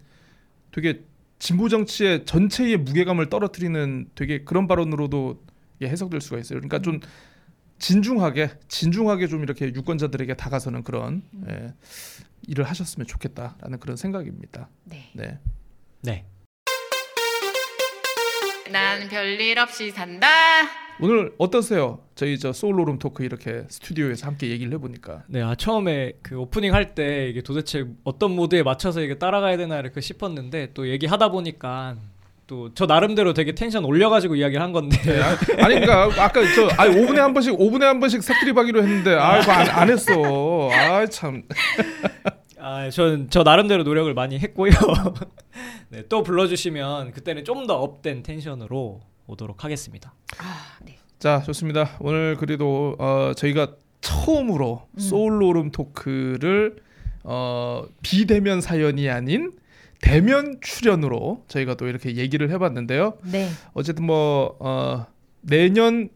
되게 진보 정치의 전체의 무게감을 떨어뜨리는 되게 그런 발언으로도 예, 해석될 수가 있어요. 그러니까 좀 진중하게 진중하게 좀 이렇게 유권자들에게 다가서는 그런 예, 일을 하셨으면 좋겠다라는 그런 생각입니다. 네. 네. 네. 난 별일 없이 산다. 오늘 어떠세요? 저희 저 소울로룸 토크 이렇게 스튜디오에서 함께 얘기를 해보니까 네, 아, 처음에 그 오프닝 할 때 이게 도대체 어떤 모드에 맞춰서 이게 따라가야 되나 이렇게 싶었는데 또 얘기하다 보니까 또 저 나름대로 되게 텐션 올려가지고 이야기를 한 건데 네, 아, 아니 그러니까 아까 저 아니 5분에 한 번씩 5분에 한 번씩 색드립하기로 했는데 아 이거 안, 안 했어. 아 참 아, 전 저 나름대로 노력을 많이 했고요. 네, 또 불러주시면 그때는 좀 더 up된 tension으로 오도록 하겠습니다. 아, 네. 자 좋습니다. 오늘 그래도 어, 저희가 처음으로 음. 소울로룸 토크를 어, 비대면 사연이 아닌 대면 출연으로 저희가 또 이렇게 얘기를 해봤는데요. 네. 어쨌든 뭐 어, 내년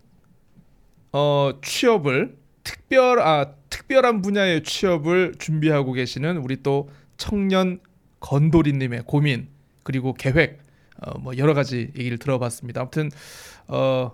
어, 취업을 특별 아 특별한 분야의 취업을 준비하고 계시는 우리 또 청년 건도리님의 고민 그리고 계획 어, 뭐 여러 가지 얘기를 들어봤습니다. 아무튼 어,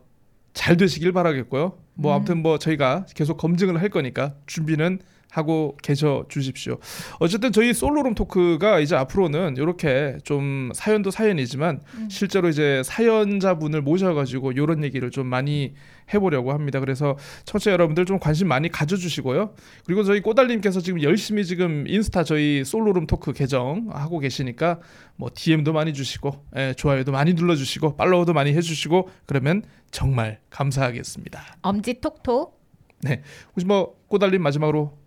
잘 되시길 바라겠고요. 뭐 음. 아무튼 뭐 저희가 계속 검증을 할 거니까 준비는 하고 계셔 주십시오. 어쨌든 저희 솔로룸 토크가 이제 앞으로는 이렇게 좀 사연도 사연이지만 음. 실제로 이제 사연자분을 모셔가지고 이런 얘기를 좀 많이 해보려고 합니다. 그래서 청취자 여러분들 좀 관심 많이 가져주시고요. 그리고 저희 꼬달님께서 지금 열심히 지금 인스타 저희 솔로룸 토크 계정 하고 계시니까 뭐 DM도 많이 주시고 예, 좋아요도 많이 눌러주시고 follow도 많이 해주시고 그러면 정말 감사하겠습니다. 엄지 톡톡. 혹시 뭐 꼬달님 마지막으로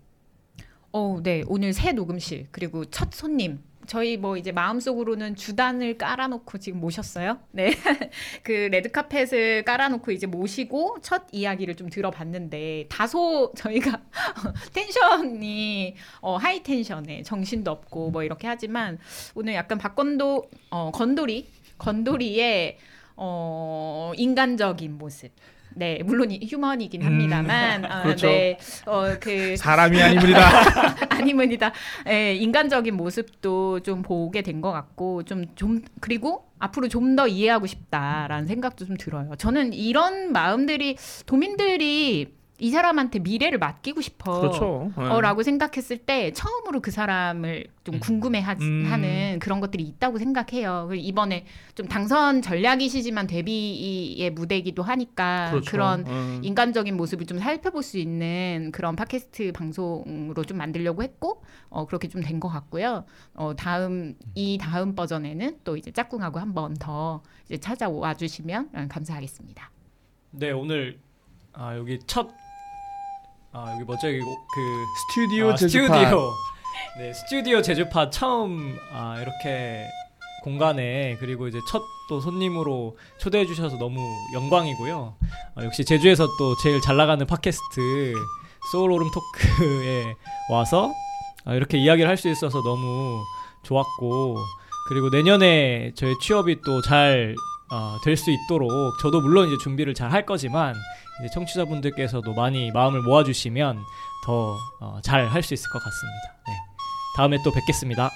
어, 네. 오늘 새 녹음실 그리고 첫 손님. 저희 뭐 이제 마음속으로는 주단을 깔아놓고 지금 모셨어요. 네. 그 레드카펫을 깔아놓고 이제 모시고 첫 이야기를 좀 들어봤는데 다소 저희가 tension이 어, high tension에 정신도 없고 뭐 이렇게 하지만 오늘 약간 박건도 어, 건돌이 건돌이의 어, 인간적인 모습. 네, 물론 이- 휴먼이긴 합니다만, 아, 그렇죠. 네, 어, 그 사람이 아닙니다. 아니면이다. 예, 인간적인 모습도 좀 보게 된 것 같고 좀 좀 그리고 앞으로 좀 더 이해하고 싶다라는 생각도 좀 들어요. 저는 이런 마음들이 도민들이 이 사람한테 미래를 맡기고 싶어. 그렇죠. 예. 어, 라고 생각했을 때 처음으로 그 사람을 좀 궁금해하는 음. 그런 것들이 있다고 생각해요. 그리고 이번에 좀 당선 전략이시지만 데뷔의 무대이기도 하니까 그렇죠. 그런 음. 인간적인 모습을 좀 살펴볼 수 있는 그런 팟캐스트 방송으로 좀 만들려고 했고 어, 그렇게 좀 된 것 같고요. 어, 다음 이 다음 버전에는 또 이제 짝꿍하고 한 번 더 찾아와 주시면 어, 감사하겠습니다. 네 오늘 아 여기 첫 아 여기 뭐죠? 여기 그 스튜디오 아, 제주파. 스튜디오. 네 스튜디오 제주파 처음 아 이렇게 공간에 그리고 이제 첫 또 손님으로 초대해 주셔서 너무 영광이고요. 아, 역시 제주에서 또 제일 잘 나가는 팟캐스트 소울 오름 토크에 와서 아, 이렇게 이야기를 할 수 있어서 너무 좋았고 그리고 내년에 저희 취업이 또 잘 될수 있도록 저도 물론 이제 준비를 잘 할 거지만 청취자분들께서도 많이 마음을 모아주시면 더 잘 할수 있을 것 같습니다. 네. 다음에 또 뵙겠습니다.